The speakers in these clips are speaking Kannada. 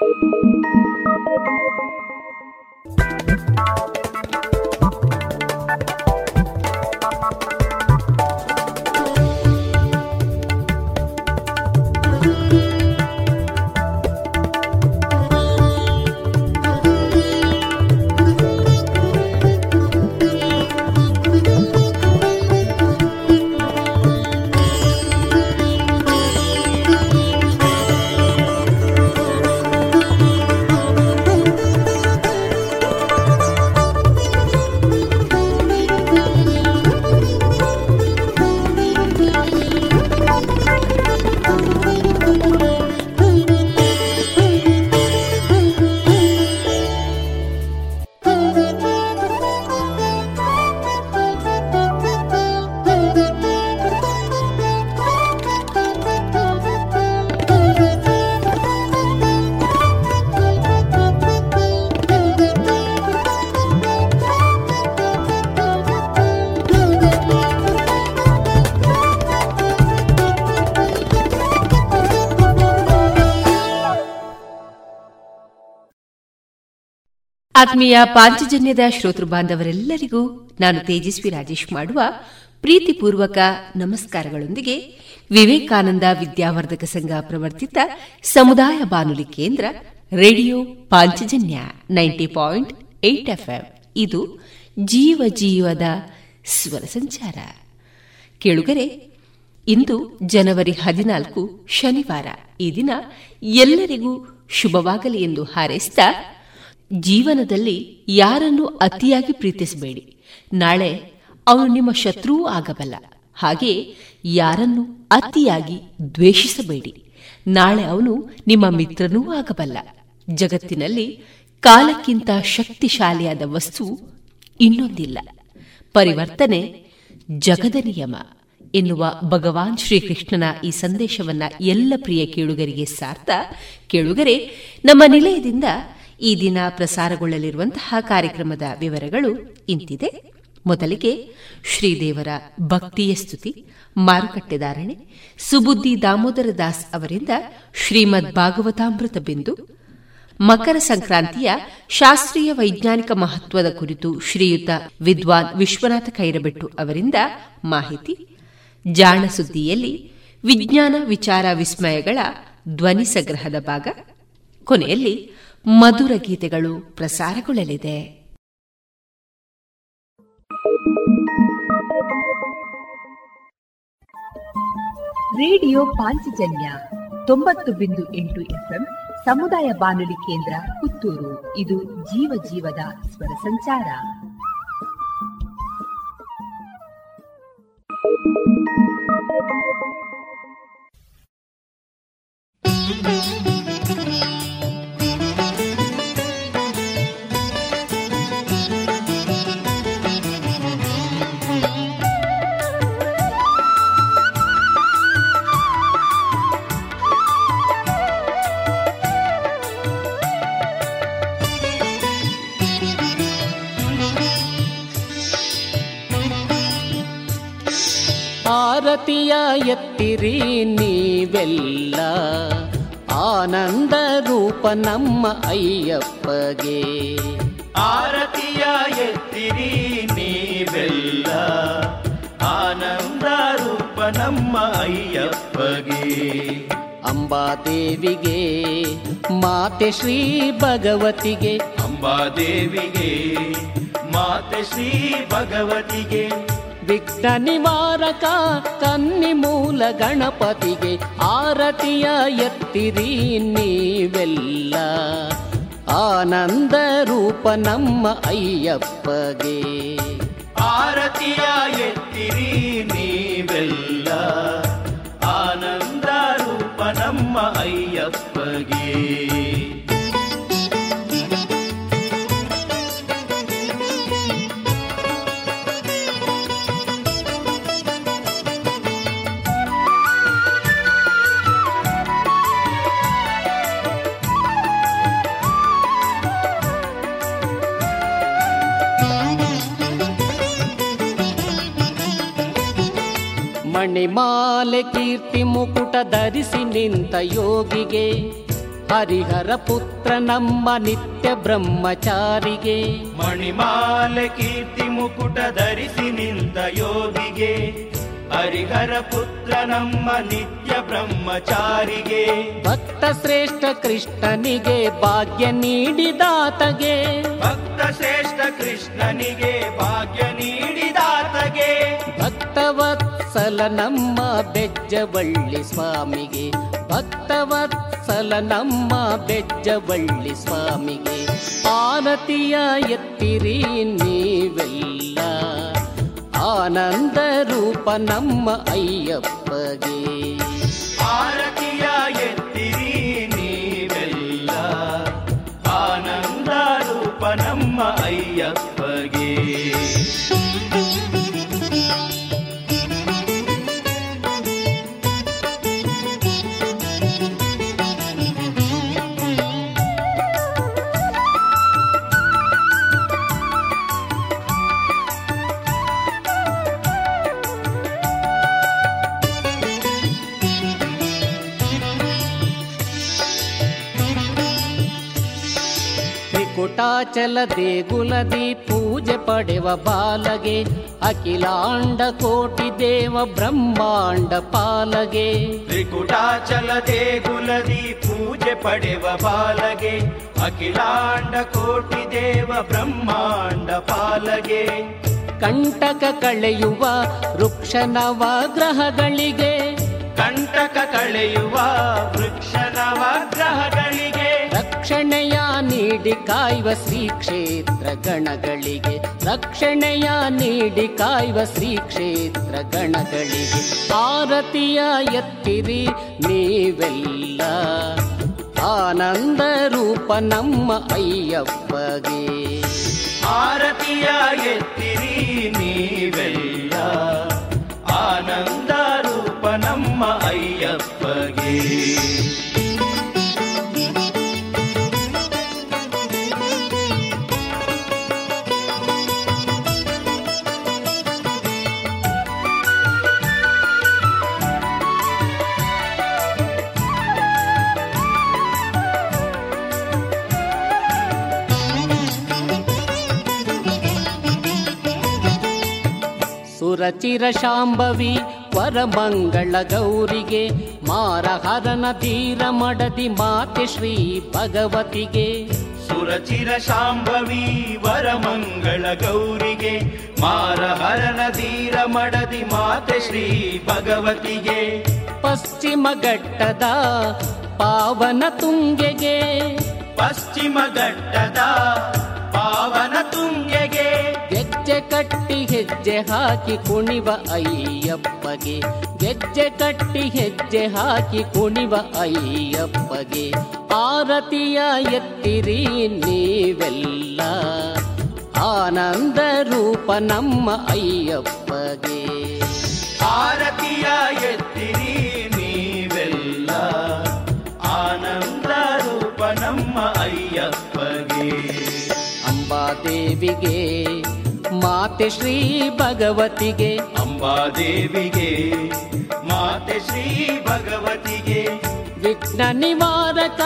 Thank you. ಆತ್ಮೀಯ ಪಾಂಚಜನ್ಯದ ಶ್ರೋತೃ ಬಾಂಧವರೆಲ್ಲರಿಗೂ ನಾನು ತೇಜಸ್ವಿ ರಾಜೇಶ್ ಮಾಡುವ ಪ್ರೀತಿಪೂರ್ವಕ ನಮಸ್ಕಾರಗಳೊಂದಿಗೆ ವಿವೇಕಾನಂದ ವಿದ್ಯಾವರ್ಧಕ ಸಂಘ ಪ್ರವರ್ತಿತ ಸಮುದಾಯ ಬಾನುಲಿ ಕೇಂದ್ರ radio Panchajanya ninety point eight FM. ಇದು ಜೀವ ಜೀವದ ಸ್ವರ ಸಂಚಾರ. ಕೇಳುಗರೆ, ಇಂದು ಜನವರಿ ಹದಿನಾಲ್ಕು ಶನಿವಾರ ಈ ದಿನ ಎಲ್ಲರಿಗೂ ಶುಭವಾಗಲಿ ಎಂದು ಹಾರೈಸಿದ ಜೀವನದಲ್ಲಿ ಯಾರನ್ನು ಅತಿಯಾಗಿ ಪ್ರೀತಿಸಬೇಡಿ. ನಾಳೆ ಅವನು ನಿಮ್ಮ ಶತ್ರುವೂ ಆಗಬಲ್ಲ. ಹಾಗೆ ಯಾರನ್ನು ಅತಿಯಾಗಿ ದ್ವೇಷಿಸಬೇಡಿ. ನಾಳೆ ಅವನು ನಿಮ್ಮ ಮಿತ್ರನೂ ಆಗಬಲ್ಲ. ಜಗತ್ತಿನಲ್ಲಿ ಕಾಲಕ್ಕಿಂತ ಶಕ್ತಿಶಾಲಿಯಾದ ವಸ್ತು ಇನ್ನೊಂದಿಲ್ಲ. ಪರಿವರ್ತನೆ ಜಗದ ನಿಯಮ ಎನ್ನುವ ಭಗವಾನ್ ಶ್ರೀಕೃಷ್ಣನ ಈ ಸಂದೇಶವನ್ನ ಎಲ್ಲ ಪ್ರಿಯ ಕೇಳುಗರಿಗೆ ಸಾರ್ಥ. ಕೇಳುಗರೆ, ನಮ್ಮ ನಿಲಯದಿಂದ ಈ ದಿನ ಪ್ರಸಾರಗೊಳ್ಳಲಿರುವಂತಹ ಕಾರ್ಯಕ್ರಮದ ವಿವರಗಳು ಇಂತಿದೆ. ಮೊದಲಿಗೆ ಶ್ರೀದೇವರ ಭಕ್ತಿಯ ಸ್ತುತಿ ಮಾರುಕಟ್ಟೆದಾರಣೆ ಸುಬುದ್ದಿ ದಾಮೋದರ ದಾಸ್ ಅವರಿಂದ ಶ್ರೀಮದ್ ಭಾಗವತಾಮೃತ ಬಿಂದು, ಮಕರ ಸಂಕ್ರಾಂತಿಯ ಶಾಸ್ತ್ರೀಯ ವೈಜ್ಞಾನಿಕ ಮಹತ್ವದ ಕುರಿತು ಶ್ರೀಯುತ ವಿದ್ವಾನ್ ವಿಶ್ವನಾಥ ಕೈರಬೆಟ್ಟು ಅವರಿಂದ ಮಾಹಿತಿ. ಜಾಣ ಸುದ್ದಿಯಲ್ಲಿ ವಿಜ್ಞಾನ ವಿಚಾರ ವಿಸ್ಮಯಗಳ ಧ್ವನಿ ಸಂಗ್ರಹದ ಭಾಗ. ಕೊನೆಯಲ್ಲಿ ಮಧುರ ಗೀತೆಗಳು ಪ್ರಸಾರಗೊಳ್ಳಲಿದೆ. ರೇಡಿಯೋ ಪಾಂಚಜನ್ಯ ತೊಂಬತ್ತು ಬಿಂದು ಎಂಟು ಎಫ್ಎಂ ಸಮುದಾಯ ಬಾನುಲಿ ಕೇಂದ್ರ ಪುತ್ತೂರು. ಇದು ಜೀವ ಜೀವದ ಸ್ವರ ಸಂಚಾರ. ಆರತಿಯ ನೀವೆಲ್ಲ ಆನಂದ ರೂಪ ನಮ್ಮ ಅಯ್ಯಪ್ಪಗೆ. ಆರತಿಯ ಎತ್ತಿರಿ ನೀವೆಲ್ಲ ಆನಂದ ರೂಪ ನಮ್ಮ ಅಯ್ಯಪ್ಪಗೆ. ಅಂಬಾದೇವಿಗೆ ಮಾತೆ ಶ್ರೀ ಭಗವತಿಗೆ. ಅಂಬಾದೇವಿಗೆ ಮಾತೆ ಶ್ರೀ ಭಗವತಿಗೆ. ವಿಘ್ನ ನಿವಾರಕ ಕನ್ನಿ ಮೂಲ ಗಣಪತಿಗೆ ಆರತಿಯ ಎತ್ತಿರಿ ನೀವೆಲ್ಲ. ಆನಂದ ರೂಪ ನಮ್ಮ ಅಯ್ಯಪ್ಪಗೆ. ಆರತಿಯ ಎತ್ತಿರಿ ನೀವೆಲ್ಲ. ಆನಂದ ರೂಪ ನಮ್ಮ ಅಯ್ಯಪ್ಪಗೆ. ಮಣಿಮಾಲೆ ಕೀರ್ತಿ ಮುಕುಟ ಧರಿಸಿ ನಿಂತ ಯೋಗಿಗೆ. ಹರಿಹರ ಪುತ್ರ ನಮ್ಮ ನಿತ್ಯ ಬ್ರಹ್ಮಚಾರಿಗೆ. ಮಣಿಮಾಲೆ ಕೀರ್ತಿ ಮುಕುಟ ಧರಿಸಿ ನಿಂತ ಯೋಗಿಗೆ. ಹರಿಹರ ಪುತ್ರ ನಮ್ಮ ನಿತ್ಯ ಬ್ರಹ್ಮಚಾರಿಗೆ. ಭಕ್ತ ಶ್ರೇಷ್ಠ ಕೃಷ್ಣನಿಗೆ ಭಾಗ್ಯ ನೀಡಿದಾತಗೆ ಭಕ್ತ ಶ್ರೇಷ್ಠ ಕೃಷ್ಣನಿಗೆ ಭಾಗ್ಯ ನೀಡಿದಾತಗೆ ಭಕ್ತವತ್ಸಲ ನಮ್ಮ ಬೆಜ್ಜವಳ್ಳಿ ಸ್ವಾಮಿಗೆ. ಭಕ್ತವತ್ಸಲ ನಮ್ಮ ಬೆಜ್ಜವಳ್ಳಿ ಸ್ವಾಮಿಗೆ. ಆರತಿಯ ಎತ್ತಿರಿ ನೀವೆಲ್ಲ. ಆನಂದ ರೂಪ ನಮ್ಮ ಅಯ್ಯಪ್ಪಗೆ ಆರತಿಯ ಎತ್ತಿರಿ ನೀವೆಲ್ಲ ಆನಂದ ರೂಪ ನಮ್ಮ ಅಯ್ಯಪ್ಪಗೆ ತ್ರಿಕುಟಾಚಲ ದೇಗುಲದಿ ಪೂಜೆ ಪಡೆವ ಬಾಲಗೆ ಅಖಿಲಾಂಡ ಕೋಟಿ ದೇವ ಬ್ರಹ್ಮಾಂಡ ಪಾಲಗೆ. ತ್ರಿಕುಟಾಚಲ ದೇಗುಲದಿ ಪೂಜೆ ಪಡೆವ ಬಾಲಗೆ ಅಖಿಲಾಂಡ ಕೋಟಿ ದೇವ ಬ್ರಹ್ಮಾಂಡ ಪಾಲಗೆ. ಕಂಟಕ ಕಳೆಯುವ ವೃಕ್ಷ ನವಗ್ರಹಗಳಿಗೆ ಕಂಟಕ ಕಳೆಯುವ ವೃಕ್ಷ ನವಗ್ರಹಗಳಿಗೆ ರಕ್ಷಣೆಯ ನೀಡಿ ಕಾಯುವ ಶ್ರೀ ಕ್ಷೇತ್ರ ಗಣಗಳಿಗೆ, ರಕ್ಷಣೆಯ ನೀಡಿ ಕಾಯುವ ಶ್ರೀ ಕ್ಷೇತ್ರ ಗಣಗಳಿಗೆ. ಆರತಿಯ ಎತ್ತಿರಿ ನೀವೆಲ್ಲ, ಆನಂದ ರೂಪ ನಮ್ಮ ಅಯ್ಯಪ್ಪಗೆ. ಆರತಿಯ ಎತ್ತಿರಿ ನೀವೆಲ್ಲ, ಆನಂದ ರೂಪ ನಮ್ಮ ಅಯ್ಯಪ್ಪಗೆ. ಸುರಚಿರ ಶಾಂಭವಿ ವರಮಂಗಳ ಗೌರಿಗೆ ಮಾರಹರನ ಧೀರ ಮಡದಿ ಮಾತೆ ಶ್ರೀ ಭಗವತಿಗೆ. ಸುರಚಿರ ಶಾಂಭವಿ ವರಮಂಗಳ ಗೌರಿಗೆ ಮಾರಹರನ ಧೀರ ಮಡದಿ ಮಾತೆ ಶ್ರೀ ಭಗವತಿಗೆ. ಪಶ್ಚಿಮ ಘಟ್ಟದ ಪಾವನ ತುಂಗೆಗೆ. ಪಶ್ಚಿಮ ಘಟ್ಟದ ಪಾವನ ತುಂಗೆಗೆ. ಗೆಜ್ಜೆ ಕಟ್ಟಿ ಹೆಜ್ಜೆ ಹಾಕಿ ಕುಣಿವ ಅಯ್ಯಪ್ಪಗೆ. ಗೆಜ್ಜೆ ಕಟ್ಟಿ ಹೆಜ್ಜೆ ಹಾಕಿ ಕುಣಿವ ಅಯ್ಯಪ್ಪಗೆ. ಆರತಿಯ ಎತ್ತಿರಿ ನೀವೆಲ್ಲ ಆನಂದ ರೂಪ ನಮ್ಮ ಅಯ್ಯಪ್ಪಗೆ. ಆರತಿಯ ಎತ್ತಿರಿ ನೀವೆಲ್ಲ ಆನಂದ ರೂಪ ನಮ್ಮ ಅಯ್ಯಪ್ಪಗೆ. ಅಂಬಾದೇವಿಗೆ ಮಾತೆ ಶ್ರೀ ಭಗವತಿಗೆ. ಅಂಬಾದೇವಿಗೆ ಮಾತೆ ಶ್ರೀ ಭಗವತಿಗೆ. ವಿಘ್ನ ನಿವಾರಕ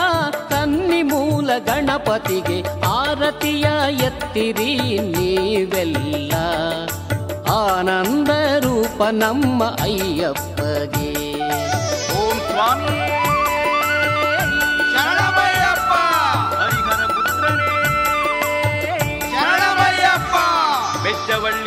ತನ್ನಿ ಮೂಲ ಗಣಪತಿಗೆ. ಆರತಿಯ ಎತ್ತಿರಿ ನೀವೆಲ್ಲ. ಆನಂದ ರೂಪ ನಮ್ಮ ಅಯ್ಯಪ್ಪಗೆ. ಓಂ ಸ್ವಾಮಿ.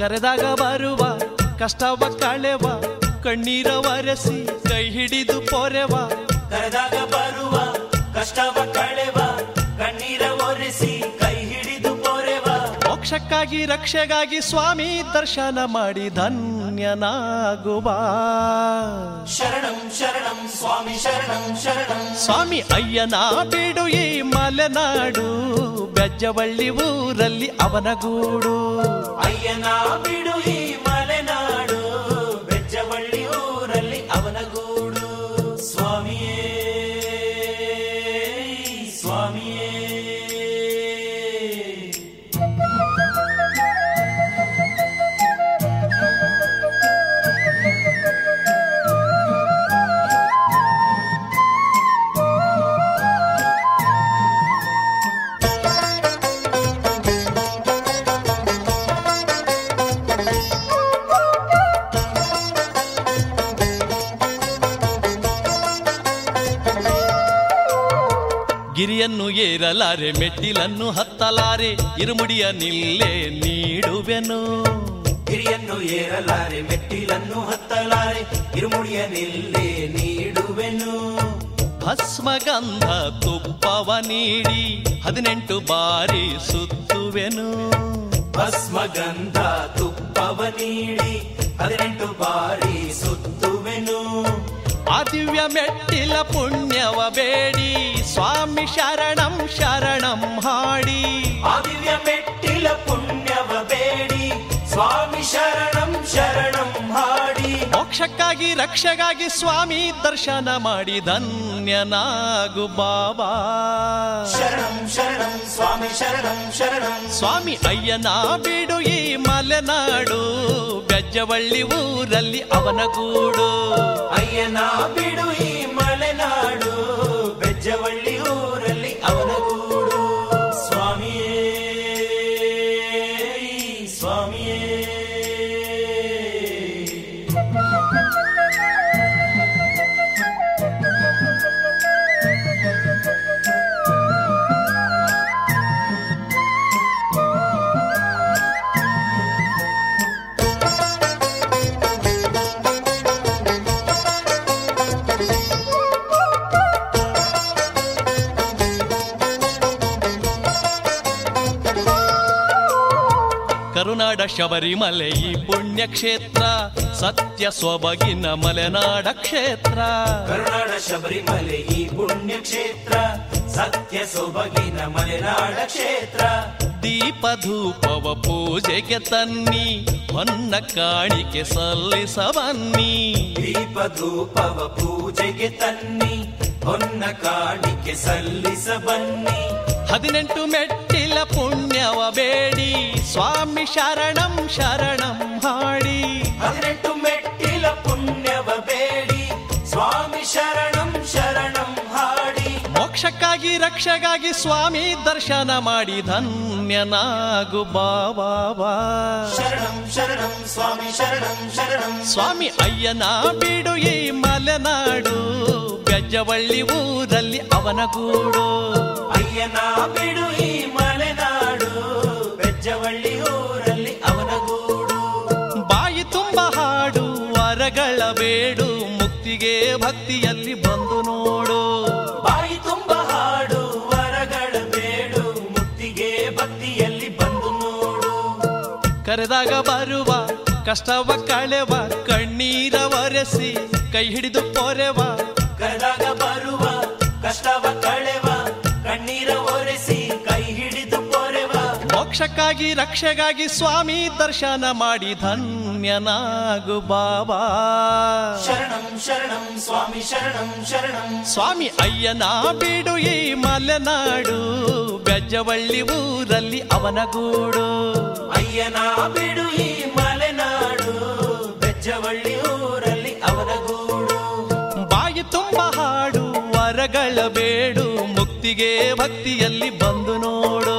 ಕರೆದಾಗ ಬರುವ, ಕಷ್ಟವ ಕಳೆವ ಕಣ್ಣೀರ ಒರೆಸಿ ಕೈ ಹಿಡಿದು ಪೊರೆವ. ಕರೆದಾಗ ಬರುವ, ಕಷ್ಟವ ಕಳೆವ ಕಣ್ಣೀರ ಒರೆಸಿ ಮೋಕ್ಷಕ್ಕಾಗಿ ರಕ್ಷೆಗಾಗಿ ಸ್ವಾಮಿ ದರ್ಶನ ಮಾಡಿ ಧನ್ಯನಾಗುವ. ಶರಣಂ ಶರಣಂ ಸ್ವಾಮಿ ಶರಣಂ ಶರಣಂ. ಸ್ವಾಮಿ ಅಯ್ಯನ ಬಿಡು ಈ ಮಲೆನಾಡು ಬೆಜ್ಜವಳ್ಳಿ ಊರಲ್ಲಿ ಅವನ ಗೂಡು ಅಯ್ಯನ ಬಿಡು ಈ ಗಿರಿಯನ್ನು ಏರಲಾರೆ ಮೆಟ್ಟಿಲನ್ನು ಹತ್ತಲಾರೆ ಇರುಮುಡಿಯ ನಿಲ್ಲೇ ನೀಡುವೆನು. ಹಿರಿಯನ್ನು ಏರಲಾರೆ ಮೆಟ್ಟಿಲನ್ನು ಹತ್ತಲಾರೆ ಇರುಮುಡಿಯ ನಿಲ್ಲೇ ನೀಡುವೆನು. ಭಸ್ಮಗಂಧ ತುಪ್ಪವ ನೀಡಿ ಹದಿನೆಂಟು ಬಾರಿ ಸುತ್ತುವೆನು. ಭಸ್ಮಗಂಧ ತುಪ್ಪವ ನೀಡಿ ಹದಿನೆಂಟು ಬಾರಿ ಸುತ್ತುವೆನು. ಆ ದಿವ್ಯ ಮೆಟ್ಟಿಲ ಪುಣ್ಯವ ಬೇಡಿ ಸ್ವಾಮಿ ಶರಣಂ ಶರಣಂ ಹಾಡಿ ಆ ದಿವ್ಯ ಮೆಟ್ಟಿಲ ಪುಣ್ಯವ ಬೇಡಿ ಸ್ವಾಮಿ ಶರಣಂ ಶರಣಂ ಹಾಡಿ ಮೋಕ್ಷಕ್ಕಾಗಿ ರಕ್ಷೆಗಾಗಿ ಸ್ವಾಮಿ ದರ್ಶನ ಮಾಡಿ ಧನ್ಯನಾಗು ಬಾಬಾ. ಶರಣಂ ಶರಣಂ ಸ್ವಾಮಿ ಶರಣಂ ಶರಣಂ. ಸ್ವಾಮಿ ಅಯ್ಯನ ಬಿಡು ಈ ಮಲೆನಾಡು ಬೆಜ್ಜವಳ್ಳಿ ಊರಲ್ಲಿ ಅವನ ಗೂಡು. ಅಯ್ಯನ ಬಿಡು ಈ ಮಲೆನಾಡು ಬೆಜ್ಜವಳ್ಳಿ ಕರುನಾಡ ಶಬರಿಮಲೆ ಈ ಪುಣ್ಯಕ್ಷೇತ್ರ ಸತ್ಯ ಸೊಬಗಿನ ಮಲೆನಾಡ ಕ್ಷೇತ್ರ. ಕರುನಾಡ ಶಬರಿಮಲೆ ಈ ಪುಣ್ಯಕ್ಷೇತ್ರ ಸತ್ಯ ಸೊಬಗಿನ ಮಲೆನಾಡ ಕ್ಷೇತ್ರ. ದೀಪ ಧೂಪವ ಪೂಜೆಗೆ ತನ್ನಿ ಹೊನ್ನ ಕಾಣಿಕೆ ಸಲ್ಲಿಸವನ್ನಿ. ದೀಪ ಧೂಪವ ಪೂಜೆಗೆ ತನ್ನಿ ಹೊನ್ನ ಕಾಣಿಕೆ ಸಲ್ಲಿಸ ಬನ್ನಿ ಹದಿನೆಂಟು ಮೆಟ್ಟಿಲ ಪುಣ್ಯವ ಬೇಡಿ. ಸ್ವಾಮಿ ಶರಣಂ ಶರಣಂ ಹಾಡಿ. ಹದಿನೆಂಟು ಮೆಟ್ಟಿಲ ಪುಣ್ಯವ ಬೇಡಿ. ಸ್ವಾಮಿ ಶರಣಂ ಶರಣಂ ಹಾಡಿ. ಮೋಕ್ಷಕ್ಕಾಗಿ ರಕ್ಷೆಗಾಗಿ ಸ್ವಾಮಿ ದರ್ಶನ ಮಾಡಿ. ಧನ್ಯನಾಗು ಬಾಬಾ ಶರಣಂ ಶರಣಂ ಸ್ವಾಮಿ ಶರಣಂ ಶರಣಂ. ಸ್ವಾಮಿ ಅಯ್ಯನ ಬಿಡು ಈ ಮಲೆನಾಡು. ಬೆಜ್ಜವಳ್ಳಿ ಊರಲ್ಲಿ ಅವನ ಗೂಡು ಅಯ್ಯನ ಬಿಡು ಈ ಬೆಜ್ಜವಳ್ಳಿ ಊರಲ್ಲಿ ಅವನ ಗೂಡು. ಬಾಯಿ ತುಂಬ ಹಾಡು ವರಗಳ ಬೇಡು ಮುಕ್ತಿಗೆ ಭಕ್ತಿಯಲ್ಲಿ ಬಂದು ನೋಡು. ಬಾಯಿ ತುಂಬ ಹಾಡು ವರಗಳ ಬೇಡು ಮುಕ್ತಿಗೆ ಭಕ್ತಿಯಲ್ಲಿ ಬಂದು ನೋಡು. ಕರೆದಾಗ ಬರುವ ಕಷ್ಟವ ಕಳೆವ ಕಣ್ಣೀರ ಒರೆಸಿ ಕೈ ಹಿಡಿದು ಪೊರೆವ. ಕರೆದಾಗ ಬರುವ ಕಷ್ಟವ ಕಳೆವ ಮೋಕ್ಷಕ್ಕಾಗಿ ರಕ್ಷೆಗಾಗಿ ಸ್ವಾಮಿ ದರ್ಶನ ಮಾಡಿ ಧನ್ಯನಾಗು ಬಾಬಾ. ಶರಣಂ ಶರಣಂ ಸ್ವಾಮಿ ಶರಣಂ ಶರಣಂ. ಸ್ವಾಮಿ ಅಯ್ಯನ ಬಿಡು ಈ ಮಲೆನಾಡು ಬೆಜ್ಜವಳ್ಳಿ ಊರಲ್ಲಿ ಅವನ ಗೂಡು. ಅಯ್ಯನ ಬಿಡು ಈ ಮಲೆನಾಡು ಬೆಜ್ಜವಳ್ಳಿ ಊರಲ್ಲಿ ಅವನ ಗೂಡು. ಬಾಯಿ ತುಂಬ ಹಾಡು ವರಗಳ ಬೇಡು ಮುಕ್ತಿಗೆ ಭಕ್ತಿಯಲ್ಲಿ ಬಂದು ನೋಡು.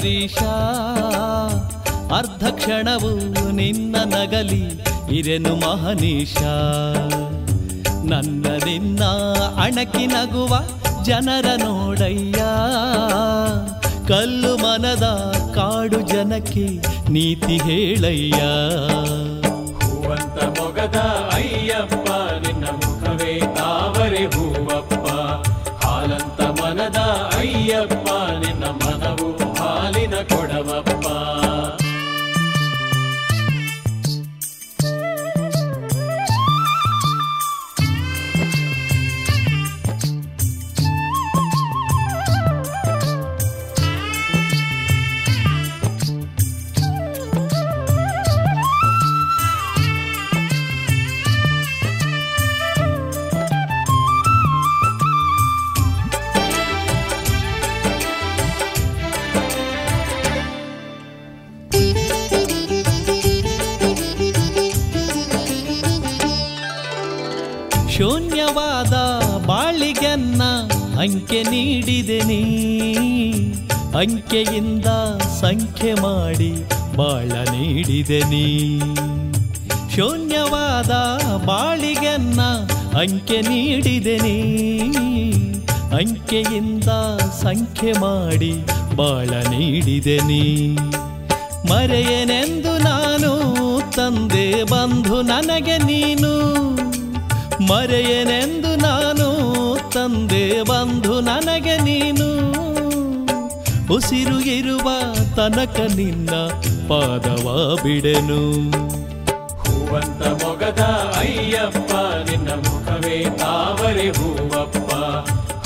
ಶಬರೀಶ ಅರ್ಧ ಕ್ಷಣವು ನಿನ್ನ ನಗಲಿ, ಇರೆನು ಮಹನೀಶ? ನನ್ನ ನಿನ್ನ ಅಣಕಿ ನಗುವ ಜನರ ನೋಡಯ್ಯ, ಕಲ್ಲು ಮನದ ಕಾಡು ಜನಕ್ಕೆ ನೀತಿ ಹೇಳಯ್ಯ. ಶೂನ್ಯವಾದ ಬಾಳಿಗೆನ್ನ ಅಂಕೆ ನೀಡಿದೆ ನೀ. ಅಂಕೆಯಿಂದ ಸಂಖ್ಯೆ ಮಾಡಿ ಬಾಳ ನೀಡಿದೆ ನೀ. ಶೂನ್ಯವಾದ ಬಾಳಿಗೆನ್ನ ಅಂಕೆ ನೀಡಿದೆ ನೀ. ಅಂಕೆಯಿಂದ ಸಂಖ್ಯೆ ಮಾಡಿ ಬಾಳ ನೀಡಿದೆ ನೀ. ಮರೆಯನೆಂದು ನಾನು ತಂದೆ ಬಂಧು ನನಗೆ ನೀನು. ಮರೆಯನೆಂದು ನಾನು ತಂದೆ ಬಂಧು ನನಗೆ ನೀನು. ಉಸಿರು ಇರುವ ತನಕ ನಿನ್ನ ಪಾದವ ಬಿಡೆನು. ಹೂವಂತ ಮೊಗದ ಅಯ್ಯಪ್ಪ ನಿನ್ನ ಮುಖವೇ ತಾವರೆ ಹೂವಪ್ಪ.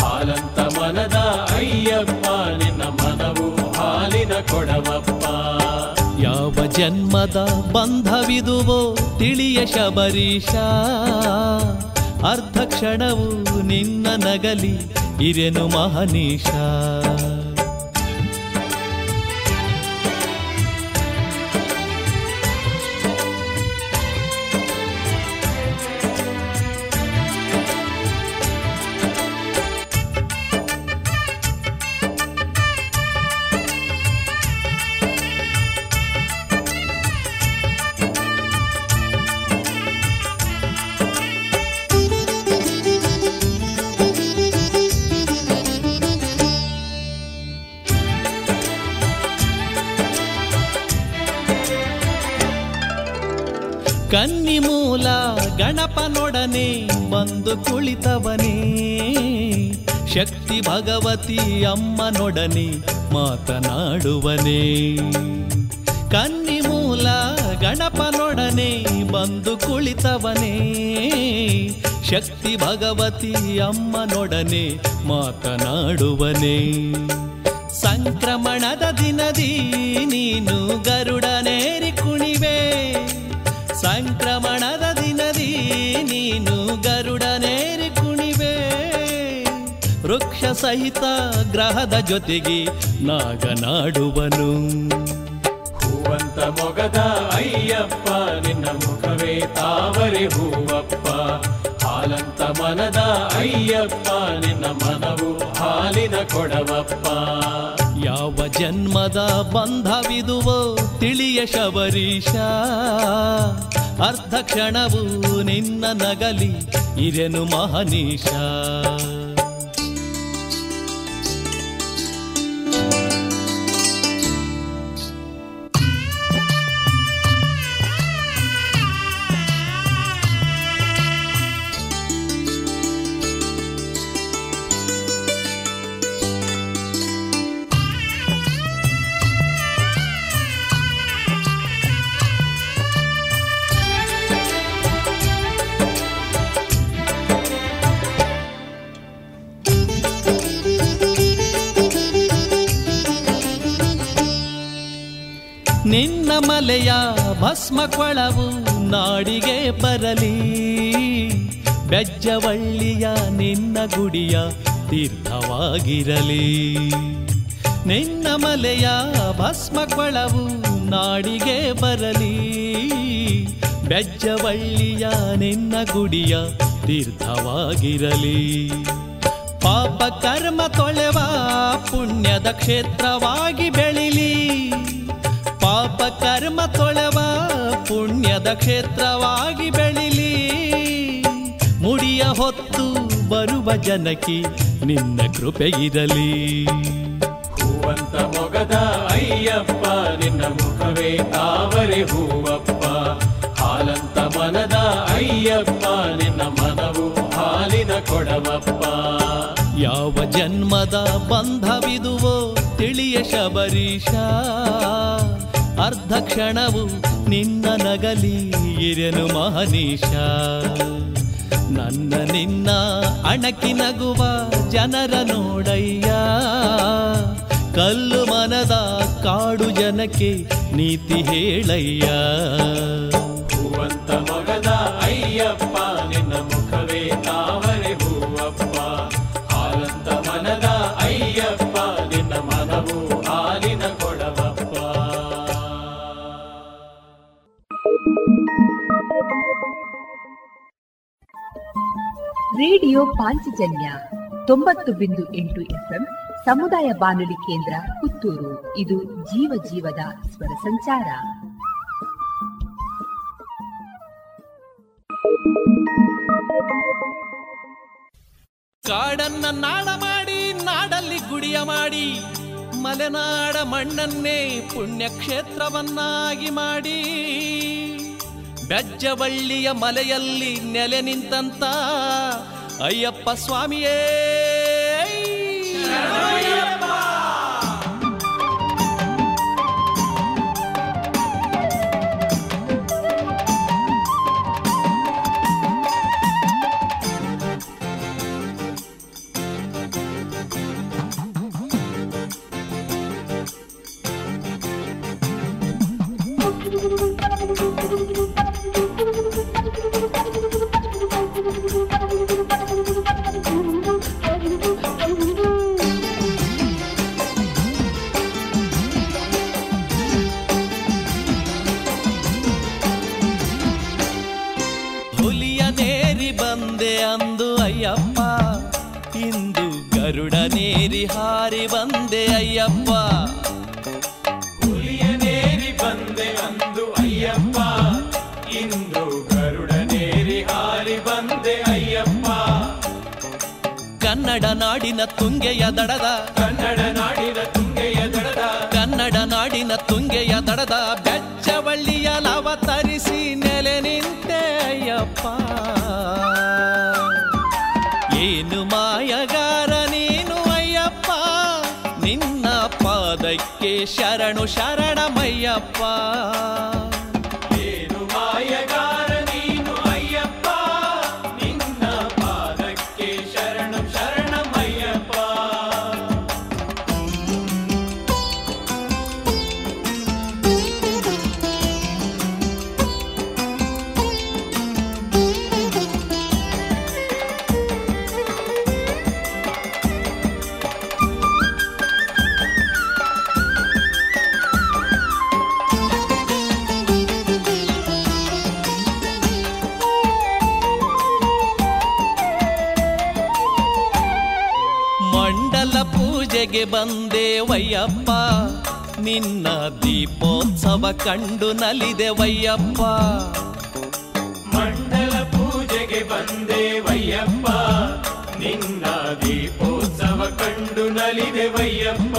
ಹಾಲಂತ ಮನದ ಅಯ್ಯಪ್ಪ ನಿನ್ನ ಮನವು ಹಾಲಿನ ಕೊಡವಪ್ಪ. ಯಾವ ಜನ್ಮದ ಬಂಧವಿದುವೋ ತಿಳಿಯ ಶಬರೀಶ ಅರ್ಧ ಕ್ಷಣವು ನಿನ್ನ ನಗಲಿ ಇರೆನು ಮಹನೀಶ ಕನ್ನಿ ಮೂಲ ಗಣಪನೊಡನೆ ಬಂದು ಕುಳಿತವನೇ. ಶಕ್ತಿ ಭಗವತಿ ಅಮ್ಮನೊಡನೆ ಮಾತನಾಡುವನೇ. ಕನ್ನಿ ಮೂಲ ಗಣಪನೊಡನೆ ಬಂದು ಕುಳಿತವನೇ. ಶಕ್ತಿ ಭಗವತಿ ಅಮ್ಮನೊಡನೆ ಮಾತನಾಡುವನೇ. ಸಂಕ್ರಮಣದ ದಿನದಿ ಸಹಿತ ಗ್ರಹದ ಜೊತೆಗೆ ನಾಗನಾಡುವನು. ಹೂವಂತ ಮೊಗದ ಅಯ್ಯಪ್ಪ ನಿನ್ನ ಮುಖವೇ ತಾವರೆ ಹೂವಪ್ಪ. ಹಾಲಂತ ಮನದ ಅಯ್ಯಪ್ಪ ನಿನ್ನ ಮನವು ಹಾಲಿನ ಕೊಡವಪ್ಪ. ಯಾವ ಜನ್ಮದ ಬಂಧವಿದುವೋ ತಿಳಿಯ ಶಬರೀಶ ಅರ್ಧ ಕ್ಷಣವು ನಿನ್ನ ನಗಲಿ ಇರೆನು ಮಹನೀಶ ನಿನ್ನ ಭಸ್ಮಕೊಳವು ಭಸ್ಮ ಕೊಳವು ನಾಡಿಗೆ ಬರಲಿ. ಬೆಜ್ಜವಳ್ಳಿಯ ನಿನ್ನ ಗುಡಿಯ ತೀರ್ಥವಾಗಿರಲಿ. ನಿನ್ನ ಮಲೆಯ ಭಸ್ಮ ಕೊಳವು ನಾಡಿಗೆ ಬರಲಿ. ಬೆಜ್ಜವಳ್ಳಿಯ ನಿನ್ನ ಗುಡಿಯ ತೀರ್ಥವಾಗಿರಲಿ. ಪಾಪ ಕರ್ಮ ತೊಳೆವ ಪುಣ್ಯದ ಕ್ಷೇತ್ರವಾಗಿ ಬೆಳಿಲಿ. ಪಾಪ ಕರ್ಮ ತೊಳೆವ ಪುಣ್ಯದ ಕ್ಷೇತ್ರವಾಗಿ ಬೆಳಿಲಿ. ಮುಡಿಯ ಹೊತ್ತು ಬರುವ ಜನಕಿ ನಿನ್ನ ಕೃಪೆ ಇರಲಿ. ಹೂವಂತ ಮೊಗದ ಅಯ್ಯಪ್ಪ ನಿನ್ನ ಮುಖವೇ ತಾವರೆ ಹೂವಪ್ಪ. ಹಾಲಂತ ಮನದ ಅಯ್ಯಪ್ಪ ನಿನ್ನ ಮನವು ಹಾಲಿನ ಕೊಡವಪ್ಪ. ಯಾವ ಜನ್ಮದ ಬಂಧವಿದುವೋ ತಿಳಿಯ ಶಬರೀಶ ಅರ್ಧ ಕ್ಷಣವು ನಿನ್ನ ನಗಲಿ ಇರೆನು ಮಹನೀಶ. ನನ್ನ ನಿನ್ನ ಅಣಕಿ ನಗುವ ಜನರ ನೋಡಯ್ಯ. ಕಲ್ಲು ಮನದ ಕಾಡು ಜನಕ್ಕೆ ನೀತಿ ಹೇಳಯ್ಯ. ರೇಡಿಯೋ ಪಾಂಚಜನ್ಯ ತೊಂಬತ್ತು ಬಿಂದು ಎಂಟು ಎಫ್ಎಂ ಸಮುದಾಯ ಬಾನುಲಿ ಕೇಂದ್ರ ಪುತ್ತೂರು. ಇದು ಜೀವ ಜೀವದ ಸ್ವರ ಸಂಚಾರ. ಕಾಡನ್ನ ನಾಡ ಮಾಡಿ, ನಾಡಲ್ಲಿ ಗುಡಿಯ ಮಾಡಿ, ಮಲೆನಾಡ ಮಣ್ಣನ್ನೇ ಪುಣ್ಯಕ್ಷೇತ್ರವನ್ನಾಗಿ ಮಾಡಿ. ಬೆಜ್ಜವಳ್ಳಿಯ ಮಲೆಯಲ್ಲಿ ನೆಲೆ ನಿಂತಂತ ಅಯ್ಯಪ್ಪ ಸ್ವಾಮಿಯೇ. ಗರುಡ ನೇರಿ ಹಾರಿ ಬಂದೆ ಅಯ್ಯಪ್ಪ. ಹುಲಿಯನೇರಿ ಬಂದೆ ಅಂದು ಅಯ್ಯಪ್ಪ. ಇಂದು ಗರುಡನೇರಿ ಹಾರಿ ಬಂದೆ ಅಯ್ಯಪ್ಪ. ಕನ್ನಡ ನಾಡಿನ ತುಂಗೆಯ ದಡದ. ಕನ್ನಡ ನಾಡಿನ ತುಂಗೆಯ ದಡದ. ಕನ್ನಡ ನಾಡಿನ ತುಂಗೆಯ ದಡದ. ಬೆಚ್ಚವಳ್ಳಿಯ ಲವತರಿಸಿ ನೆಲೆ ಶರಣು ಶರಣಮಯ್ಯಪ್ಪ. ಪೂಜೆಗೆ ಬಂದೆ ವಯ್ಯಪ್ಪ ನಿನ್ನ ದೀಪೋತ್ಸವ ಕಂಡು ನಲಿದೆ ವಯ್ಯಪ್ಪ ಮಂಡಲ ಪೂಜೆಗೆ ಬಂದೆ ವಯ್ಯಪ್ಪ ನಿನ್ನ ದೀಪೋತ್ಸವ ಕಂಡು ನಲಿದೆ ವಯ್ಯಪ್ಪ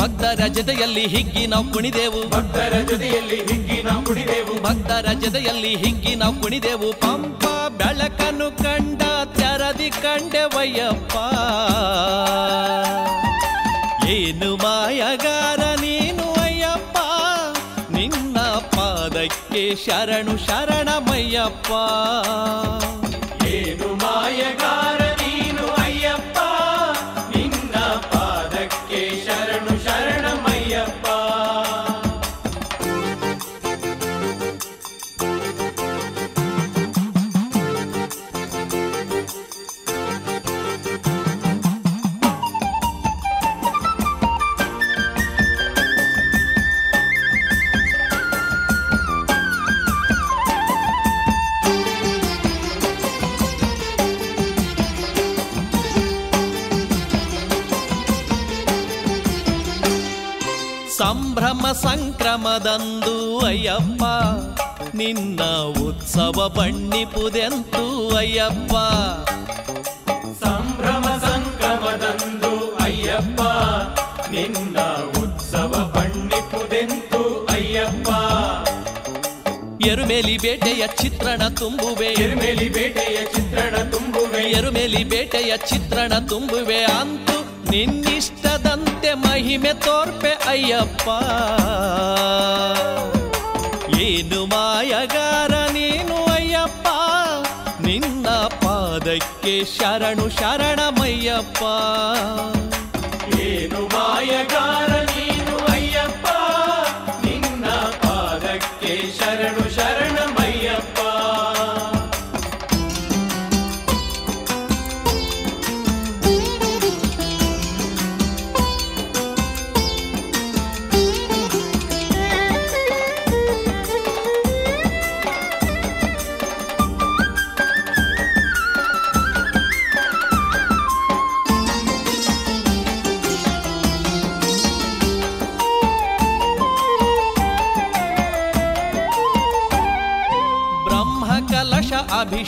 ಭಕ್ತರ ಜೊತೆಯಲ್ಲಿ ಹಿಗ್ಗಿ ನಾವು ಕುಣಿದೆವು. ಭಕ್ತರ ಜೊತೆಯಲ್ಲಿ ಹಿಗ್ಗಿ ನಾವು ಕುಣಿದೆವು. ಭಕ್ತರ ಜೊತೆಯಲ್ಲಿ ಹಿಗ್ಗಿ ನಾವು ಕುಣಿದೆವು. ಪಂಪ ಬೆಳಕನ್ನು ಕಂಡ ತೆರದಿ ಕಂಡೆವಯ್ಯಪ್ಪ. ಏನು ಮಾಯಗಾರ ನೀನು ಅಯ್ಯಪ್ಪ. ನಿನ್ನ ಪಾದಕ್ಕೆ ಶರಣು ಶರಣಮಯ್ಯಪ್ಪ. ಏನು ಮಾಯಗಾರ ಸಂಕ್ರಮದಂದು ಅಯ್ಯಪ್ಪ ನಿನ್ನ ಉತ್ಸವ ಬಣ್ಣಿಪುದೆಂತು ಅಯ್ಯಪ್ಪ. ಸಂಭ್ರಮ ಸಂಕ್ರಮದಂದು ಅಯ್ಯಪ್ಪ ನಿನ್ನ ಉತ್ಸವ ಬಣ್ಣಿಪುದೆಂತು ಅಯ್ಯಪ್ಪ. ಎರುಮೇಲಿ ಬೇಟೆಯ ಚಿತ್ರಣ ತುಂಬುವೆ. ಎರುಮೇಲಿ ಬೇಟೆಯ ಚಿತ್ರಣ ತುಂಬುವೆ. ಎರುಮೇಲಿ ಬೇಟೆಯ ಚಿತ್ರಣ ತುಂಬುವೆ. ಅಂತೂ ನಿನ್ನಿಷ್ಟದಂತೆ ಮಹಿಮೆ ತೋರ್ಪೆ ಅಯ್ಯಪ್ಪ. ಏನು ಮಾಯಗಾರ ನೀನು ಅಯ್ಯಪ್ಪ? ನಿನ್ನ ಪಾದಕ್ಕೆ ಶರಣು ಶರಣಮಯ್ಯಪ್ಪ. ಏನು ಮಾಯಗಾರ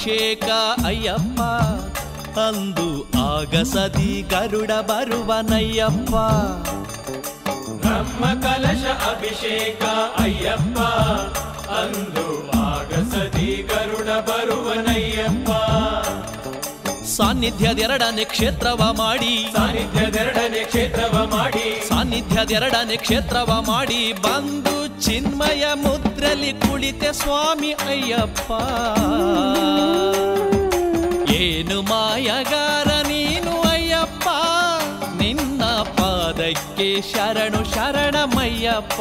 ಅಭಿಷೇಕ ಅಯ್ಯಪ್ಪ ಅಂದು ಆಗಸದಿ ಗರುಡ ಬರುವನಯ್ಯಪ್ಪ ಬ್ರಹ್ಮ ಕಲಶ ಅಭಿಷೇಕ ಅಯ್ಯಪ್ಪ ಅಂದು ಆಗಸದಿ ಗರುಡ ಬರುವನಯ್ಯಪ್ಪ ಸಾನ್ನಿಧ್ಯದೆರಡನೇ ಕ್ಷೇತ್ರವ ಮಾಡಿ. ಸಾನ್ನಿಧ್ಯದೆರಡನೇ ಕ್ಷೇತ್ರವ ಮಾಡಿ. ಸಾನ್ನಿಧ್ಯದೆರಡನೇ ಕ್ಷೇತ್ರವ ಮಾಡಿ. ಬಂದು ಚಿನ್ಮಯ ಮುದ್ರಲಿ ಕುಳಿತೆ ಸ್ವಾಮಿ ಅಯ್ಯಪ್ಪ. ಏನು ಮಾಯಗಾರ ನೀನು ಅಯ್ಯಪ್ಪ. ನಿನ್ನ ಪಾದಕ್ಕೆ ಶರಣು ಶರಣಮಯ್ಯಪ್ಪ.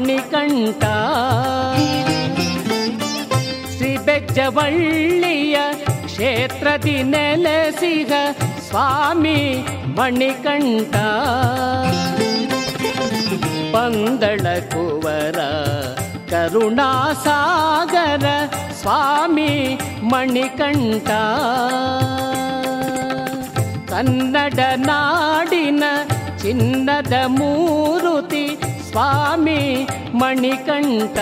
ಮಣಿಕಂಠ. ಶ್ರೀ ಬೆಜ್ಜವಳ್ಳಿಯ ಕ್ಷೇತ್ರದಿ ನೆಲೆಸಿಗ ಸ್ವಾಮಿ ಮಣಿಕಂಠ. ಪಂದಳ ಕುವರ ಕರುಣಾಸಾಗರ ಸ್ವಾಮಿ ಮಣಿಕಂಠ. ಕನ್ನಡ ನಾಡಿನ ಚಿನ್ನದ ಮೂರುತಿ ಸ್ವಾಮಿ ಮಣಿಕಂಠ.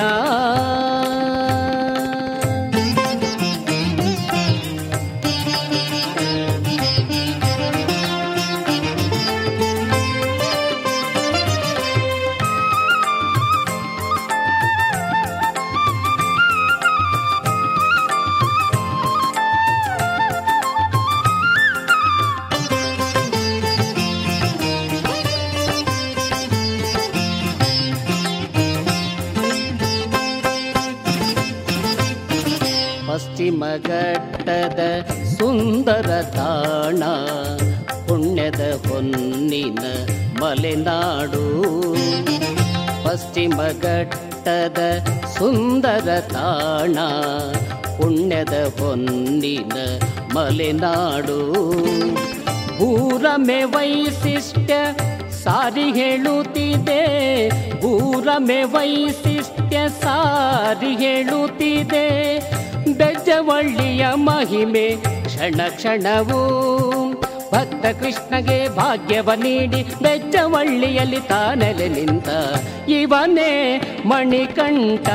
ಪಶ್ಚಿಮ ಘಟ್ಟದ ಸುಂದರ ತಾಣ, ಪುಣ್ಯದ ಹೊನ್ನಿನ ಮಲೆನಾಡು ಪಶ್ಚಿಮ ಘಟ್ಟದ ಸುಂದರ ತಾಣ, ಪುಣ್ಯದ ಹೊನ್ನಿನ ಮಲೆನಾಡು ಊರಮೆ ವೈಶಿಷ್ಟ್ಯ ಸಾರಿ ಹೇಳುತ್ತಿದೆ ಊರಮೆ ವೈಶಿಷ್ಟ್ಯ ಸಾರಿ ಹೇಳುತ್ತಿದೆ. ಬೆಜ್ಜವಳ್ಳಿಯ ಮಹಿಮೆ, ಕ್ಷಣ ಕ್ಷಣವೂ ಭಕ್ತ ಕೃಷ್ಣಗೆ ಭಾಗ್ಯವ ನೀಡಿ ಬೆಜ್ಜವಳ್ಳಿಯಲ್ಲಿ ತಾನೆಲೆ ನಿಂತ ಇವನೇ ಮಣಿಕಂಠ.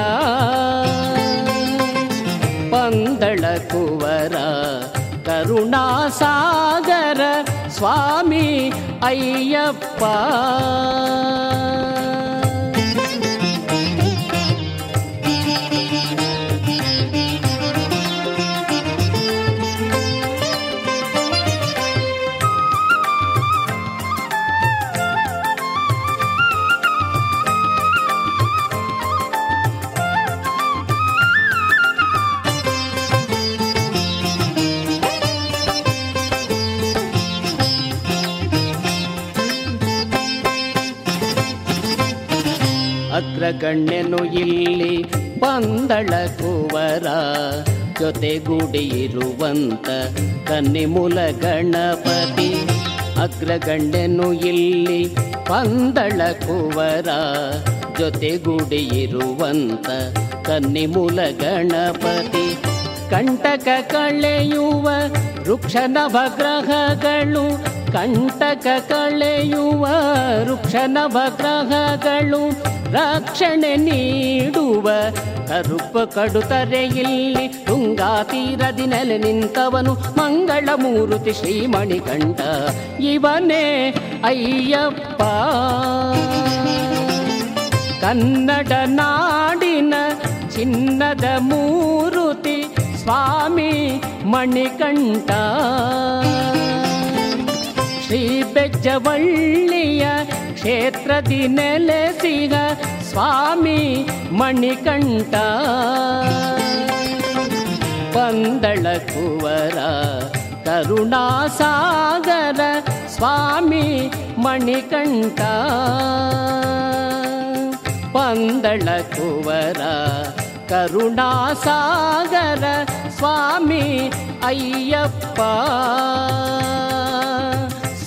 ಪಂದಳ ಕುವರ, ಕರುಣಾಸಾಗರ, ಸ್ವಾಮಿ ಅಯ್ಯಪ್ಪ. ಅಗ್ರಗಣ್ಯನು ಇಲ್ಲಿ ಪಂದಳ ಕುವರ ಜೊತೆಗೂಡಿರುವಂತ ಕನ್ನಿಮೂಲ ಗಣಪತಿ. ಅಗ್ರಗಣ್ಯನು ಇಲ್ಲಿ ಪಂದಳ ಕುವರ ಜೊತೆಗೂಡಿರುವಂತ ಕನ್ನಿಮೂಲ ಗಣಪತಿ. ಕಂಟಕ ಕಳೆಯುವ ವೃಕ್ಷ ನವಗ್ರಹಗಳು ಕಂಟಕ ಕಳೆಯುವ ವೃಕ್ಷ ನವಗ್ರಹಗಳು ರಕ್ಷಣೆ ನೀಡುವ ಕರುಪ ಕಡುತರೆ ಇಲ್ಲಿ ತುಂಗಾ ತೀರದಿ ನೆಲೆ ನಿಂತವನು ಮಂಗಳ ಮೂರುತಿ ಶ್ರೀಮಣಿಕಂಠ. ಇವನೇ ಅಯ್ಯಪ್ಪ. ಕನ್ನಡ ನಾಡಿನ ಚಿನ್ನದ ಮೂರುತಿ ಸ್ವಾಮಿ ಮಣಿಕಂಠ. ಶ್ರೀ ಬೆಜ್ಜವಳ್ಳಿಯ ಕ್ಷೇತ್ರದಿ ನೆಲೆಸಿಗ ಸ್ವಾಮಿ ಮಣಿಕಂಠ. ಪಂದಳ ಕುವರ ಕರುಣಾಸಾಗರ ಸ್ವಾಮಿ ಮಣಿಕಂಠ. ಪಂದಳ ಕುವರ ಕರುಣಾಸಾಗರ ಸ್ವಾಮಿ ಅಯ್ಯಪ್ಪ.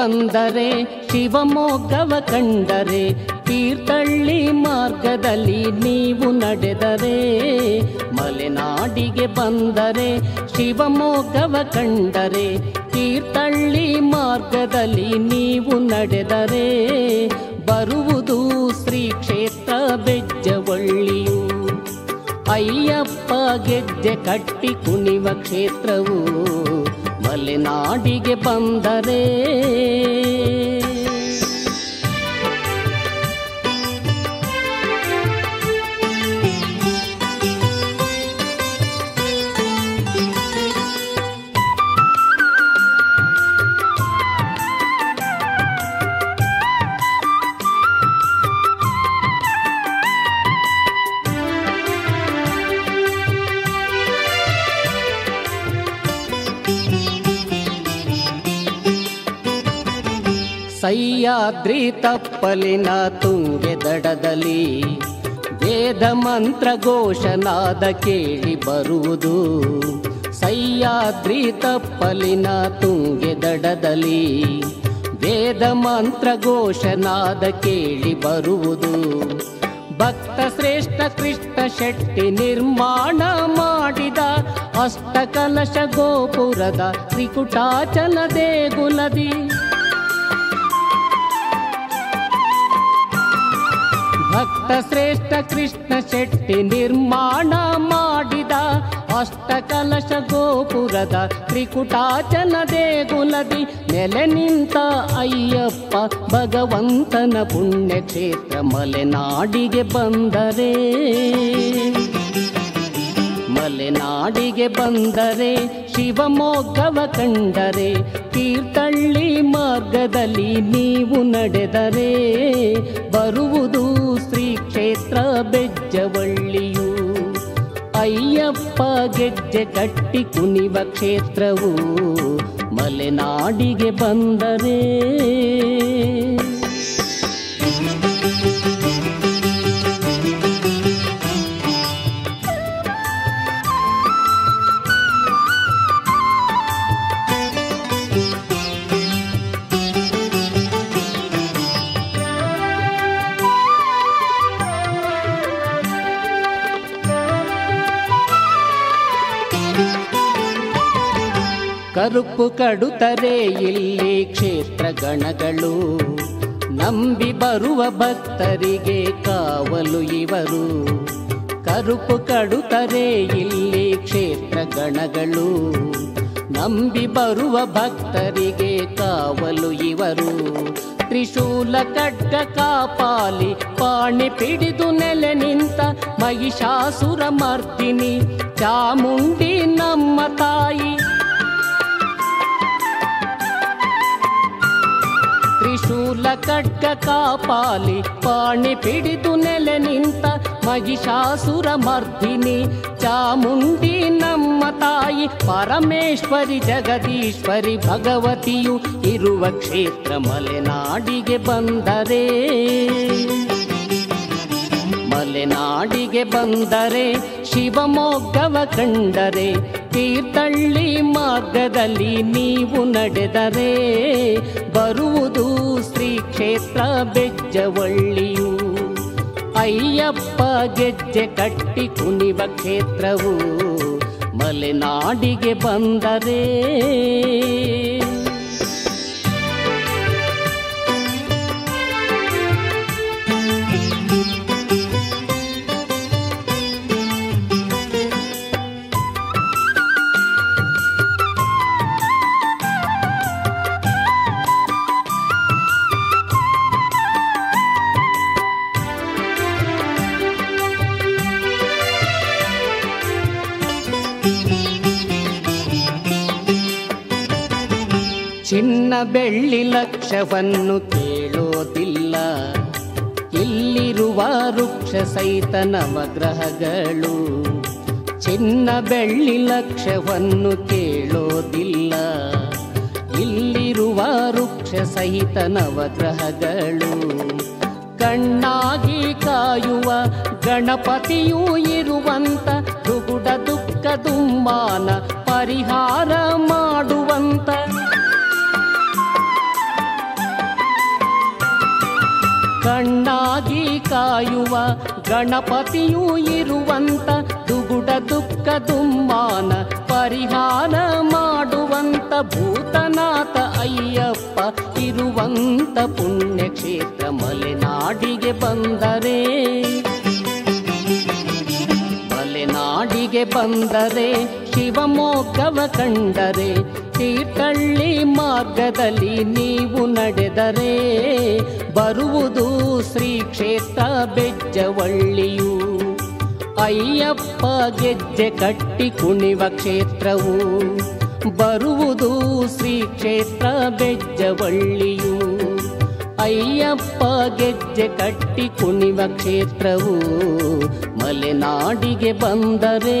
ಬಂದರೆ ಶಿವಮೊಗ್ಗವ ಕಂಡರೆ ತೀರ್ಥಳ್ಳಿ ಮಾರ್ಗದಲ್ಲಿ ನೀವು ನಡೆದರೆ ಮಲೆನಾಡಿಗೆ ಬಂದರೆ ಶಿವಮೊಗ್ಗವ ಕಂಡರೆ ತೀರ್ಥಳ್ಳಿ ಮಾರ್ಗದಲ್ಲಿ ನೀವು ನಡೆದರೆ ಬರುವುದು ಶ್ರೀ ಕ್ಷೇತ್ರ ಬೆಜ್ಜವಳ್ಳಿಯು. ಅಯ್ಯಪ್ಪ ಗೆಜ್ಜೆ ಕಟ್ಟಿ ಕುಣಿವ ಕ್ಷೇತ್ರವು ಮಲೆನಾಡಿಗೆ ಬಂದರೆ ಸಹ್ಯಾದ್ರಿ ತಪ್ಪಲಿನ ತುಂಗೆ ದಡದಲ್ಲಿ ವೇದ ಮಂತ್ರ ಘೋಷನಾದ ಕೇಳಿ ಬರುವುದು. ಸಹ್ಯಾದ್ರಿ ತಪ್ಪಲಿನ ತುಂಗೆ ದಡದಲ್ಲಿ ವೇದ ಮಂತ್ರ ಘೋಷನಾದ ಕೇಳಿ ಬರುವುದು. ಭಕ್ತ ಶ್ರೇಷ್ಠ ಕೃಷ್ಣ ಶೆಟ್ಟಿ ನಿರ್ಮಾಣ ಮಾಡಿದ ಅಷ್ಟಕಲಶ ಗೋಪುರದ ತ್ರಿಕುಟಾಚಲ ದೇಗುಲದಿ. ಭಕ್ತ ಶ್ರೇಷ್ಠ ಕೃಷ್ಣ ಶೆಟ್ಟಿ ನಿರ್ಮಾಣ ಮಾಡಿದ ಅಷ್ಟ ಕಲಶ ಗೋಪುರದ ತ್ರಿಕುಟಾಚನ ದೇಗುಲದಿ ನೆಲೆ ನಿಂತ ಅಯ್ಯಪ್ಪ ಭಗವಂತನ ಪುಣ್ಯಕ್ಷೇತ್ರ ಮಲೆನಾಡಿಗೆ ಬಂದರೆ. ಮಲೆನಾಡಿಗೆ ಬಂದರೆ ಶಿವಮೊಗ್ಗವ ಕಂಡರೆ ತೀರ್ಥಳ್ಳಿ ಮಾರ್ಗದಲ್ಲಿ ನೀವು ನಡೆದರೆ ಬರುವುದು ಶ್ರೀ ಕ್ಷೇತ್ರ ಬೆಜ್ಜವಳ್ಳಿಯು. ಅಯ್ಯಪ್ಪ ಗೆಜ್ಜೆ ಕಟ್ಟಿ ಕುಣಿವ ಕ್ಷೇತ್ರವು ಮಲೆನಾಡಿಗೆ ಬಂದರೆ. ಕರುಪು ಕಡುತರೆ ಇಲ್ಲಿ ಕ್ಷೇತ್ರ ಗಣಗಳು ನಂಬಿ ಬರುವ ಭಕ್ತರಿಗೆ ಕಾವಲು ಇವರು. ಕರುಪು ಕಡುತರೆ ಇಲ್ಲಿ ಕ್ಷೇತ್ರ ಗಣಗಳು ನಂಬಿ ಬರುವ ಭಕ್ತರಿಗೆ ಕಾವಲು ಇವರು. ತ್ರಿಶೂಲ ಖಡ್ಗ ಕಾಪಾಲಿ, ಪಾಣಿ ಪಿಡಿದು ನೆಲೆ ನಿಂತ ಮಹಿಷಾಸುರ ಮರ್ತಿನಿ ಚಾಮುಂಡಿ ನಮ್ಮ ತಾಯಿ ತ್ರಿಶೂಲ ಖಡ್ಗ ಕಾಪಾಲಿ, ಪಾಣಿ ಪಿಡಿದು ನೆಲೆ ನಿಂತ ಮಹಿಷಾಸುರ ಮರ್ದಿನಿ. ಚಾಮುಂಡಿ ನಮ್ಮ ತಾಯಿ, ಪರಮೇಶ್ವರಿ ಜಗದೀಶ್ವರಿ ಭಗವತಿಯು ಇರುವ ಕ್ಷೇತ್ರ ಮಲೆನಾಡಿಗೆ ಬಂದರೆ. ಮಲೆನಾಡಿಗೆ ಬಂದರೆ ಶಿವಮೊಗ್ಗವ ಕಂಡರೆ, ತೀರ್ಥಳ್ಳಿ ಮಾರ್ಗದಲ್ಲಿ ನೀವು ನಡೆದರೆ. ಬರುವುದು ಶ್ರೀ ಕ್ಷೇತ್ರ ಬೆಜ್ಜವಳ್ಳಿಯು. ಅಯ್ಯಪ್ಪ ಗೆಜ್ಜೆ ಕಟ್ಟಿ ಕುಣಿವ ಕ್ಷೇತ್ರವು ಮಲೆನಾಡಿಗೆ ಬಂದರೆ. ಚಿನ್ನ ಬೆಳ್ಳಿ ಲಕ್ಷವನ್ನು ಕೇಳೋದಿಲ್ಲ. ಇಲ್ಲಿರುವ ವೃಕ್ಷ ಸಹಿತ ನವಗ್ರಹಗಳು ಚಿನ್ನ ಬೆಳ್ಳಿ ಲಕ್ಷವನ್ನು ಕೇಳೋದಿಲ್ಲ. ಇಲ್ಲಿರುವ ವೃಕ್ಷ ಸಹಿತ ನವಗ್ರಹಗಳು ಕಣ್ಣಾಗಿ ಕಾಯುವ ಗಣಪತಿಯೂ ಇರುವಂತ ದುಗುಡ ದುಃಖ ದುಮ್ಮಾನ ಪರಿಹಾರ ಮಾಡುವಂತ ಕಣ್ಣಾಗಿ ಕಾಯುವ ಗಣಪತಿಯೂ ಇರುವಂತ ದುಗುಡ ದುಃಖ ದುಮ್ಮಾನ ಪರಿಹಾರ ಮಾಡುವಂತ ಭೂತನಾಥ ಅಯ್ಯಪ್ಪ ಇರುವಂತ ಪುಣ್ಯಕ್ಷೇತ್ರ ಮಲೆನಾಡಿಗೆ ಬಂದರೆ. ಮಲೆನಾಡಿಗೆ ಬಂದರೆ ಶಿವಮೊಗ್ಗವ ಕಂಡರೆ ತೀರ್ಥಳ್ಳಿ ಮಾರ್ಗದಲ್ಲಿ ನೀವು ನಡೆದರೆ ಬರುವುದು ಶ್ರೀ ಕ್ಷೇತ್ರ ಬೆಜ್ಜವಳ್ಳಿಯು. ಅಯ್ಯಪ್ಪ ಗೆಜ್ಜೆ ಕಟ್ಟಿ ಕುಣಿವ ಕ್ಷೇತ್ರವು ಬರುವುದು ಶ್ರೀ ಕ್ಷೇತ್ರ ಬೆಜ್ಜವಳ್ಳಿಯು. ಅಯ್ಯಪ್ಪ ಗೆಜ್ಜೆ ಕಟ್ಟಿ ಕುಣಿವ ಕ್ಷೇತ್ರವು ಮಲೆನಾಡಿಗೆ ಬಂದರೆ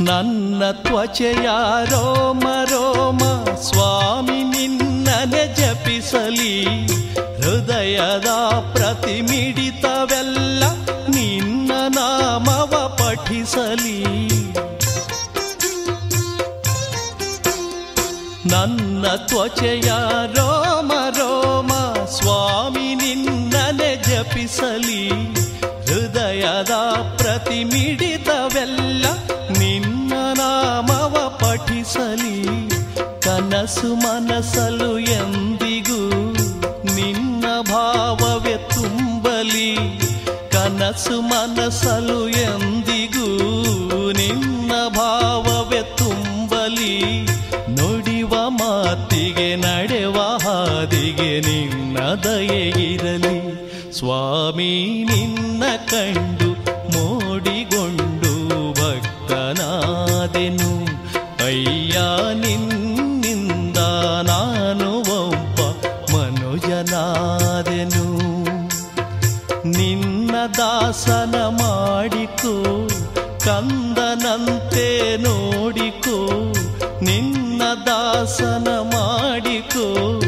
ನನ್ನ ತ್ವಚೆಯ ರೋಮ ರೋಮ ಸ್ವಾಮಿ ನಿನ್ನನೆ ಜಪಿಸಲಿ. ಹೃದಯದ ಪ್ರತಿಮಿಡಿತವೆಲ್ಲ ನಿನ್ನ ನಾಮವ ಪಠಿಸಲಿ. ನನ್ನ ತ್ವಚೆಯ ರೋಮ ರೋಮ ಸ್ವಾಮಿ ನಿನ್ನನೆ ಜಪಿಸಲಿ. ಹೃದಯದ ಪ್ರತಿಮಿಡಿತವೆಲ್ಲ ಪಠಿಸಲಿ, ಕನಸು ಮನಸಲು ಎಂದಿಗೂ ನಿನ್ನ ಭಾವವೇ ತುಂಬಲಿ. ಕನಸು ಮನಸಲು ಎಂದಿಗೂ ನಿನ್ನ ಭಾವವೇ ತುಂಬಲಿ. ನುಡಿವ ಮಾತಿಗೆ, ನಡೆವ ಹಾದಿಗೆ ನಿನ್ನ ದಯೆಯಿರಲಿ ಸ್ವಾಮಿ, ನಿನ್ನ ಕಂಡು ದಾಸನ ಮಾಡಿಕೋ, ಕಂದನಂತೆ ನೋಡಿಕೋ, ನಿನ್ನ ದಾಸನ ಮಾಡಿಕೋ,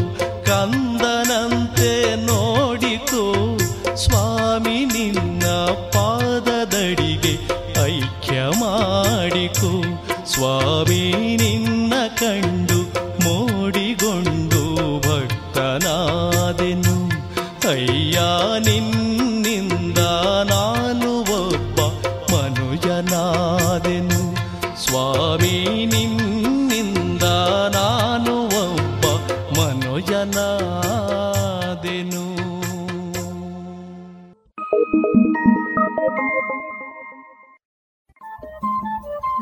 ಕಂದನಂತೆ ನೋಡಿಕೋ, ಸ್ವಾಮಿ ನಿನ್ನ ಪಾದದಡಿಗೆ ಐಕ್ಯ ಮಾಡಿಕೋ, ಸ್ವಾಮಿ ನಿನ್ನ ಕಂಡು ಮೋಡಿಗೊಂಡು ಭಕ್ತನಾದೆನು. ಅಯ್ಯ ನಿನ್ನಿಂದ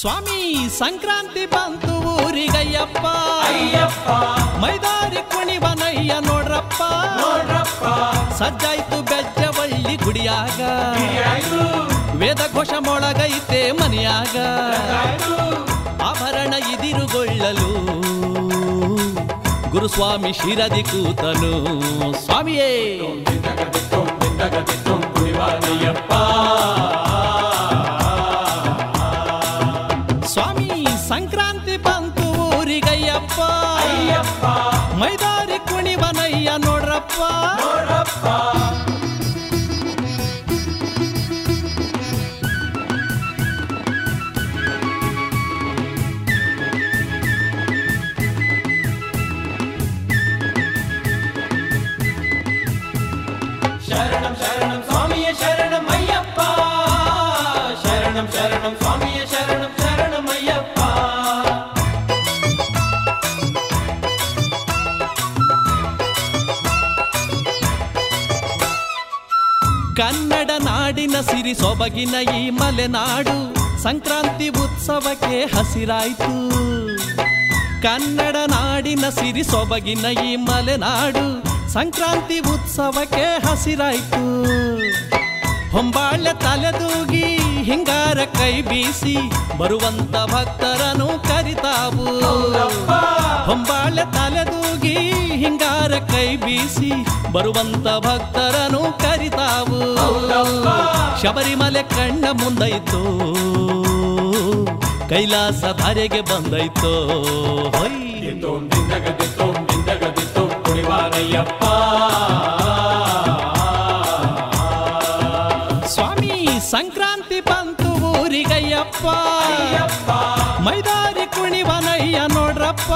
ಸ್ವಾಮಿ ಸಂಕ್ರಾಂತಿ ಬಂತು ಊರಿಗಯ್ಯಪ್ಪ. ಅಯ್ಯಪ್ಪ. ಮೈದಾರಿ ಕುಣಿವನಯ್ಯ ನೋಡ್ರಪ್ಪ. ನೋಡ್ರಪ್ಪ. ಸಜ್ಜಾಯ್ತು ಬೆಜ್ಜವಳ್ಳಿ ಗುಡಿಯಾಗ. ವೇದ ಘೋಷ ಮೊಳಗೈತೆ ಮನೆಯಾಗ ಆಭರಣ ಇದಿರುಗೊಳ್ಳಲು. ಗುರುಸ್ವಾಮಿ ಶಿರದಿ ಕೂತನು. ಸ್ವಾಮಿಯೇ. ದಿಂದಗದಿತ್ತೋಂ ಮೈದಾರಿ ಕುಣಿವನಯ್ಯ ನೋಡ್ರಪ್ಪ. ನೋಡ್ರಪ್ಪ. ಕನ್ನಡ ನಾಡಿನ ಸಿರಿ ಸೊಬಗಿನ ಈ ಮಲೆನಾಡು ಸಂಕ್ರಾಂತಿ ಉತ್ಸವಕ್ಕೆ ಹಸಿರಾಯ್ತು. ಕನ್ನಡ ನಾಡಿನ ಸಿರಿ ಸೊಬಗಿನ ಈ ಮಲೆನಾಡು ಸಂಕ್ರಾಂತಿ ಉತ್ಸವಕ್ಕೆ ಹಸಿರಾಯ್ತು. ಹೊಂಬಾಳೆ ತಲೆದೂಗಿ ಹಿಂಗಾರ ಕೈ ಬೀಸಿ ಬರುವಂತ ಭಕ್ತರನ್ನು ಕರಿತಾವು. ಹೊಂಬಾಳೆ ತಲೆದೂಗಿ ಹಿಂಗಾರ ಕೈ ಬೀಸಿ ಬರುವಂತ ಭಕ್ತರನ್ನು ಕರಿತಾವು. ಶಬರಿಮಲೆ ಕಣ್ಣ ಮುಂದೈತು ಕೈಲಾಸ ಧರೆಗೆ ಬಂದೈತೋ ಸ್ವಾಮಿ ಸಂಕ್ರಾಂತಿ ಬಂತು ಊರಿಗಯ್ಯಪ್ಪ. ಮೈದಾರಿ ಕುಣಿವನಯ್ಯ ನೋಡ್ರಪ್ಪ.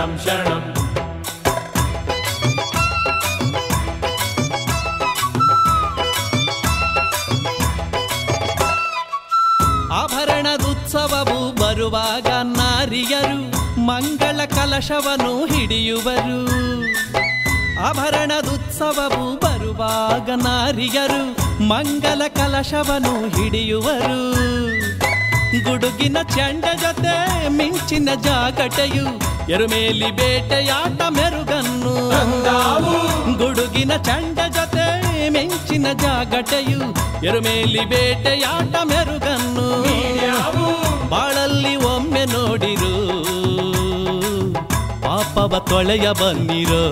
ಶರಣಂ ಶರಣಂ. ಆಭರಣದುತ್ಸವವು ಬರುವಾಗ ನಾರಿಯರು ಮಂಗಳ ಕಲಶವನ್ನು ಹಿಡಿಯುವರು. ಆಭರಣದುತ್ಸವವು ಬರುವಾಗ ನಾರಿಯರು ಮಂಗಲ ಕಲಶವನ್ನು ಹಿಡಿಯುವರು. ಗುಡುಗಿನ ಚಂಡ ಜೊತೆ ಮಿಂಚಿನ ಜಾಗಟೆಯು ಎರುಮೇಲಿ ಬೇಟೆಯಾಟ ಮೆರುಗನ್ನು ಗುಡುಗಿನ ಚಂಡ ಜೊತೆ ಮಿಂಚಿನ ಜಾಗಟೆಯು ಎರುಮೇಲಿ ಬೇಟೆಯಾಟ ಮೆರುಗನ್ನು ಬಾಳಲ್ಲಿ ಒಮ್ಮೆ ನೋಡಿರು. ಪಾಪವ ತೊಳೆಯ ಬನ್ನಿರೋ.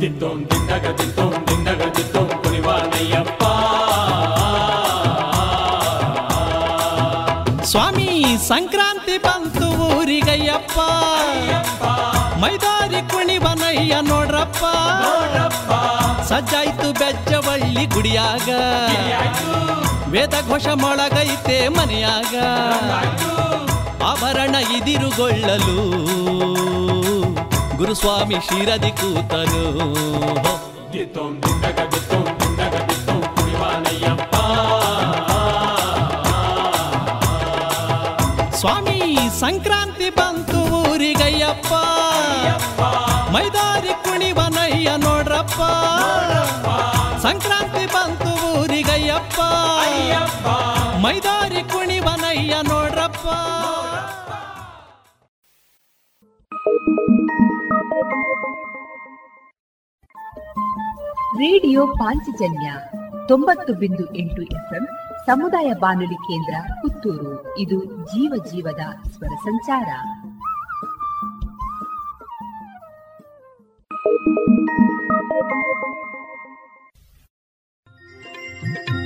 ದಿತ್ತೋಂ ದಿಂದಗದಿತ್ತೋಂ ದಿಂದಗದಿತ್ತೋಂ ಕುಣಿವಾನಯ್ಯಪ್ಪ ಸ್ವಾಮಿ ಸಂಕ್ರಾಂತಿ ಬಂತು ಊರಿಗಯ್ಯಪ್ಪ ಮೈದಾರಿ ಕುಣಿವನಯ್ಯ ನೋಡ್ರಪ್ಪ. ಸಜ್ಜಾಯ್ತು ಬೆಜ್ಜವಳ್ಳಿ ಗುಡಿಯಾಗ. ವೇದ ಘೋಷ ಮೊಳಗೈತೆ ಮನೆಯಾಗ. ಆಭರಣ ಇದಿರುಗೊಳ್ಳಲು ಗುರುಸ್ವಾಮಿ ಶಿರದಿ ಕೂತನು. ಸ್ವಾಮಿ, ಸಂಕ್ರಾಂತಿ ಬಂತು. ಊರಿಗಯ್ಯಪ್ಪ ಮೈದಾರಿ ಕುಣಿವನಯ್ಯ ನೋಡ್ರಪ್ಪ. ಸಂಕ್ರಾಂತಿ ಬಂತು ಊರಿಗಯ್ಯಪ್ಪ. ಮೈದಾರಿ ಕುಣಿವನಯ್ಯ ನೋಡ್ರಪ್ಪ. ರೇಡಿಯೋ ಪಾಂಚಜನ್ಯ ತೊಂಬತ್ತು ಬಿಂದು ಎಂಟು ಎಫ್ಎಂ ಸಮುದಾಯ ಬಾನುಲಿ ಕೇಂದ್ರ ಪುತ್ತೂರು. ಇದು ಜೀವ ಜೀವದ ಸ್ವರ ಸಂಚಾರ. thank you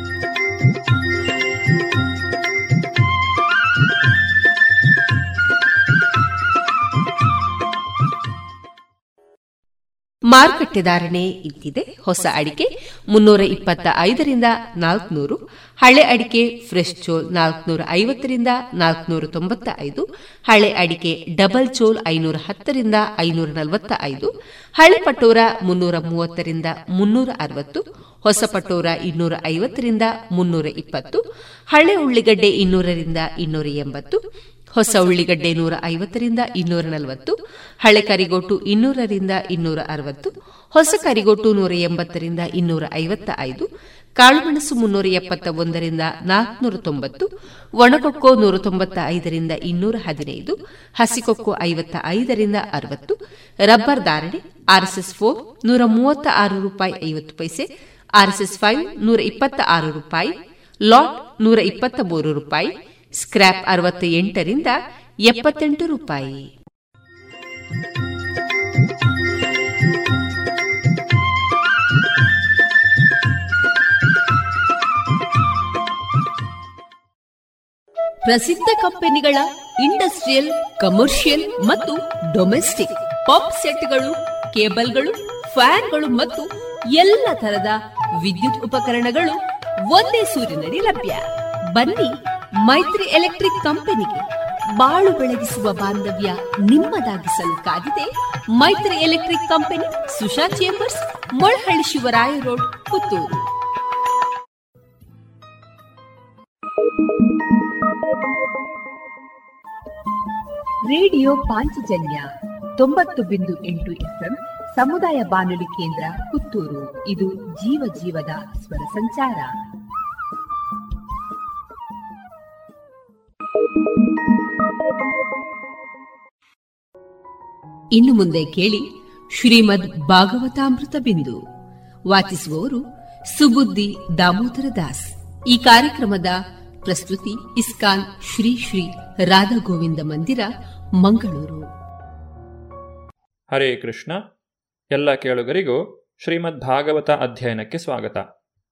ಮಾರುಕಟ್ಟೆ ಧಾರಣೆ ಇದ್ದಿದೆ ಹೊಸ ಅಡಿಕೆ ಮುನ್ನೂರ ಇಪ್ಪತ್ತ ಐದರಿಂದ ನಾಲ್ಕುನೂರು, ಹಳೆ ಅಡಿಕೆ ಫ್ರೆಶ್ ಚೋಲ್ ನಾಲ್ಕನೂರ ಐವತ್ತರಿಂದ ನಾಲ್ಕನೂರ ತೊಂಬತ್ತ ಐದು ಹಳೆ ಅಡಿಕೆ ಡಬಲ್ ಚೋಲ್ ಐನೂರ ಹತ್ತರಿಂದ ಐನೂರ ನಲವತ್ತ ಐದು ಹಳೆ ಪಟೋರ ಮುನ್ನೂರ ಮೂವತ್ತರಿಂದ ಮುನ್ನೂರ ಅರವತ್ತು ಹೊಸ ಪಟೋರ ಇನ್ನೂರ ಐವತ್ತರಿಂದ ಮುನ್ನೂರ ಇಪ್ಪತ್ತು ಹಳೆ ಉಳ್ಳಿಗಡ್ಡೆ ಇನ್ನೂರರಿಂದ ಇನ್ನೂರ ಎಂಬತ್ತು ಹೊಸ ಉಳ್ಳಿಗಡ್ಡೆ ನೂರ ಐವತ್ತರಿಂದ ಇನ್ನೂರ ನಲವತ್ತು, ಹಳೆ ಕರಿಗೋಟು ಇನ್ನೂರರಿಂದ ಇನ್ನೂರ ಅರವತ್ತು, ಹೊಸ ಕರಿಗೋಟು ನೂರ ಎಂಬತ್ತರಿಂದ ಇನ್ನೂರ ಐವತ್ತ ಐದು, ಕಾಳುಮೆಣಸು ಮುನ್ನೂರ ಎಪ್ಪತ್ತ ಒಂದರಿಂದ ನಾಲ್ಕುನೂರ ತೊಂಬತ್ತು, ಒಣಕೊಕ್ಕೋ ನೂರ ತೊಂಬತ್ತ ಐದರಿಂದ ಇನ್ನೂರ ಹದಿನೈದು, ಹಸಿಕೊಕ್ಕೋ ಐವತ್ತ ಐದರಿಂದ ಅರವತ್ತು, ರಬ್ಬರ್ ಧಾರಣೆ ಆರ್ಎಸ್ಎಸ್ ಫೋರ್ ನೂರ ಮೂವತ್ತ ಆರು ರೂಪಾಯಿ ಐವತ್ತು ಪೈಸೆ, ಆರ್ಎಸ್ಎಸ್ ಫೈವ್ ನೂರ ಇಪ್ಪತ್ತ ಆರು ರೂಪಾಯಿ, ಲಾಟ್ ನೂರ ಇಪ್ಪತ್ತ ಮೂರು ರೂಪಾಯಿ ಸ್ಕ್ರಾಪ್ ಅರವತ್ತ ಎಂಟರಿಂದ ಎಪ್ಪತ್ತೆಂಟು ರೂಪಾಯಿ. ಪ್ರಸಿದ್ಧ ಕಂಪನಿಗಳ ಇಂಡಸ್ಟ್ರಿಯಲ್, ಕಮರ್ಷಿಯಲ್ ಮತ್ತು ಡೊಮೆಸ್ಟಿಕ್ ಪಾಪ್ ಸೆಟ್ಗಳು, ಕೇಬಲ್ಗಳು, ಫ್ಯಾನ್ಗಳು ಮತ್ತು ಎಲ್ಲ ತರದ ವಿದ್ಯುತ್ ಉಪಕರಣಗಳು ಒಂದೇ ಸೂರಿನಡಿ ಲಭ್ಯ. ಬನ್ನಿ ಮೈತ್ರಿ ಎಲೆಕ್ಟ್ರಿಕ್ ಕಂಪನಿಗೆ ಬಾಳು ಬೆಳಗಿಸುವ ಬಾಂಧವ್ಯ ನಿಮ್ಮದಾಗಿಸಲು ಕಾದಿದೆ Maitri electric company Susha chambers, Molahalli Shivaraya road, Puttur. Radio Panchajanya ತೊಂಬತ್ತು ಬಿಂದು ಎಂಟು ಎಫ್ಎಂ ಸಮುದಾಯ ಬಾನುಲಿ ಕೇಂದ್ರ ಪುತ್ತೂರು. ಇದು ಜೀವ ಜೀವದ ಸ್ವರ ಸಂಚಾರ. ಇನ್ನು ಮುಂದೆ ಕೇಳಿ ಶ್ರೀಮದ್ ಭಾಗವತಾಮೃತ ಬಿಂದು. ವಾಚಿಸುವವರು ಸುಬುದ್ದಿ ದಾಮೋದರ ದಾಸ್. ಈ ಕಾರ್ಯಕ್ರಮದ ಪ್ರಸ್ತುತಿ ಇಸ್ಕಾನ್ ಶ್ರೀ ಶ್ರೀ ರಾಧಾ ಗೋವಿಂದ ಮಂದಿರ, ಮಂಗಳೂರು. ಹರೇ ಕೃಷ್ಣ. ಎಲ್ಲ ಕೇಳುಗರಿಗೂ ಶ್ರೀಮದ್ ಭಾಗವತ ಅಧ್ಯಯನಕ್ಕೆ ಸ್ವಾಗತ.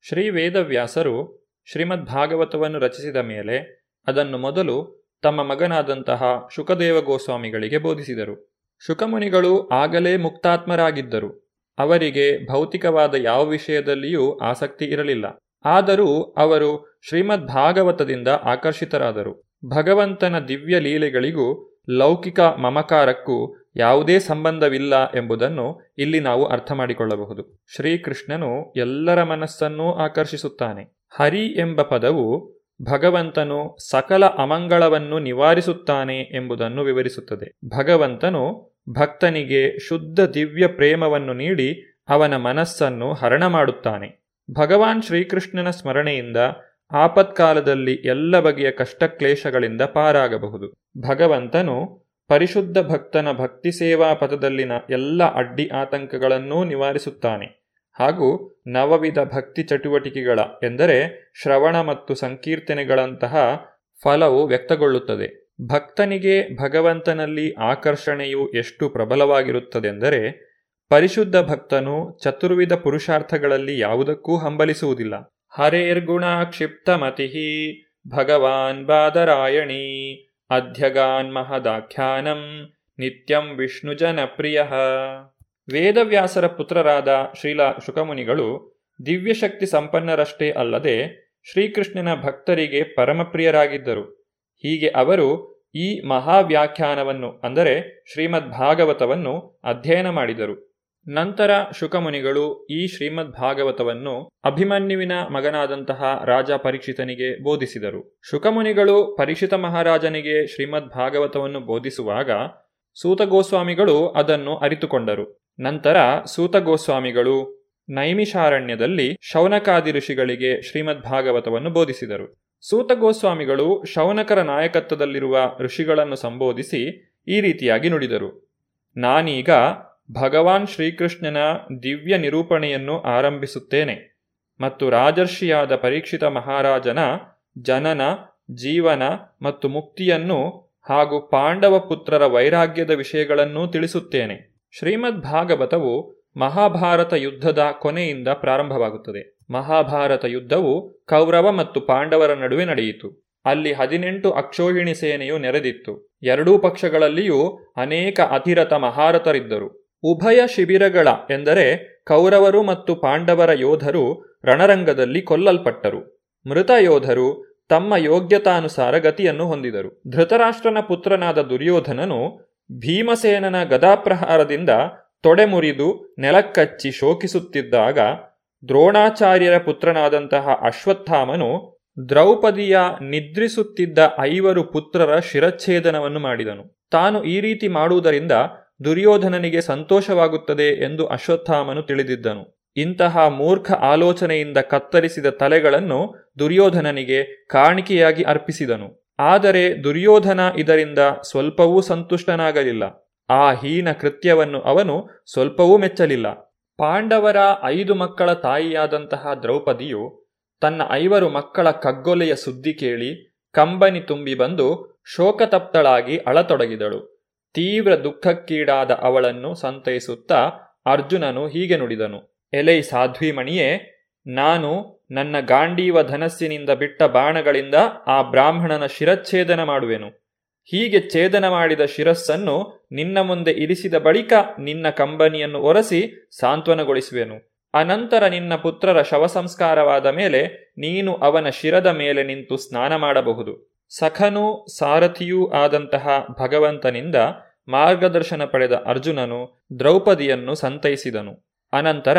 ಶ್ರೀ ವೇದವ್ಯಾಸರು ಶ್ರೀಮದ್ ಭಾಗವತವನ್ನು ರಚಿಸಿದ ಮೇಲೆ ಅದನ್ನು ಮೊದಲು ತಮ್ಮ ಮಗನಾದಂತಹ ಶುಕದೇವ ಗೋಸ್ವಾಮಿಗಳಿಗೆ ಬೋಧಿಸಿದರು. ಶುಕಮುನಿಗಳು ಆಗಲೇ ಮುಕ್ತಾತ್ಮರಾಗಿದ್ದರು. ಅವರಿಗೆ ಭೌತಿಕವಾದ ಯಾವ ವಿಷಯದಲ್ಲಿಯೂ ಆಸಕ್ತಿ ಇರಲಿಲ್ಲ. ಆದರೂ ಅವರು ಶ್ರೀಮದ್ ಭಾಗವತದಿಂದ ಆಕರ್ಷಿತರಾದರು. ಭಗವಂತನ ದಿವ್ಯ ಲೀಲೆಗಳಿಗೂ ಲೌಕಿಕ ಮಮಕಾರಕ್ಕೂ ಯಾವುದೇ ಸಂಬಂಧವಿಲ್ಲ ಎಂಬುದನ್ನು ಇಲ್ಲಿ ನಾವು ಅರ್ಥ ಮಾಡಿಕೊಳ್ಳಬಹುದು ಶ್ರೀಕೃಷ್ಣನು ಎಲ್ಲರ ಮನಸ್ಸನ್ನೂ ಆಕರ್ಷಿಸುತ್ತಾನೆ. ಹರಿ ಎಂಬ ಪದವು ಭಗವಂತನು ಸಕಲ ಅಮಂಗಳವನ್ನು ನಿವಾರಿಸುತ್ತಾನೆ ಎಂಬುದನ್ನು ವಿವರಿಸುತ್ತದೆ. ಭಗವಂತನು ಭಕ್ತನಿಗೆ ಶುದ್ಧ ದಿವ್ಯ ಪ್ರೇಮವನ್ನು ನೀಡಿ ಅವನ ಮನಸ್ಸನ್ನು ಹರಣ ಮಾಡುತ್ತಾನೆ. ಭಗವಾನ್ ಶ್ರೀಕೃಷ್ಣನ ಸ್ಮರಣೆಯಿಂದ ಆಪತ್ಕಾಲದಲ್ಲಿ ಎಲ್ಲ ಬಗೆಯ ಕಷ್ಟಕ್ಲೇಶಗಳಿಂದ ಪಾರಾಗಬಹುದು. ಭಗವಂತನು ಪರಿಶುದ್ಧ ಭಕ್ತನ ಭಕ್ತಿ ಸೇವಾ ಪಥದಲ್ಲಿನ ಎಲ್ಲ ಅಡ್ಡಿ ಆತಂಕಗಳನ್ನೂ ನಿವಾರಿಸುತ್ತಾನೆ. ಹಾಗೂ ನವವಿಧ ಭಕ್ತಿ ಚಟುವಟಿಕೆಗಳ ಎಂದರೆ ಶ್ರವಣ ಮತ್ತು ಸಂಕೀರ್ತನೆಗಳಂತಹ ಫಲವು ವ್ಯಕ್ತಗೊಳ್ಳುತ್ತದೆ. ಭಕ್ತನಿಗೆ ಭಗವಂತನಲ್ಲಿ ಆಕರ್ಷಣೆಯು ಎಷ್ಟು ಪ್ರಬಲವಾಗಿರುತ್ತದೆಂದರೆ ಪರಿಶುದ್ಧ ಭಕ್ತನು ಚತುರ್ವಿಧ ಪುರುಷಾರ್ಥಗಳಲ್ಲಿ ಯಾವುದಕ್ಕೂ ಹಂಬಲಿಸುವುದಿಲ್ಲ. ಹರೇರ್ಗುಣ ಕ್ಷಿಪ್ತಮತಿ ಭಗವಾನ್ ಬಾದರಾಯಣಿ ಅಧ್ಯಗಾನ್ ಮಹದಾಖ್ಯಾನಂ ನಿತ್ಯಂ ವಿಷ್ಣು ಜನಪ್ರಿಯ. ವೇದವ್ಯಾಸರ ಪುತ್ರರಾದ ಶ್ರೀಲ ಶುಕಮುನಿಗಳು ದಿವ್ಯಶಕ್ತಿ ಸಂಪನ್ನರಷ್ಟೇ ಅಲ್ಲದೆ ಶ್ರೀಕೃಷ್ಣನ ಭಕ್ತರಿಗೆ ಪರಮಪ್ರಿಯರಾಗಿದ್ದರು. ಹೀಗೆ ಅವರು ಈ ಮಹಾವ್ಯಾಖ್ಯಾನವನ್ನು, ಅಂದರೆ ಶ್ರೀಮದ್ ಭಾಗವತವನ್ನು ಅಧ್ಯಯನ ಮಾಡಿದರು. ನಂತರ ಶುಕಮುನಿಗಳು ಈ ಶ್ರೀಮದ್ ಭಾಗವತವನ್ನು ಅಭಿಮನ್ಯುವಿನ ಮಗನಾದಂತಹ ರಾಜ ಪರೀಕ್ಷಿತನಿಗೆ ಬೋಧಿಸಿದರು. ಶುಕಮುನಿಗಳು ಪರೀಕ್ಷಿತ ಮಹಾರಾಜನಿಗೆ ಶ್ರೀಮದ್ ಭಾಗವತವನ್ನು ಬೋಧಿಸುವಾಗ ಸೂತಗೋಸ್ವಾಮಿಗಳು ಅದನ್ನು ಅರಿತುಕೊಂಡರು. ನಂತರ ಸೂತಗೋಸ್ವಾಮಿಗಳು ನೈಮಿಷಾರಣ್ಯದಲ್ಲಿ ಶೌನಕಾದಿ ಋಷಿಗಳಿಗೆ ಶ್ರೀಮದ್ ಭಾಗವತವನ್ನು ಬೋಧಿಸಿದರು. ಸೂತಗೋಸ್ವಾಮಿಗಳು ಶೌನಕರ ನಾಯಕತ್ವದಲ್ಲಿರುವ ಋಷಿಗಳನ್ನು ಸಂಬೋಧಿಸಿ ಈ ರೀತಿಯಾಗಿ ನುಡಿದರು. ನಾನೀಗ ಭಗವಾನ್ ಶ್ರೀಕೃಷ್ಣನ ದಿವ್ಯ ನಿರೂಪಣೆಯನ್ನು ಆರಂಭಿಸುತ್ತೇನೆ ಮತ್ತು ರಾಜರ್ಷಿಯಾದ ಪರೀಕ್ಷಿತ ಮಹಾರಾಜನ ಜನನ, ಜೀವನ ಮತ್ತು ಮುಕ್ತಿಯನ್ನು ಹಾಗೂ ಪಾಂಡವ ಪುತ್ರರ ವೈರಾಗ್ಯದ ವಿಷಯಗಳನ್ನೂ ತಿಳಿಸುತ್ತೇನೆ. ಶ್ರೀಮದ್ ಭಾಗವತವು ಮಹಾಭಾರತ ಯುದ್ಧದ ಕೊನೆಯಿಂದ ಪ್ರಾರಂಭವಾಗುತ್ತದೆ. ಮಹಾಭಾರತ ಯುದ್ಧವು ಕೌರವ ಮತ್ತು ಪಾಂಡವರ ನಡುವೆ ನಡೆಯಿತು. ಅಲ್ಲಿ ಹದಿನೆಂಟು ಅಕ್ಷೋಹಿಣಿ ಸೇನೆಯು ನೆರೆದಿತ್ತು. ಎರಡೂ ಪಕ್ಷಗಳಲ್ಲಿಯೂ ಅನೇಕ ಅತಿರಥ ಮಹಾರಥರಿದ್ದರು. ಉಭಯ ಶಿಬಿರಗಳ ಎಂದರೆ ಕೌರವರು ಮತ್ತು ಪಾಂಡವರ ಯೋಧರು ರಣರಂಗದಲ್ಲಿ ಕೊಲ್ಲಲ್ಪಟ್ಟರು. ಮೃತ ಯೋಧರು ತಮ್ಮ ಯೋಗ್ಯತಾನುಸಾರ ಗತಿಯನ್ನು ಹೊಂದಿದರು. ಧೃತರಾಷ್ಟ್ರನ ಪುತ್ರನಾದ ದುರ್ಯೋಧನನು ಭೀಮಸೇನನ ಗದಾಪ್ರಹಾರದಿಂದ ತೊಡೆ ಮುರಿದು ನೆಲಕ್ಕಚ್ಚಿ ಶೋಕಿಸುತ್ತಿದ್ದಾಗ ದ್ರೋಣಾಚಾರ್ಯರ ಪುತ್ರನಾದಂತಹ ಅಶ್ವತ್ಥಾಮನು ದ್ರೌಪದಿಯ ನಿದ್ರಿಸುತ್ತಿದ್ದ ಐವರು ಪುತ್ರರ ಶಿರಚ್ಛೇದನವನ್ನು ಮಾಡಿದನು. ತಾನು ಈ ರೀತಿ ಮಾಡುವುದರಿಂದ ದುರ್ಯೋಧನನಿಗೆ ಸಂತೋಷವಾಗುತ್ತದೆ ಎಂದು ಅಶ್ವತ್ಥಾಮನು ತಿಳಿದಿದ್ದನು. ಇಂತಹ ಮೂರ್ಖ ಆಲೋಚನೆಯಿಂದ ಕತ್ತರಿಸಿದ ತಲೆಗಳನ್ನು ದುರ್ಯೋಧನನಿಗೆ ಕಾಣಿಕೆಯಾಗಿ ಅರ್ಪಿಸಿದನು. ಆದರೆ ದುರ್ಯೋಧನ ಇದರಿಂದ ಸ್ವಲ್ಪವೂ ಸಂತುಷ್ಟನಾಗಲಿಲ್ಲ. ಆ ಹೀನ ಕೃತ್ಯವನ್ನು ಅವನು ಸ್ವಲ್ಪವೂ ಮೆಚ್ಚಲಿಲ್ಲ. ಪಾಂಡವರ ಐದು ಮಕ್ಕಳ ತಾಯಿಯಾದಂತಹ ದ್ರೌಪದಿಯು ತನ್ನ ಐವರು ಮಕ್ಕಳ ಕಗ್ಗೊಲೆಯ ಸುದ್ದಿ ಕೇಳಿ ಕಂಬನಿ ತುಂಬಿ ಬಂದು ಶೋಕತಪ್ತಳಾಗಿ ಅಳತೊಡಗಿದಳು. ತೀವ್ರ ದುಃಖಕ್ಕೀಡಾದ ಅವಳನ್ನು ಸಂತೈಸುತ್ತಾ ಅರ್ಜುನನು ಹೀಗೆ ನುಡಿದನು. ಎಲೈ ಸಾಧ್ವಿಮಣಿಯೇ ನಾನು ನನ್ನ ಗಾಂಡೀವ ಧನಸ್ಸಿನಿಂದ ಬಿಟ್ಟ ಬಾಣಗಳಿಂದ ಆ ಬ್ರಾಹ್ಮಣನ ಶಿರಚ್ಛೇದನ ಮಾಡುವೆನು. ಹೀಗೆ ಛೇದನ ಮಾಡಿದ ಶಿರಸ್ಸನ್ನು ನಿನ್ನ ಮುಂದೆ ಇರಿಸಿದ ಬಳಿಕ ನಿನ್ನ ಕಂಬನಿಯನ್ನು ಒರೆಸಿ ಸಾಂತ್ವನಗೊಳಿಸುವೆನು. ಅನಂತರ ನಿನ್ನ ಪುತ್ರರ ಶವ ಸಂಸ್ಕಾರವಾದ ಮೇಲೆ ನೀನು ಅವನ ಶಿರದ ಮೇಲೆ ನಿಂತು ಸ್ನಾನ ಮಾಡಬಹುದು. ಸಖನೂ ಸಾರಥಿಯೂ ಆದಂತಹ ಭಗವಂತನಿಂದ ಮಾರ್ಗದರ್ಶನ ಪಡೆದ ಅರ್ಜುನನು ದ್ರೌಪದಿಯನ್ನು ಸಂತೈಸಿದನು. ಅನಂತರ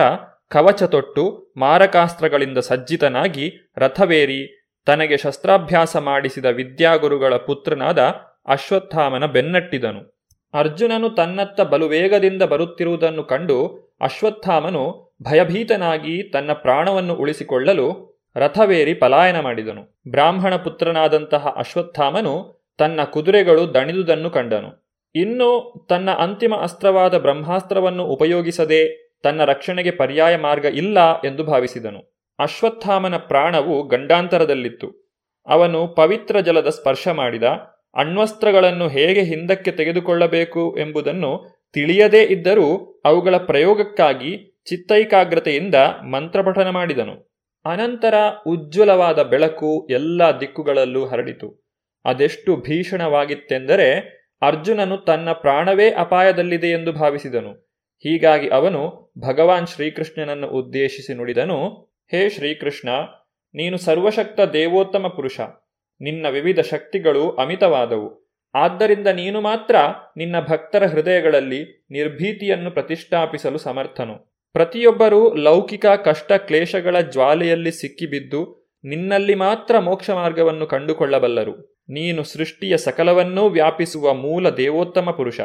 ಕವಚ ತೊಟ್ಟು ಮಾರಕಾಸ್ತ್ರಗಳಿಂದ ಸಜ್ಜಿತನಾಗಿ ರಥವೇರಿ ತನಗೆ ಶಸ್ತ್ರಾಭ್ಯಾಸ ಮಾಡಿಸಿದ ವಿದ್ಯಾಗುರುಗಳ ಪುತ್ರನಾದ ಅಶ್ವತ್ಥಾಮನ ಬೆನ್ನಟ್ಟಿದನು. ಅರ್ಜುನನು ತನ್ನತ್ತ ಬಲು ವೇಗದಿಂದ ಬರುತ್ತಿರುವುದನ್ನು ಕಂಡು ಅಶ್ವತ್ಥಾಮನು ಭಯಭೀತನಾಗಿ ತನ್ನ ಪ್ರಾಣವನ್ನು ಉಳಿಸಿಕೊಳ್ಳಲು ರಥವೇರಿ ಪಲಾಯನ ಮಾಡಿದನು. ಬ್ರಾಹ್ಮಣ ಪುತ್ರನಾದಂತಹ ಅಶ್ವತ್ಥಾಮನು ತನ್ನ ಕುದುರೆಗಳು ದಣಿದುದನ್ನು ಕಂಡನು. ಇನ್ನು ತನ್ನ ಅಂತಿಮ ಅಸ್ತ್ರವಾದ ಬ್ರಹ್ಮಾಸ್ತ್ರವನ್ನು ಉಪಯೋಗಿಸದೆ ತನ್ನ ರಕ್ಷಣೆಗೆ ಪರ್ಯಾಯ ಮಾರ್ಗ ಇಲ್ಲ ಎಂದು ಭಾವಿಸಿದನು. ಅಶ್ವತ್ಥಾಮನ ಪ್ರಾಣವು ಗಂಡಾಂತರದಲ್ಲಿತ್ತು. ಅವನು ಪವಿತ್ರ ಜಲದ ಸ್ಪರ್ಶ ಮಾಡಿದ, ಅಣ್ವಸ್ತ್ರಗಳನ್ನು ಹೇಗೆ ಹಿಂದಕ್ಕೆ ತೆಗೆದುಕೊಳ್ಳಬೇಕು ಎಂಬುದನ್ನು ತಿಳಿಯದೇ ಇದ್ದರೂ ಅವುಗಳ ಪ್ರಯೋಗಕ್ಕಾಗಿ ಚಿತ್ತೈಕಾಗ್ರತೆಯಿಂದ ಮಂತ್ರಪಠನ ಮಾಡಿದನು. ಅನಂತರ ಉಜ್ವಲವಾದ ಬೆಳಕು ಎಲ್ಲ ದಿಕ್ಕುಗಳಲ್ಲೂ ಹರಡಿತು. ಅದೆಷ್ಟು ಭೀಷಣವಾಗಿತ್ತೆಂದರೆ ಅರ್ಜುನನು ತನ್ನ ಪ್ರಾಣವೇ ಅಪಾಯದಲ್ಲಿದೆ ಎಂದು ಭಾವಿಸಿದನು. ಹೀಗಾಗಿ ಅವನು ಭಗವಾನ್ ಶ್ರೀಕೃಷ್ಣನನ್ನು ಉದ್ದೇಶಿಸಿ ನುಡಿದನು, ಹೇ ಶ್ರೀಕೃಷ್ಣ, ನೀನು ಸರ್ವಶಕ್ತ ದೇವೋತ್ತಮ ಪುರುಷ. ನಿನ್ನ ವಿವಿಧ ಶಕ್ತಿಗಳು ಅಮಿತವಾದವು. ಆದ್ದರಿಂದ ನೀನು ಮಾತ್ರ ನಿನ್ನ ಭಕ್ತರ ಹೃದಯಗಳಲ್ಲಿ ನಿರ್ಭೀತಿಯನ್ನು ಪ್ರತಿಷ್ಠಾಪಿಸಲು ಸಮರ್ಥನು. ಪ್ರತಿಯೊಬ್ಬರೂ ಲೌಕಿಕ ಕಷ್ಟ ಕ್ಲೇಶಗಳ ಜ್ವಾಲೆಯಲ್ಲಿ ಸಿಕ್ಕಿಬಿದ್ದು ನಿನ್ನಲ್ಲಿ ಮಾತ್ರ ಮೋಕ್ಷ ಮಾರ್ಗವನ್ನು ಕಂಡುಕೊಳ್ಳಬಲ್ಲರು. ನೀನು ಸೃಷ್ಟಿಯ ಸಕಲವನ್ನೂ ವ್ಯಾಪಿಸುವ ಮೂಲ ದೇವೋತ್ತಮ ಪುರುಷ.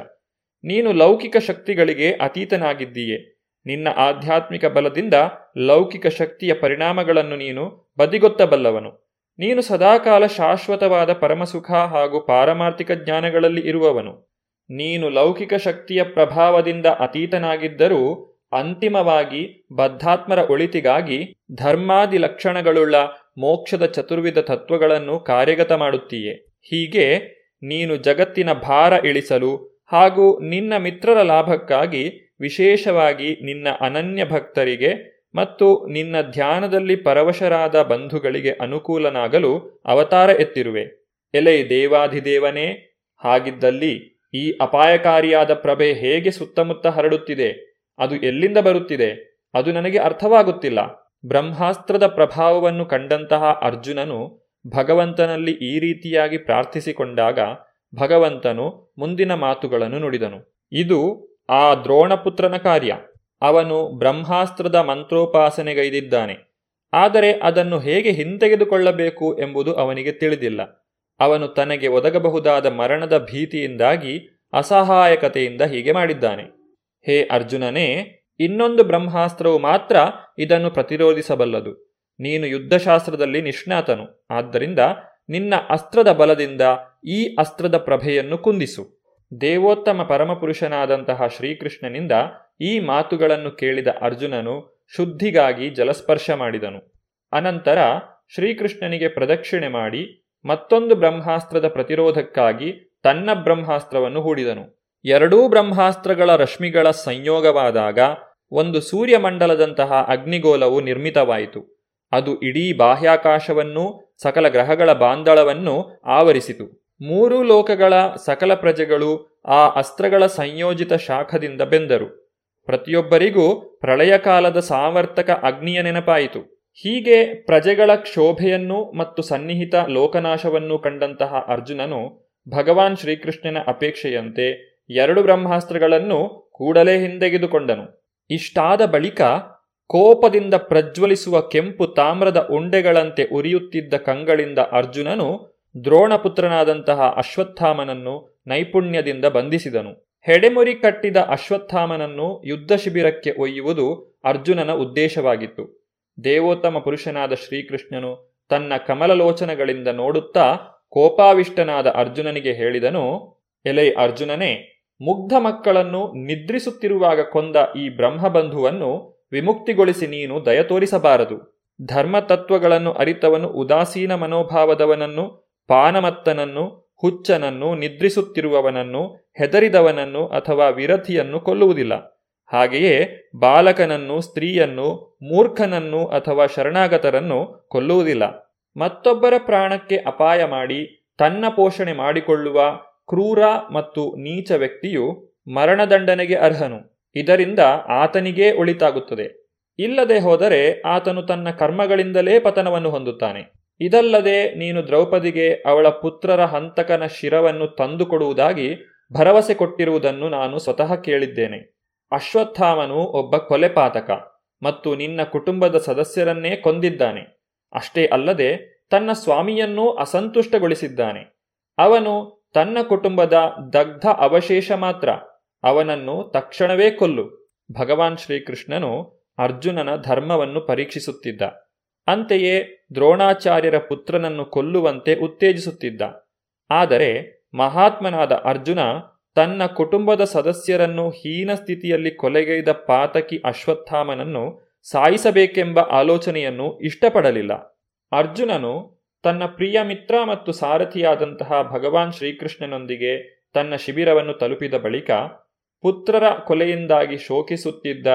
ನೀನು ಲೌಕಿಕ ಶಕ್ತಿಗಳಿಗೆ ಅತೀತನಾಗಿದ್ದೀಯೆ. ನಿನ್ನ ಆಧ್ಯಾತ್ಮಿಕ ಬಲದಿಂದ ಲೌಕಿಕ ಶಕ್ತಿಯ ಪರಿಣಾಮಗಳನ್ನು ನೀನು ಬದಿಗೊತ್ತಬಲ್ಲವನು. ನೀನು ಸದಾಕಾಲ ಶಾಶ್ವತವಾದ ಪರಮಸುಖ ಹಾಗೂ ಪಾರಮಾರ್ಥಿಕ ಜ್ಞಾನಗಳಲ್ಲಿ ಇರುವವನು. ನೀನು ಲೌಕಿಕ ಶಕ್ತಿಯ ಪ್ರಭಾವದಿಂದ ಅತೀತನಾಗಿದ್ದರೂ ಅಂತಿಮವಾಗಿ ಬದ್ಧಾತ್ಮರ ಒಳಿತಿಗಾಗಿ ಧರ್ಮಾದಿ ಲಕ್ಷಣಗಳುಳ್ಳ ಮೋಕ್ಷದ ಚತುರ್ವಿಧ ತತ್ವಗಳನ್ನು ಕಾರ್ಯಗತ ಮಾಡುತ್ತೀಯೆ ಹೀಗೆ ನೀನು ಜಗತ್ತಿನ ಭಾರ ಇಳಿಸಲು ಹಾಗೂ ನಿನ್ನ ಮಿತ್ರರ ಲಾಭಕ್ಕಾಗಿ ವಿಶೇಷವಾಗಿ ನಿನ್ನ ಅನನ್ಯ ಭಕ್ತರಿಗೆ ಮತ್ತು ನಿನ್ನ ಧ್ಯಾನದಲ್ಲಿ ಪರವಶರಾದ ಬಂಧುಗಳಿಗೆ ಅನುಕೂಲನಾಗಲು ಅವತಾರ ಎತ್ತಿರುವೆ. ಎಲೆ ದೇವಾಧಿದೇವನೇ, ಹಾಗಿದ್ದಲ್ಲಿ ಈ ಅಪಾಯಕಾರಿಯಾದ ಪ್ರಭೆ ಹೇಗೆ ಸುತ್ತಮುತ್ತ ಹರಡುತ್ತಿದೆ? ಅದು ಎಲ್ಲಿಂದ ಬರುತ್ತಿದೆ? ಅದು ನನಗೆ ಅರ್ಥವಾಗುತ್ತಿಲ್ಲ. ಬ್ರಹ್ಮಾಸ್ತ್ರದ ಪ್ರಭಾವವನ್ನು ಕಂಡಂತಹ ಅರ್ಜುನನು ಭಗವಂತನಲ್ಲಿ ಈ ರೀತಿಯಾಗಿ ಪ್ರಾರ್ಥಿಸಿಕೊಂಡಾಗ ಭಗವಂತನು ಮುಂದಿನ ಮಾತುಗಳನ್ನು ನುಡಿದನು. ಇದು ಆ ದ್ರೋಣಪುತ್ರನ ಕಾರ್ಯ. ಅವನು ಬ್ರಹ್ಮಾಸ್ತ್ರದ ಮಂತ್ರೋಪಾಸನೆಗೈದಿದ್ದಾನೆ. ಆದರೆ ಅದನ್ನು ಹೇಗೆ ಹಿಂತೆಗೆದುಕೊಳ್ಳಬೇಕು ಎಂಬುದು ಅವನಿಗೆ ತಿಳಿದಿಲ್ಲ. ಅವನು ತನಗೆ ಒದಗಬಹುದಾದ ಮರಣದ ಭೀತಿಯಿಂದಾಗಿ ಅಸಹಾಯಕತೆಯಿಂದ ಹೀಗೆ ಮಾಡಿದ್ದಾನೆ. ಹೇ ಅರ್ಜುನನೇ, ಇನ್ನೊಂದು ಬ್ರಹ್ಮಾಸ್ತ್ರವು ಮಾತ್ರ ಇದನ್ನು ಪ್ರತಿರೋಧಿಸಬಲ್ಲದು. ನೀನು ಯುದ್ಧಶಾಸ್ತ್ರದಲ್ಲಿ ನಿಷ್ಣಾತನು. ಆದ್ದರಿಂದ ನಿನ್ನ ಅಸ್ತ್ರದ ಬಲದಿಂದ ಈ ಅಸ್ತ್ರದ ಪ್ರಭೆಯನ್ನು ಕುಂದಿಸು. ದೇವೋತ್ತಮ ಪರಮಪುರುಷನಾದಂತಹ ಶ್ರೀಕೃಷ್ಣನಿಂದ ಈ ಮಾತುಗಳನ್ನು ಕೇಳಿದ ಅರ್ಜುನನು ಶುದ್ಧಿಗಾಗಿ ಜಲಸ್ಪರ್ಶ ಮಾಡಿದನು. ಅನಂತರ ಶ್ರೀಕೃಷ್ಣನಿಗೆ ಪ್ರದಕ್ಷಿಣೆ ಮಾಡಿ ಮತ್ತೊಂದು ಬ್ರಹ್ಮಾಸ್ತ್ರದ ಪ್ರತಿರೋಧಕ್ಕಾಗಿ ತನ್ನ ಬ್ರಹ್ಮಾಸ್ತ್ರವನ್ನು ಹೂಡಿದನು. ಎರಡೂ ಬ್ರಹ್ಮಾಸ್ತ್ರಗಳ ರಶ್ಮಿಗಳ ಸಂಯೋಗವಾದಾಗ ಒಂದು ಸೂರ್ಯಮಂಡಲದಂತಹ ಅಗ್ನಿಗೋಲವು ನಿರ್ಮಿತವಾಯಿತು. ಅದು ಇಡೀ ಬಾಹ್ಯಾಕಾಶವನ್ನೂ ಸಕಲ ಗ್ರಹಗಳ ಬಾಂದಳವನ್ನು ಆವರಿಸಿತು. ಮೂರೂ ಲೋಕಗಳ ಸಕಲ ಪ್ರಜೆಗಳು ಆ ಅಸ್ತ್ರಗಳ ಸಂಯೋಜಿತ ಶಾಖದಿಂದ ಬೆಂದರು. ಪ್ರತಿಯೊಬ್ಬರಿಗೂ ಪ್ರಳಯ ಕಾಲದ ಸಾವರ್ತಕ ಅಗ್ನಿಯ ನೆನಪಾಯಿತು. ಹೀಗೆ ಪ್ರಜೆಗಳ ಕ್ಷೋಭೆಯನ್ನು ಮತ್ತು ಸನ್ನಿಹಿತ ಲೋಕನಾಶವನ್ನು ಕಂಡಂತಹ ಅರ್ಜುನನು ಭಗವಾನ್ ಶ್ರೀಕೃಷ್ಣನ ಅಪೇಕ್ಷೆಯಂತೆ ಎರಡು ಬ್ರಹ್ಮಾಸ್ತ್ರಗಳನ್ನು ಕೂಡಲೇ ಹಿಂದೆಗೆದುಕೊಂಡನು. ಇಷ್ಟಾದ ಬಳಿಕ ಕೋಪದಿಂದ ಪ್ರಜ್ವಲಿಸುವ ಕೆಂಪು ತಾಮ್ರದ ಉಂಡೆಗಳಂತೆ ಉರಿಯುತ್ತಿದ್ದ ಕಂಗಳಿಂದ ಅರ್ಜುನನು ದ್ರೋಣಪುತ್ರನಾದಂತಹ ಅಶ್ವತ್ಥಾಮನನ್ನು ನೈಪುಣ್ಯದಿಂದ ಬಂಧಿಸಿದನು. ಹೆಡೆಮುರಿ ಕಟ್ಟಿದ ಅಶ್ವತ್ಥಾಮನನ್ನು ಯುದ್ಧ ಶಿಬಿರಕ್ಕೆ ಒಯ್ಯುವುದು ಅರ್ಜುನನ ಉದ್ದೇಶವಾಗಿತ್ತು. ದೇವೋತ್ತಮ ಪುರುಷನಾದ ಶ್ರೀಕೃಷ್ಣನು ತನ್ನ ಕಮಲಲೋಚನಗಳಿಂದ ನೋಡುತ್ತಾ ಕೋಪಾವಿಷ್ಟನಾದ ಅರ್ಜುನನಿಗೆ ಹೇಳಿದನು, ಎಲೈ ಅರ್ಜುನನೇ, ಮುಗ್ಧ ಮಕ್ಕಳನ್ನು ನಿದ್ರಿಸುತ್ತಿರುವಾಗ ಕೊಂದ ಈ ಬ್ರಹ್ಮಬಂಧುವನ್ನು ವಿಮುಕ್ತಿಗೊಳಿಸಿ ನೀನು ದಯ ತೋರಿಸಬಾರದು. ಧರ್ಮತತ್ವಗಳನ್ನು ಅರಿತವನು ಉದಾಸೀನ ಮನೋಭಾವದವನನ್ನು, ಪಾನಮತ್ತನನ್ನು, ಹುಚ್ಚನನ್ನು, ನಿದ್ರಿಸುತ್ತಿರುವವನನ್ನು, ಹೆದರಿದವನನ್ನು ಅಥವಾ ವಿರತಿಯನ್ನು ಕೊಲ್ಲುವುದಿಲ್ಲ. ಹಾಗೆಯೇ ಬಾಲಕನನ್ನು, ಸ್ತ್ರೀಯನ್ನು, ಮೂರ್ಖನನ್ನು ಅಥವಾ ಶರಣಾಗತರನ್ನು ಕೊಲ್ಲುವುದಿಲ್ಲ. ಮತ್ತೊಬ್ಬರ ಪ್ರಾಣಕ್ಕೆ ಅಪಾಯ ಮಾಡಿ, ತನ್ನ ಪೋಷಣೆ ಮಾಡಿಕೊಳ್ಳುವ ಕ್ರೂರ ಮತ್ತು ನೀಚ ವ್ಯಕ್ತಿಯು ಮರಣದಂಡನೆಗೆ ಅರ್ಹನು. ಇದರಿಂದ ಆತನಿಗೇ ಒಳಿತಾಗುತ್ತದೆ. ಇಲ್ಲದೆ ಹೋದರೆ ಆತನು ತನ್ನ ಕರ್ಮಗಳಿಂದಲೇ ಪತನವನ್ನು ಹೊಂದುತ್ತಾನೆ. ಇದಲ್ಲದೆ ನೀನು ದ್ರೌಪದಿಗೆ ಅವಳ ಪುತ್ರರ ಹಂತಕನ ಶಿರವನ್ನು ತಂದುಕೊಡುವುದಾಗಿ ಭರವಸೆ ಕೊಟ್ಟಿರುವುದನ್ನು ನಾನು ಸ್ವತಃ ಕೇಳಿದ್ದೇನೆ. ಅಶ್ವತ್ಥಾಮನು ಒಬ್ಬ ಕೊಲೆಪಾತಕ ಮತ್ತು ನಿನ್ನ ಕುಟುಂಬದ ಸದಸ್ಯರನ್ನೇ ಕೊಂದಿದ್ದಾನೆ. ಅಷ್ಟೇ ಅಲ್ಲದೆ ತನ್ನ ಸ್ವಾಮಿಯನ್ನೂ ಅಸಂತುಷ್ಟಗೊಳಿಸಿದ್ದಾನೆ. ಅವನು ತನ್ನ ಕುಟುಂಬದ ದಗ್ಧ ಅವಶೇಷ ಮಾತ್ರ. ಅವನನ್ನು ತಕ್ಷಣವೇ ಕೊಲ್ಲು. ಭಗವಾನ್ ಶ್ರೀಕೃಷ್ಣನು ಅರ್ಜುನನ ಧರ್ಮವನ್ನು ಪರೀಕ್ಷಿಸುತ್ತಿದ್ದ. ಅಂತೆಯೇ ದ್ರೋಣಾಚಾರ್ಯರ ಪುತ್ರನನ್ನು ಕೊಲ್ಲುವಂತೆ ಉತ್ತೇಜಿಸುತ್ತಿದ್ದ. ಆದರೆ ಮಹಾತ್ಮನಾದ ಅರ್ಜುನ ತನ್ನ ಕುಟುಂಬದ ಸದಸ್ಯರನ್ನು ಹೀನ ಸ್ಥಿತಿಯಲ್ಲಿ ಕೊಲೆಗೈದ ಪಾತಕಿ ಅಶ್ವತ್ಥಾಮನನ್ನು ಸಾಯಿಸಬೇಕೆಂಬ ಆಲೋಚನೆಯನ್ನು ಇಷ್ಟಪಡಲಿಲ್ಲ. ಅರ್ಜುನನು ತನ್ನ ಪ್ರಿಯ ಮಿತ್ರ ಮತ್ತು ಸಾರಥಿಯಾದಂತಹ ಭಗವಾನ್ ಶ್ರೀಕೃಷ್ಣನೊಂದಿಗೆ ತನ್ನ ಶಿಬಿರವನ್ನು ತಲುಪಿದ ಬಳಿಕ ಪುತ್ರರ ಕೊಲೆಯಿಂದಾಗಿ ಶೋಕಿಸುತ್ತಿದ್ದ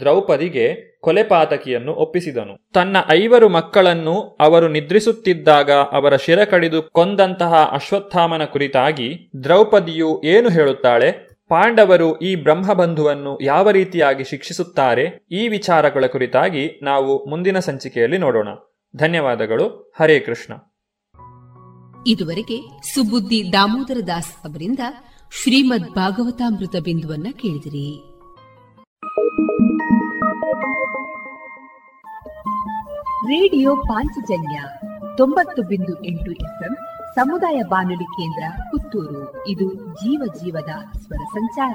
ದ್ರೌಪದಿಗೆ ಕೊಲೆಪಾತಕಿಯನ್ನು ಒಪ್ಪಿಸಿದನು. ತನ್ನ ಐವರು ಮಕ್ಕಳನ್ನು ಅವರು ನಿದ್ರಿಸುತ್ತಿದ್ದಾಗ ಅವರ ಶಿರ ಕಡಿದು ಕೊಂದಂತಹ ಅಶ್ವತ್ಥಾಮನ ಕುರಿತಾಗಿ ದ್ರೌಪದಿಯು ಏನು ಹೇಳುತ್ತಾಳೆ? ಪಾಂಡವರು ಈ ಬ್ರಹ್ಮಬಂಧುವನ್ನು ಯಾವ ರೀತಿಯಾಗಿ ಶಿಕ್ಷಿಸುತ್ತಾರೆ? ಈ ವಿಚಾರಗಳ ಕುರಿತಾಗಿ ನಾವು ಮುಂದಿನ ಸಂಚಿಕೆಯಲ್ಲಿ ನೋಡೋಣ. ಧನ್ಯವಾದಗಳು. ಹರೇ ಕೃಷ್ಣ. ಇದುವರೆಗೆ ಸುಬುದ್ದಿ ದಾಮೋದರ ದಾಸ್ ಅವರಿಂದ ಶ್ರೀಮದ್ ಭಾಗವತಾಮೃತ ಬಿಂದುವನ್ನ ಕೇಳಿದಿರಿ. ರೇಡಿಯೋ ಪಾಂಚಜನ್ಯ ತೊಂಬತ್ತು ಬಿಂದು ಎಂಟು ಎಫ್ಎಂ ಸಮುದಾಯ ಬಾನುಲಿ ಕೇಂದ್ರ ಪುತ್ತೂರು. ಇದು ಜೀವ ಜೀವದ ಸ್ವರ ಸಂಚಾರ.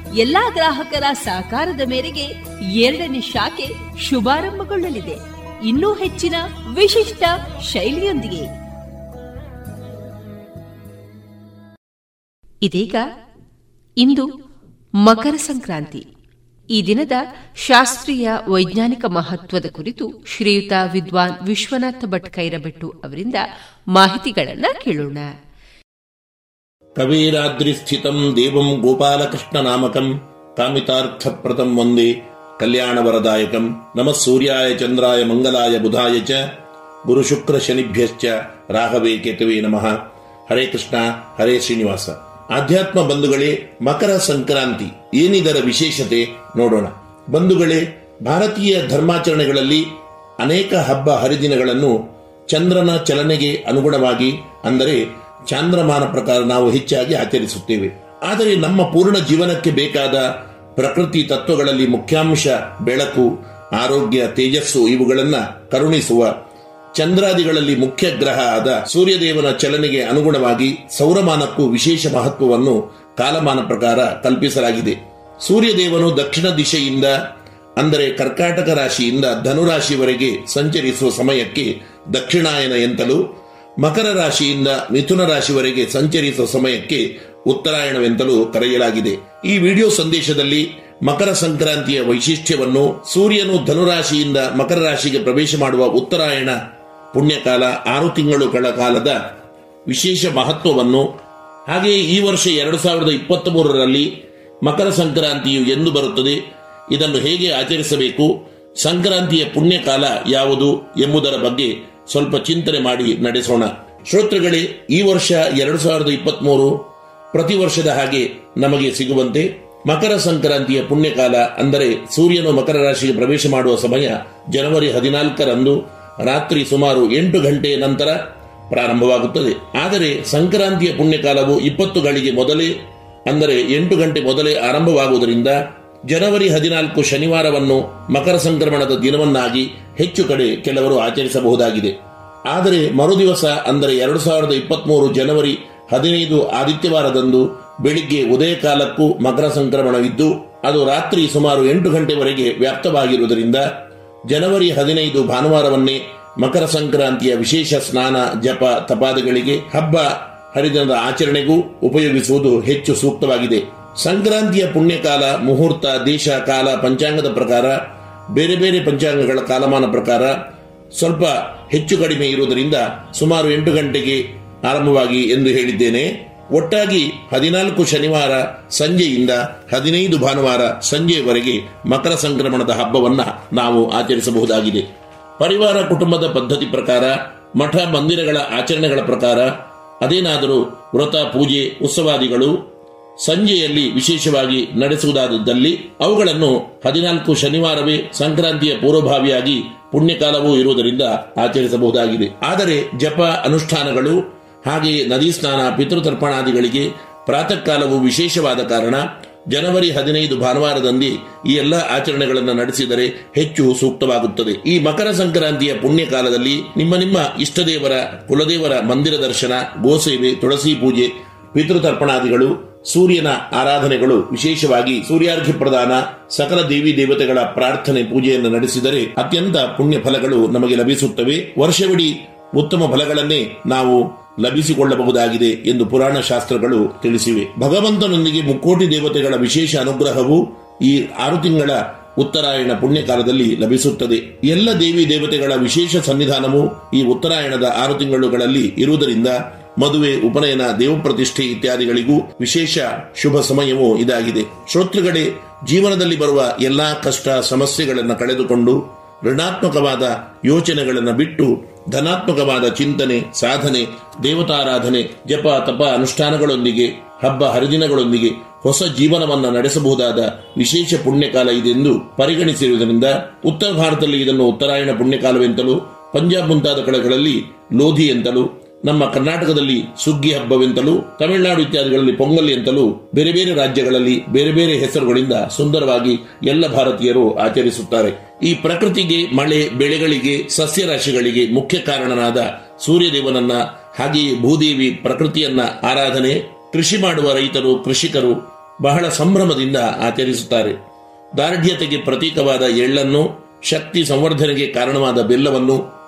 ಎಲ್ಲಾ ಗ್ರಾಹಕರ ಸಹಕಾರದ ಮೇರೆಗೆ ಎರಡನೇ ಶಾಖೆ ಶುಭಾರಂಭಗೊಳ್ಳಲಿದೆ. ಇನ್ನೂ ಹೆಚ್ಚಿನ ವಿಶಿಷ್ಟ ಶೈಲಿಯೊಂದಿಗೆ. ಇದೀಗ ಇಂದು ಮಕರ ಸಂಕ್ರಾಂತಿ. ಈ ದಿನದ ಶಾಸ್ತ್ರೀಯ ವೈಜ್ಞಾನಿಕ ಮಹತ್ವದ ಕುರಿತು ಶ್ರೀಯುತ ವಿದ್ವಾನ್ ವಿಶ್ವನಾಥ ಭಟ್ ಕೈರಬೆಟ್ಟು ಅವರಿಂದ ಮಾಹಿತಿಗಳನ್ನು ಕೇಳೋಣ. ಕವೀರಾದ್ರಿಸ್ಥಿತಂ ದೇವಂ ಗೋಪಾಲಕೃಷ್ಣ ನಾಮಕಂ ಕಾಮಿತಾರ್ಥಪ್ರತಂ ವಂದೇ ಕಲ್ಯಾಣವರದಾಯಕಂ. ನಮಃ ಸೂರ್ಯಾಯ ಚಂದ್ರಾಯ ಮಂಗಲಾಯ ಬುಧಾಯ ಚ. ಗುರುಶುಕ್ರ ಶನಿಭ್ಯಶ್ಚ. ರಾಘವೇ ಕೇತವೇ ನಮಃ. ಹರೇ ಕೃಷ್ಣ, ಹರೇ ಶ್ರೀನಿವಾಸ. ಆಧ್ಯಾತ್ಮ ಬಂಧುಗಳೇ, ಮಕರ ಸಂಕ್ರಾಂತಿ, ಏನಿದರ ವಿಶೇಷತೆ ನೋಡೋಣ. ಬಂಧುಗಳೇ, ಭಾರತೀಯ ಧರ್ಮಾಚರಣೆಗಳಲ್ಲಿ ಅನೇಕ ಹಬ್ಬ ಹರಿದಿನಗಳನ್ನು ಚಂದ್ರನ ಚಲನೆಗೆ ಅನುಗುಣವಾಗಿ, ಅಂದರೆ ಚಾಂದ್ರಮಾನ ಪ್ರಕಾರ ನಾವು ಹೆಚ್ಚಾಗಿ ಆಚರಿಸುತ್ತೇವೆ. ಆದರೆ ನಮ್ಮ ಪೂರ್ಣ ಜೀವನಕ್ಕೆ ಬೇಕಾದ ಪ್ರಕೃತಿ ತತ್ವಗಳಲ್ಲಿ ಮುಖ್ಯಾಂಶ ಬೆಳಕು, ಆರೋಗ್ಯ, ತೇಜಸ್ಸು ಇವುಗಳನ್ನು ಕರುಣಿಸುವ ಚಂದ್ರಾದಿಗಳಲ್ಲಿ ಮುಖ್ಯ ಗ್ರಹ ಆದ ಸೂರ್ಯದೇವನ ಚಲನೆಗೆ ಅನುಗುಣವಾಗಿ ಸೌರಮಾನಕ್ಕೂ ವಿಶೇಷ ಮಹತ್ವವನ್ನು ಕಾಲಮಾನ ಪ್ರಕಾರ ಕಲ್ಪಿಸಲಾಗಿದೆ. ಸೂರ್ಯದೇವನು ದಕ್ಷಿಣ ದಿಶೆಯಿಂದ, ಅಂದರೆ ಕರ್ಕಾಟಕ ರಾಶಿಯಿಂದ ಧನುರಾಶಿವರೆಗೆ ಸಂಚರಿಸುವ ಸಮಯಕ್ಕೆ ದಕ್ಷಿಣಾಯನ ಎಂತಲೂ ಮಕರ ರಾಶಿಯಿಂದ ಮಿಥುನ ರಾಶಿವರೆಗೆ ಸಂಚರಿಸುವ ಸಮಯಕ್ಕೆ ಉತ್ತರಾಯಣವೆಂತಲೂ ಕರೆಯಲಾಗಿದೆ. ಈ ವಿಡಿಯೋ ಸಂದೇಶದಲ್ಲಿ ಮಕರ ಸಂಕ್ರಾಂತಿಯ ವೈಶಿಷ್ಟ್ಯವನ್ನು ಸೂರ್ಯನು ಧನುರಾಶಿಯಿಂದ ಮಕರ ರಾಶಿಗೆ ಪ್ರವೇಶ ಮಾಡುವ ಉತ್ತರಾಯಣ ಪುಣ್ಯಕಾಲ ಆರು ತಿಂಗಳುಗಳ ಕಾಲದ ವಿಶೇಷ ಮಹತ್ವವನ್ನು, ಹಾಗೆಯೇ ಈ ವರ್ಷ ಎರಡು ಸಾವಿರದ ಇಪ್ಪತ್ತ್ ಮೂರರಲ್ಲಿ ಮಕರ ಸಂಕ್ರಾಂತಿಯು ಎಂದು ಬರುತ್ತದೆ. ಇದನ್ನು ಹೇಗೆ ಆಚರಿಸಬೇಕು, ಸಂಕ್ರಾಂತಿಯ ಪುಣ್ಯಕಾಲ ಯಾವುದು ಎಂಬುದರ ಬಗ್ಗೆ ಸ್ವಲ್ಪ ಚಿಂತನೆ ಮಾಡಿ ನಡೆಸೋಣ. ಶ್ರೋತೃಗಳೇ, ಈ ವರ್ಷ ಎರಡು ಸಾವಿರದ ಇಪ್ಪತ್ತ್ ಮೂರು ಪ್ರತಿ ವರ್ಷದ ಹಾಗೆ ನಮಗೆ ಸಿಗುವಂತೆ ಮಕರ ಸಂಕ್ರಾಂತಿಯ ಪುಣ್ಯಕಾಲ ಅಂದರೆ ಸೂರ್ಯನು ಮಕರ ರಾಶಿಗೆ ಪ್ರವೇಶ ಮಾಡುವ ಸಮಯ ಜನವರಿ ಹದಿನಾಲ್ಕರಂದು ರಾತ್ರಿ ಸುಮಾರು ಎಂಟು ಗಂಟೆಯ ನಂತರ ಪ್ರಾರಂಭವಾಗುತ್ತದೆ. ಆದರೆ ಸಂಕ್ರಾಂತಿಯ ಪುಣ್ಯಕಾಲವು ಇಪ್ಪತ್ತು ಗಳಿಗೆ ಮೊದಲೇ ಅಂದರೆ ಎಂಟು ಗಂಟೆ ಮೊದಲೇ ಆರಂಭವಾಗುವುದರಿಂದ ಜನವರಿ ಹದಿನಾಲ್ಕು ಶನಿವಾರವನ್ನು ಮಕರ ಸಂಕ್ರಮಣದ ದಿನವನ್ನಾಗಿ ಹೆಚ್ಚು ಕಡೆ ಕೆಲವರು ಆಚರಿಸಬಹುದಾಗಿದೆ. ಆದರೆ ಮರುದಿವಸ ಅಂದರೆ ಎರಡು ಸಾವಿರದ ಇಪ್ಪತ್ಮೂರು ಜನವರಿ ಹದಿನೈದು ಆದಿತ್ಯವಾರದಂದು ಬೆಳಿಗ್ಗೆ ಉದಯ ಕಾಲಕ್ಕೂ ಮಕರ ಸಂಕ್ರಮಣವಿದ್ದು, ಅದು ರಾತ್ರಿ ಸುಮಾರು ಎಂಟು ಗಂಟೆವರೆಗೆ ವ್ಯಾಪ್ತವಾಗಿರುವುದರಿಂದ ಜನವರಿ ಹದಿನೈದು ಭಾನುವಾರವನ್ನೇ ಮಕರ ಸಂಕ್ರಾಂತಿಯ ವಿಶೇಷ ಸ್ನಾನ, ಜಪ, ತಪಾದಗಳಿಗೆ ಹಬ್ಬ, ಹರಿದಿನದ ಆಚರಣೆಗೂ ಉಪಯೋಗಿಸುವುದು ಹೆಚ್ಚು ಸೂಕ್ತವಾಗಿದೆ. ಸಂಕ್ರಾಂತಿಯ ಪುಣ್ಯಕಾಲ, ಮುಹೂರ್ತ, ದೇಶ, ಕಾಲ, ಪಂಚಾಂಗದ ಪ್ರಕಾರ, ಬೇರೆ ಬೇರೆ ಪಂಚಾಂಗಗಳ ಕಾಲಮಾನ ಪ್ರಕಾರ ಸ್ವಲ್ಪ ಹೆಚ್ಚು ಕಡಿಮೆ ಇರುವುದರಿಂದ ಸುಮಾರು ಎಂಟು ಗಂಟೆಗೆ ಆರಂಭವಾಗಿ ಎಂದು ಹೇಳಿದ್ದೇನೆ. ಒಟ್ಟಾಗಿ ಹದಿನಾಲ್ಕು ಶನಿವಾರ ಸಂಜೆಯಿಂದ ಹದಿನೈದು ಭಾನುವಾರ ಸಂಜೆಯವರೆಗೆ ಮಕರ ಸಂಕ್ರಮಣದ ಹಬ್ಬವನ್ನು ನಾವು ಆಚರಿಸಬಹುದಾಗಿದೆ. ಪರಿವಾರ ಕುಟುಂಬದ ಪದ್ಧತಿ ಪ್ರಕಾರ, ಮಠ ಮಂದಿರಗಳ ಆಚರಣೆಗಳ ಪ್ರಕಾರ, ಅದೇನಾದರೂ ವ್ರತ, ಪೂಜೆ, ಉತ್ಸವಾದಿಗಳು ಸಂಜೆಯಲ್ಲಿ ವಿಶೇಷವಾಗಿ ನಡೆಸುವುದಾದಲ್ಲಿ ಅವುಗಳನ್ನು ಹದಿನಾಲ್ಕು ಶನಿವಾರವೇ ಸಂಕ್ರಾಂತಿಯ ಪೂರ್ವಭಾವಿಯಾಗಿ ಪುಣ್ಯಕಾಲವೂ ಇರುವುದರಿಂದ ಆಚರಿಸಬಹುದಾಗಿದೆ. ಆದರೆ ಜಪ ಅನುಷ್ಠಾನಗಳು ಹಾಗೆಯೇ ನದಿ ಸ್ನಾನ, ಪಿತೃತರ್ಪಣಾದಿಗಳಿಗೆ ಪ್ರಾತಃ ಕಾಲವು ವಿಶೇಷವಾದ ಕಾರಣ ಜನವರಿ ಹದಿನೈದು ಭಾನುವಾರದಂದೇ ಈ ಎಲ್ಲ ಆಚರಣೆಗಳನ್ನು ನಡೆಸಿದರೆ ಹೆಚ್ಚು ಸೂಕ್ತವಾಗುತ್ತದೆ. ಈ ಮಕರ ಸಂಕ್ರಾಂತಿಯ ಪುಣ್ಯ ಕಾಲದಲ್ಲಿ ನಿಮ್ಮ ನಿಮ್ಮ ಇಷ್ಟದೇವರ, ಕುಲದೇವರ ಮಂದಿರ ದರ್ಶನ, ಗೋಸೇವೆ, ತುಳಸಿ ಪೂಜೆ, ಪಿತೃತರ್ಪಣಾದಿಗಳು ಸೂರ್ಯನ ಆರಾಧನೆಗಳು, ವಿಶೇಷವಾಗಿ ಸೂರ್ಯಾರ್ಘ್ಯ ಪ್ರದಾನ, ಸಕಲ ದೇವಿ ದೇವತೆಗಳ ಪ್ರಾರ್ಥನೆ ಪೂಜೆಯನ್ನು ನಡೆಸಿದರೆ ಅತ್ಯಂತ ಪುಣ್ಯ ಫಲಗಳು ನಮಗೆ ಲಭಿಸುತ್ತವೆ. ವರ್ಷವಿಡೀ ಉತ್ತಮ ಫಲಗಳನ್ನೇ ನಾವು ಲಭಿಸಿಕೊಳ್ಳಬಹುದಾಗಿದೆ ಎಂದು ಪುರಾಣ ಶಾಸ್ತ್ರಗಳು ತಿಳಿಸಿವೆ. ಭಗವಂತನೊಂದಿಗೆ ಮುಕ್ಕೋಟಿ ದೇವತೆಗಳ ವಿಶೇಷ ಅನುಗ್ರಹವು ಈ ಆರು ತಿಂಗಳ ಉತ್ತರಾಯಣ ಪುಣ್ಯಕಾಲದಲ್ಲಿ ಲಭಿಸುತ್ತದೆ. ಎಲ್ಲ ದೇವಿ ದೇವತೆಗಳ ವಿಶೇಷ ಸನ್ನಿಧಾನವು ಈ ಉತ್ತರಾಯಣದ ಆರು ತಿಂಗಳುಗಳಲ್ಲಿ ಇರುವುದರಿಂದ ಮದುವೆ, ಉಪನಯನ, ದೇವಪ್ರತಿಷ್ಠೆ ಇತ್ಯಾದಿಗಳಿಗೂ ವಿಶೇಷ ಶುಭ ಸಮಯವೂ ಇದಾಗಿದೆ. ಶ್ರೋತೃಗಳೇ, ಜೀವನದಲ್ಲಿ ಬರುವ ಎಲ್ಲಾ ಕಷ್ಟ ಸಮಸ್ಯೆಗಳನ್ನು ಕಳೆದುಕೊಂಡು ಋಣಾತ್ಮಕವಾದ ಯೋಚನೆಗಳನ್ನು ಬಿಟ್ಟು ಧನಾತ್ಮಕವಾದ ಚಿಂತನೆ, ಸಾಧನೆ, ದೇವತಾರಾಧನೆ, ಜಪ, ತಪ ಅನುಷ್ಠಾನಗಳೊಂದಿಗೆ, ಹಬ್ಬ ಹರಿದಿನಗಳೊಂದಿಗೆ ಹೊಸ ಜೀವನವನ್ನ ನಡೆಸಬಹುದಾದ ವಿಶೇಷ ಪುಣ್ಯಕಾಲ ಇದೆಂದು ಪರಿಗಣಿಸಿರುವುದರಿಂದ ಉತ್ತರ ಭಾರತದಲ್ಲಿ ಇದನ್ನು ಉತ್ತರಾಯಣ ಪುಣ್ಯಕಾಲವೆಂತಲೂ, ಪಂಜಾಬ್ ಮುಂತಾದ ಕಡೆಗಳಲ್ಲಿ ಲೋಧಿ ಎಂತಲೂ ನಮ್ಮ ಕರ್ನಾಟಕದಲ್ಲಿ ಸುಗ್ಗಿ ಹಬ್ಬವೆಂತಲೂ, ತಮಿಳುನಾಡು ಇತ್ಯಾದಿಗಳಲ್ಲಿ ಪೊಂಗಲ್ ಎಂತಲೂ ಬೇರೆ ಬೇರೆ ರಾಜ್ಯಗಳಲ್ಲಿ ಬೇರೆ ಬೇರೆ ಹೆಸರುಗಳಿಂದ ಸುಂದರವಾಗಿ ಎಲ್ಲ ಭಾರತೀಯರು ಆಚರಿಸುತ್ತಾರೆ. ಈ ಪ್ರಕೃತಿಗೆ, ಮಳೆ, ಬೆಳೆಗಳಿಗೆ, ಸಸ್ಯರಾಶಿಗಳಿಗೆ ಮುಖ್ಯ ಕಾರಣನಾದ ಸೂರ್ಯದೇವನನ್ನ, ಹಾಗೆಯೇ ಭೂದೇವಿ ಪ್ರಕೃತಿಯನ್ನ ಆರಾಧನೆ, ಕೃಷಿ ಮಾಡುವ ರೈತರು, ಕೃಷಿಕರು ಬಹಳ ಸಂಭ್ರಮದಿಂದ ಆಚರಿಸುತ್ತಾರೆ. ದಾರ್ಢ್ಯತೆಗೆ ಪ್ರತೀಕವಾದ ಎಳ್ಳನ್ನು, ಶಕ್ತಿ ಸಂವರ್ಧನೆಗೆ ಕಾರಣವಾದ ಬೆಲ್ಲವನ್ನು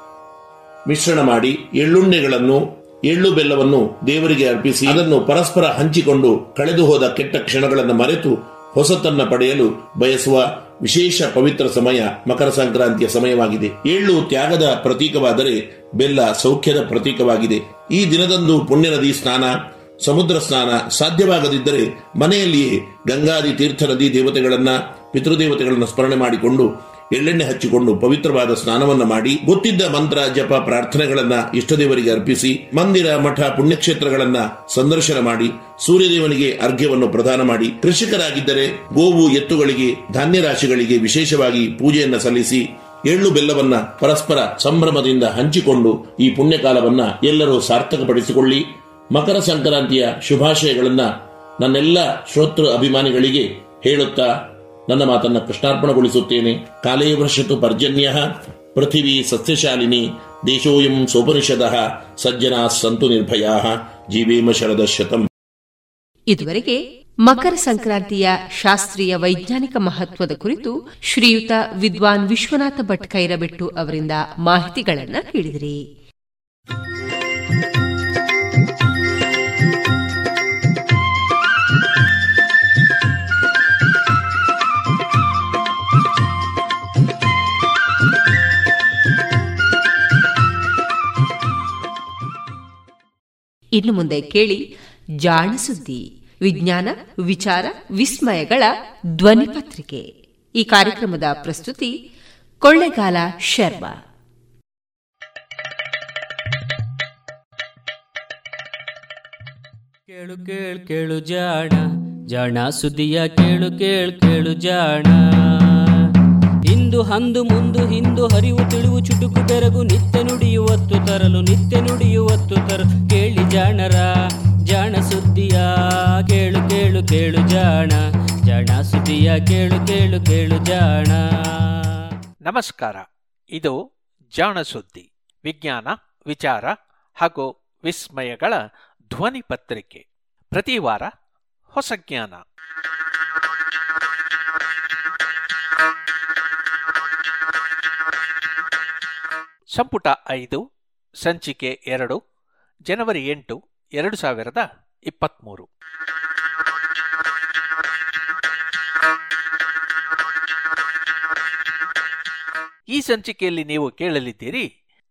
ಮಿಶ್ರಣ ಮಾಡಿ ಎಳ್ಳುಣ್ಣೆಗಳನ್ನು, ಎಳ್ಳು ಬೆಲ್ಲವನ್ನು ದೇವರಿಗೆ ಅರ್ಪಿಸಿ ಅದನ್ನು ಪರಸ್ಪರ ಹಂಚಿಕೊಂಡು ಕಳೆದು ಹೋದ ಕೆಟ್ಟ ಕ್ಷಣಗಳನ್ನು ಮರೆತು ಹೊಸತನ್ನ ಪಡೆಯಲು ಬಯಸುವ ವಿಶೇಷ ಪವಿತ್ರ ಸಮಯ ಮಕರ ಸಂಕ್ರಾಂತಿಯ ಸಮಯವಾಗಿದೆ. ಎಳ್ಳು ತ್ಯಾಗದ ಪ್ರತೀಕವಾದರೆ ಬೆಲ್ಲ ಸೌಖ್ಯದ ಪ್ರತೀಕವಾಗಿದೆ. ಈ ದಿನದಂದು ಪುಣ್ಯ ನದಿ ಸ್ನಾನ, ಸಮುದ್ರ ಸ್ನಾನ ಸಾಧ್ಯವಾಗದಿದ್ದರೆ ಮನೆಯಲ್ಲಿಯೇ ಗಂಗಾದಿ ತೀರ್ಥ ನದಿ ದೇವತೆಗಳನ್ನ, ಪಿತೃದೇವತೆಗಳನ್ನು ಸ್ಮರಣೆ ಮಾಡಿಕೊಂಡು ಎಳ್ಳೆಣ್ಣೆ ಹಚ್ಚಿಕೊಂಡು ಪವಿತ್ರವಾದ ಸ್ನಾನವನ್ನ ಮಾಡಿ, ಗೊತ್ತಿದ್ದ ಮಂತ್ರ, ಜಪ, ಪ್ರಾರ್ಥನೆಗಳನ್ನ ಇಷ್ಟದೇವರಿಗೆ ಅರ್ಪಿಸಿ, ಮಂದಿರ, ಮಠ, ಪುಣ್ಯಕ್ಷೇತ್ರಗಳನ್ನ ಸಂದರ್ಶನ ಮಾಡಿ, ಸೂರ್ಯದೇವನಿಗೆ ಅರ್ಘ್ಯವನ್ನು ಪ್ರದಾನ ಮಾಡಿ, ಕೃಷಿಕರಾಗಿದ್ದರೆ ಗೋವು ಎತ್ತುಗಳಿಗೆ ಧಾನ್ಯ ರಾಶಿಗಳಿಗೆ ವಿಶೇಷವಾಗಿ ಪೂಜೆಯನ್ನ ಸಲ್ಲಿಸಿ, ಎಳ್ಳು ಬೆಲ್ಲವನ್ನ ಪರಸ್ಪರ ಸಂಭ್ರಮದಿಂದ ಹಂಚಿಕೊಂಡು ಈ ಪುಣ್ಯಕಾಲವನ್ನ ಎಲ್ಲರೂ ಸಾರ್ಥಕಪಡಿಸಿಕೊಳ್ಳಿ. ಮಕರ ಸಂಕ್ರಾಂತಿಯ ಶುಭಾಶಯಗಳನ್ನ ನನ್ನೆಲ್ಲ ಶ್ರೋತೃ ಅಭಿಮಾನಿಗಳಿಗೆ ಹೇಳುತ್ತಾ ನನ್ನ ಮಾತನ್ನ ಕೃಷ್ಣಾರ್ಪಣಗೊಳಿಸುತ್ತೇನೆ. ಕಾಲೇ ವರ್ಷತು ಪರ್ಜನ್ಯ, ಪೃಥಿವಿ ಸಸ್ಯಶಾಲಿನಿ, ದೇಶೋಯಂ ಸೋಪನಿಷದ, ಸಜ್ಜನಾ ಸಂತು ನಿರ್ಭಯ, ಜೀವೇಮ ಶರದ ಶತಂ. ಇದುವರೆಗೆ ಮಕರ ಸಂಕ್ರಾಂತಿಯ ಶಾಸ್ತ್ರೀಯ ವೈಜ್ಞಾನಿಕ ಮಹತ್ವದ ಕುರಿತು ಶ್ರೀಯುತ ವಿದ್ವಾನ್ ವಿಶ್ವನಾಥ ಭಟ್ ಕೈರಬೆಟ್ಟು ಅವರಿಂದ ಮಾಹಿತಿಗಳನ್ನು ಕೇಳಿದಿರಿ. ಇನ್ನು ಮುಂದೆ ಕೇಳಿ ಜಾಣ ಸುದ್ದಿ, ವಿಜ್ಞಾನ, ವಿಚಾರ, ವಿಸ್ಮಯಗಳ ಧ್ವನಿ ಪತ್ರಿಕೆ. ಈ ಕಾರ್ಯಕ್ರಮದ ಪ್ರಸ್ತುತಿ ಕೊಳ್ಳೆಗಾಲ ಶರ್ಮಾ. ಕೇಳು ಕೇಳು ಕೇಳು ಜಾಣ ಜಾಣ ಸುದ್ದಿಯ ಕೇಳು ಕೇಳು ಕೇಳು ಜಾಣ. ಇಂದು ಹಂದು ಮುಂದು ಹಿಂದು ಹರಿವು ತಿಳಿವು ಚುಟುಕು ಬೆರಗು ನಿತ್ಯ ನುಡಿಯುವತ್ತು ತರಲು ನಿತ್ಯ ನುಡಿಯುವತ್ತು ತರಲು ಕೇಳಿ ಜಾಣರ, ಜಾಣ ಸುದ್ದಿಯ, ಕೇಳು ಕೇಳು ಕೇಳು ಜಾಣ. ಜಾಣ ಸುದ್ದಿಯ, ಕೇಳು ಕೇಳು ಕೇಳು ಜಾಣ. ನಮಸ್ಕಾರ. ಇದು ಜಾಣ ಸುದ್ದಿ, ವಿಜ್ಞಾನ, ವಿಚಾರ ಹಾಗೂ ವಿಸ್ಮಯಗಳ ಧ್ವನಿ ಪತ್ರಿಕೆ. ಪ್ರತಿ ವಾರ ಹೊಸ ಜ್ಞಾನ. ಸಂಪುಟ ಐದು, ಸಂಚಿಕೆ ಎರಡು, ಜನವರಿ ಎಂಟು, ಎರಡು ಸಾವಿರದ ಇಪ್ಪತ್ತ್ಮೂರು ಈ ಸಂಚಿಕೆಯಲ್ಲಿ ನೀವು ಕೇಳಲಿದ್ದೀರಿ,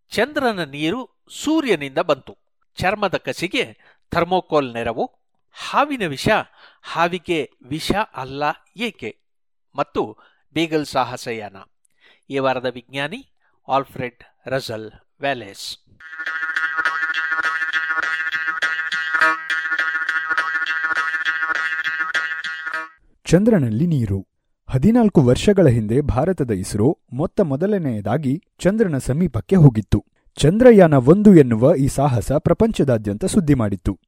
ಚಂದ್ರನ ನೀರು ಸೂರ್ಯನಿಂದ ಬಂತು. ಚರ್ಮದ ಕಸಿಗೆ ಥರ್ಮೋಕೋಲ್ ನೆರವು, ಹಾವಿನ ವಿಷ, ಹಾವಿಗೆ ವಿಷ ಅಲ್ಲ ಏಕೆ? ಮತ್ತು ಬೀಗಲ್ ಸಾಹಸಯಾನ. ಈ ವಾರದ ವಿಜ್ಞಾನಿ ಆಲ್ಫ್ರೆಡ್ ರಜಲ್ ವ್ಯಾಲೆಸ್ ಚಂದ್ರನಲ್ಲಿ ನೀರು. ಹದಿನಾಲ್ಕು ವರ್ಷಗಳ ಹಿಂದೆ ಭಾರತದ ಇಸ್ರೋ ಮೊತ್ತ ಮೊದಲನೆಯದಾಗಿ ಚಂದ್ರನ ಸಮೀಪಕ್ಕೆ ಹೋಗಿತ್ತು. ಚಂದ್ರಯಾನ ಒಂದು ಎನ್ನುವ ಈ ಸಾಹಸ ಪ್ರಪಂಚದಾದ್ಯಂತ ಸುದ್ದಿ ಮಾಡಿತ್ತು.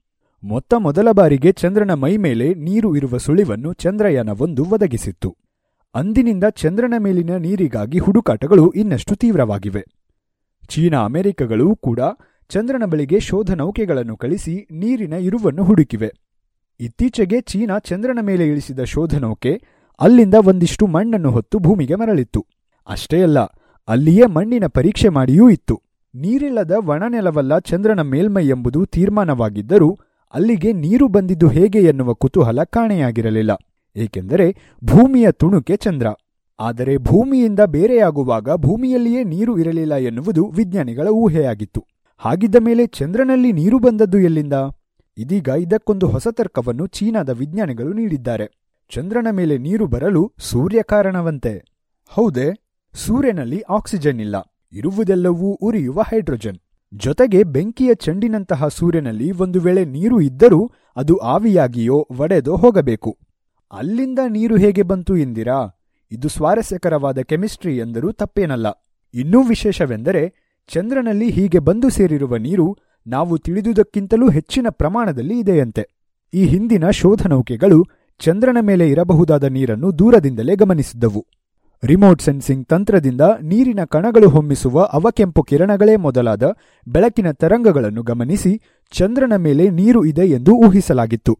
ಮೊತ್ತ ಮೊದಲ ಬಾರಿಗೆ ಚಂದ್ರನ ಮೈ ಮೇಲೆ ನೀರು ಇರುವ ಸುಳಿವನ್ನು ಚಂದ್ರಯಾನ ಒಂದು ಒದಗಿಸಿತ್ತು. ಅಂದಿನಿಂದ ಚಂದ್ರನ ಮೇಲಿನ ನೀರಿಗಾಗಿ ಹುಡುಕಾಟಗಳು ಇನ್ನಷ್ಟು ತೀವ್ರವಾಗಿವೆ. ಚೀನಾ ಅಮೆರಿಕಗಳೂ ಕೂಡ ಚಂದ್ರನ ಬಳಿಗೆ ಶೋಧ ನೌಕೆಗಳನ್ನು ಕಳಿಸಿ ನೀರಿನ ಇರುವನ್ನು ಹುಡುಕಿವೆ. ಇತ್ತೀಚೆಗೆ ಚೀನಾ ಚಂದ್ರನ ಮೇಲೆ ಇಳಿಸಿದ ಶೋಧ ನೌಕೆ ಅಲ್ಲಿಂದ ಒಂದಿಷ್ಟು ಮಣ್ಣನ್ನು ಹೊತ್ತು ಭೂಮಿಗೆ ಮರಳಿತ್ತು. ಅಷ್ಟೇ ಅಲ್ಲ, ಅಲ್ಲಿಯೇ ಮಣ್ಣಿನ ಪರೀಕ್ಷೆ ಮಾಡಿಯೂ ಇತ್ತು. ನೀರಿಲ್ಲದ ಒಣನೆಲವಲ್ಲ ಚಂದ್ರನ ಮೇಲ್ಮೈ ಎಂಬುದು ತೀರ್ಮಾನವಾಗಿದ್ದರೂ ಅಲ್ಲಿಗೆ ನೀರು ಬಂದಿದ್ದು ಹೇಗೆ ಎನ್ನುವ ಕುತೂಹಲ ಕಾಣೆಯಾಗಿರಲಿಲ್ಲ. ಏಕೆಂದರೆ ಭೂಮಿಯ ತುಣುಕೆ ಚಂದ್ರ. ಆದರೆ ಭೂಮಿಯಿಂದ ಬೇರೆಯಾಗುವಾಗ ಭೂಮಿಯಲ್ಲಿಯೇ ನೀರು ಇರಲಿಲ್ಲ ಎನ್ನುವುದು ವಿಜ್ಞಾನಿಗಳ ಊಹೆಯಾಗಿತ್ತು. ಹಾಗಿದ್ದ ಮೇಲೆ ಚಂದ್ರನಲ್ಲಿ ನೀರು ಬಂದದ್ದು ಎಲ್ಲಿಂದ? ಇದೀಗ ಇದಕ್ಕೊಂದು ಹೊಸ ತರ್ಕವನ್ನು ಚೀನಾದ ವಿಜ್ಞಾನಿಗಳು ನೀಡಿದ್ದಾರೆ. ಚಂದ್ರನ ಮೇಲೆ ನೀರು ಬರಲು ಸೂರ್ಯ ಕಾರಣವಂತೆ. ಹೌದೇ, ಸೂರ್ಯನಲ್ಲಿ ಆಕ್ಸಿಜನ್ ಇಲ್ಲ. ಇರುವುದೆಲ್ಲವೂ ಉರಿಯುವ ಹೈಡ್ರೋಜನ್. ಜೊತೆಗೆ ಬೆಂಕಿಯ ಚೆಂಡಿನಂತಹ ಸೂರ್ಯನಲ್ಲಿ ಒಂದು ವೇಳೆ ನೀರು ಇದ್ದರೂ ಅದು ಆವಿಯಾಗಿಯೋ ಒಡೆದೋ ಹೋಗಬೇಕು. ಅಲ್ಲಿಂದ ನೀರು ಹೇಗೆ ಬಂತು ಎಂದಿರಾ? ಇದು ಸ್ವಾರಸ್ಯಕರವಾದ ಕೆಮಿಸ್ಟ್ರಿ ಎಂದರೂ ತಪ್ಪೇನಲ್ಲ. ಇನ್ನೂ ವಿಶೇಷವೆಂದರೆ, ಚಂದ್ರನಲ್ಲಿ ಹೀಗೆ ಬಂದು ಸೇರಿರುವ ನೀರು ನಾವು ತಿಳಿದುದಕ್ಕಿಂತಲೂ ಹೆಚ್ಚಿನ ಪ್ರಮಾಣದಲ್ಲಿ ಇದೆಯಂತೆ. ಈ ಹಿಂದಿನ ಶೋಧನೌಕೆಗಳು ಚಂದ್ರನ ಮೇಲೆ ಇರಬಹುದಾದ ನೀರನ್ನು ದೂರದಿಂದಲೇ ಗಮನಿಸಿದ್ದವು. ರಿಮೋಟ್ ಸೆನ್ಸಿಂಗ್ ತಂತ್ರದಿಂದ ನೀರಿನ ಕಣಗಳು ಹೊಮ್ಮಿಸುವ ಅವಕೆಂಪು ಕಿರಣಗಳೇ ಮೊದಲಾದ ಬೆಳಕಿನ ತರಂಗಗಳನ್ನು ಗಮನಿಸಿ ಚಂದ್ರನ ಮೇಲೆ ನೀರು ಇದೆ ಎಂದು ಊಹಿಸಲಾಗಿತ್ತು.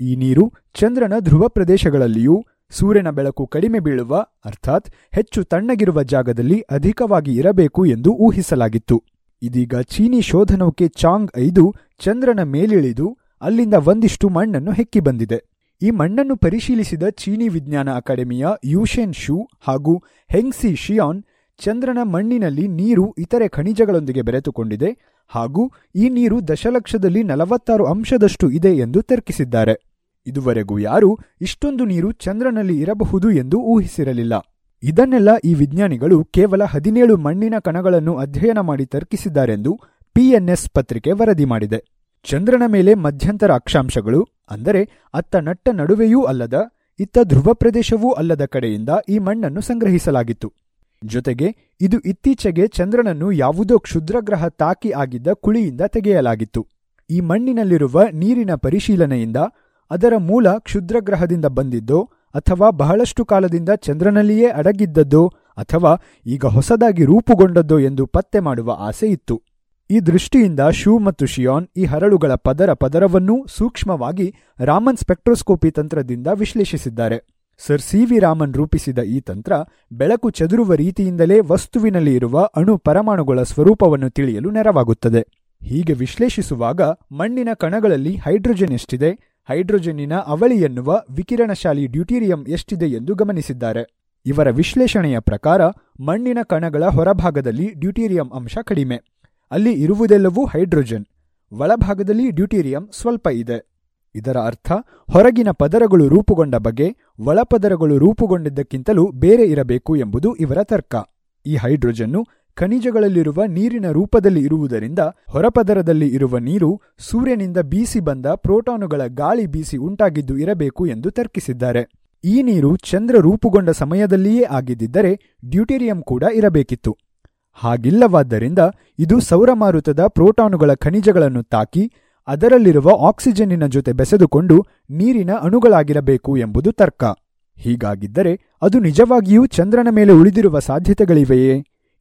ಈ ನೀರು ಚಂದ್ರನ ಧ್ರುವ ಪ್ರದೇಶಗಳಲ್ಲಿಯೂ ಸೂರ್ಯನ ಬೆಳಕು ಕಡಿಮೆ ಬೀಳುವ, ಅರ್ಥಾತ್ ಹೆಚ್ಚು ತಣ್ಣಗಿರುವ ಜಾಗದಲ್ಲಿ ಅಧಿಕವಾಗಿ ಇರಬೇಕು ಎಂದು ಊಹಿಸಲಾಗಿತ್ತು. ಇದೀಗ ಚೀನಿ ಶೋಧನೌಕೆ ಚಾಂಗ್ ಐದು ಚಂದ್ರನ ಮೇಲಿಳಿದು ಅಲ್ಲಿಂದ ಒಂದಿಷ್ಟು ಮಣ್ಣನ್ನು ಹೆಕ್ಕಿ ಬಂದಿದೆ. ಈ ಮಣ್ಣನ್ನು ಪರಿಶೀಲಿಸಿದ ಚೀನಿ ವಿಜ್ಞಾನ ಅಕಾಡೆಮಿಯ ಯೂಶೆನ್ ಶೂ ಹಾಗೂ ಹೆಂಗ್ಸಿ ಶಿಯಾನ್ ಚಂದ್ರನ ಮಣ್ಣಿನಲ್ಲಿ ನೀರು ಇತರೆ ಖನಿಜಗಳೊಂದಿಗೆ ಬೆರೆತುಕೊಂಡಿದೆ ಹಾಗೂ ಈ ನೀರು ದಶಲಕ್ಷದಲ್ಲಿ ನಲವತ್ತಾರು ಅಂಶದಷ್ಟು ಇದೆ ಎಂದು ತರ್ಕಿಸಿದ್ದಾರೆ. ಇದುವರೆಗೂ ಯಾರೂ ಇಷ್ಟೊಂದು ನೀರು ಚಂದ್ರನಲ್ಲಿ ಇರಬಹುದು ಎಂದು ಊಹಿಸಿರಲಿಲ್ಲ. ಇದನ್ನೆಲ್ಲ ಈ ವಿಜ್ಞಾನಿಗಳು ಕೇವಲ ಹದಿನೇಳು ಮಣ್ಣಿನ ಕಣಗಳನ್ನು ಅಧ್ಯಯನ ಮಾಡಿ ತರ್ಕಿಸಿದ್ದಾರೆಂದು ಪಿಎನ್ಎಸ್ ಪತ್ರಿಕೆ ವರದಿ ಮಾಡಿದೆ. ಚಂದ್ರನ ಮೇಲೆ ಮಧ್ಯಂತರ ಅಕ್ಷಾಂಶಗಳು, ಅಂದರೆ ಅತ್ತ ನಟ್ಟ ನಡುವೆಯೂ ಅಲ್ಲದ, ಇತ್ತ ಧ್ರುವ ಪ್ರದೇಶವೂ ಅಲ್ಲದ ಕಡೆಯಿಂದ ಈ ಮಣ್ಣನ್ನು ಸಂಗ್ರಹಿಸಲಾಗಿತ್ತು. ಜೊತೆಗೆ, ಇದು ಇತ್ತೀಚೆಗೆ ಚಂದ್ರನನ್ನು ಯಾವುದೋ ಕ್ಷುದ್ರಗ್ರಹ ತಾಕಿ ಆಗಿದ್ದ ಕುಳಿಯಿಂದ ತೆಗೆಯಲಾಗಿತ್ತು. ಈ ಮಣ್ಣಿನಲ್ಲಿರುವ ನೀರಿನ ಪರಿಶೀಲನೆಯಿಂದ ಅದರ ಮೂಲ ಕ್ಷುದ್ರಗ್ರಹದಿಂದ ಬಂದಿದ್ದು, ಅಥವಾ ಬಹಳಷ್ಟು ಕಾಲದಿಂದ ಚಂದ್ರನಲ್ಲಿಯೇ ಅಡಗಿದ್ದದ್ದು, ಅಥವಾ ಈಗ ಹೊಸದಾಗಿ ರೂಪುಗೊಂಡದ್ದು ಎಂದು ಪತ್ತೆ ಮಾಡುವ ಆಸೆ ಇತ್ತು. ಈ ದೃಷ್ಟಿಯಿಂದ ಶೂ ಮತ್ತು ಶಿಯಾನ್ ಈ ಹರಳುಗಳ ಪದರ ಪದರವನ್ನೂ ಸೂಕ್ಷ್ಮವಾಗಿ ರಾಮನ್ ಸ್ಪೆಕ್ಟ್ರೋಸ್ಕೋಪಿ ತಂತ್ರದಿಂದ ವಿಶ್ಲೇಷಿಸಿದ್ದಾರೆ. ಸರ್ ಸಿ ವಿ ರಾಮನ್ ರೂಪಿಸಿದ ಈ ತಂತ್ರ ಬೆಳಕು ಚದುರುವ ರೀತಿಯಿಂದಲೇ ವಸ್ತುವಿನಲ್ಲಿ ಇರುವ ಅಣು ಪರಮಾಣುಗಳ ಸ್ವರೂಪವನ್ನು ತಿಳಿಯಲು ನೆರವಾಗುತ್ತದೆ. ಹೀಗೆ ವಿಶ್ಲೇಷಿಸುವಾಗ ಮಣ್ಣಿನ ಕಣಗಳಲ್ಲಿ ಹೈಡ್ರೋಜನ್ ಎಷ್ಟಿದೆ ಹೈಡ್ರೋಜನ್ನಿನ ಅವಳಿ ಎನ್ನುವ ವಿಕಿರಣಶಾಲಿ ಡ್ಯೂಟೀರಿಯಂ ಎಷ್ಟಿದೆ ಎಂದು ಗಮನಿಸಿದ್ದಾರೆ. ಇವರ ವಿಶ್ಲೇಷಣೆಯ ಪ್ರಕಾರ ಮಣ್ಣಿನ ಕಣಗಳ ಹೊರಭಾಗದಲ್ಲಿ ಡ್ಯೂಟೀರಿಯಂ ಅಂಶ ಕಡಿಮೆ. ಅಲ್ಲಿ ಇರುವುದೆಲ್ಲವೂ ಹೈಡ್ರೋಜನ್. ಒಳಭಾಗದಲ್ಲಿ ಡ್ಯೂಟೀರಿಯಂ ಸ್ವಲ್ಪ ಇದೆ. ಇದರ ಅರ್ಥ ಹೊರಗಿನ ಪದರಗಳು ರೂಪುಗೊಂಡ ಬಗೆ ಒಳಪದರಗಳು ರೂಪುಗೊಂಡಿದ್ದಕ್ಕಿಂತಲೂ ಬೇರೆ ಇರಬೇಕು ಎಂಬುದು ಇವರ ತರ್ಕ. ಈ ಹೈಡ್ರೋಜನ್ನು ಖನಿಜಗಳಲ್ಲಿರುವ ನೀರಿನ ರೂಪದಲ್ಲಿ ಇರುವುದರಿಂದ ಹೊರಪದರದಲ್ಲಿ ಇರುವ ನೀರು ಸೂರ್ಯನಿಂದ ಬೀಸಿ ಬಂದ ಪ್ರೋಟಾನುಗಳ ಗಾಳಿ ಬೀಸಿ ಉಂಟಾಗಿದ್ದು ಇರಬೇಕು ಎಂದು ತರ್ಕಿಸಿದ್ದಾರೆ. ಈ ನೀರು ಚಂದ್ರ ರೂಪುಗೊಂಡ ಸಮಯದಲ್ಲಿಯೇ ಆಗಿದ್ದರೆ ಡ್ಯೂಟೇರಿಯಂ ಕೂಡ ಇರಬೇಕಿತ್ತು. ಹಾಗಿಲ್ಲವಾದ್ದರಿಂದ ಇದು ಸೌರಮಾರುತದ ಪ್ರೋಟಾನುಗಳ ಖನಿಜಗಳನ್ನು ತಾಕಿ ಅದರಲ್ಲಿರುವ ಆಕ್ಸಿಜನ್ನಿನ ಜೊತೆ ಬೆಸೆದುಕೊಂಡು ನೀರಿನ ಅಣುಗಳಾಗಿರಬೇಕು ಎಂಬುದು ತರ್ಕ. ಹೀಗಾಗಿದ್ದರೆ ಅದು ನಿಜವಾಗಿಯೂ ಚಂದ್ರನ ಮೇಲೆ ಉಳಿದಿರುವ ಸಾಧ್ಯತೆಗಳಿವೆಯೇ?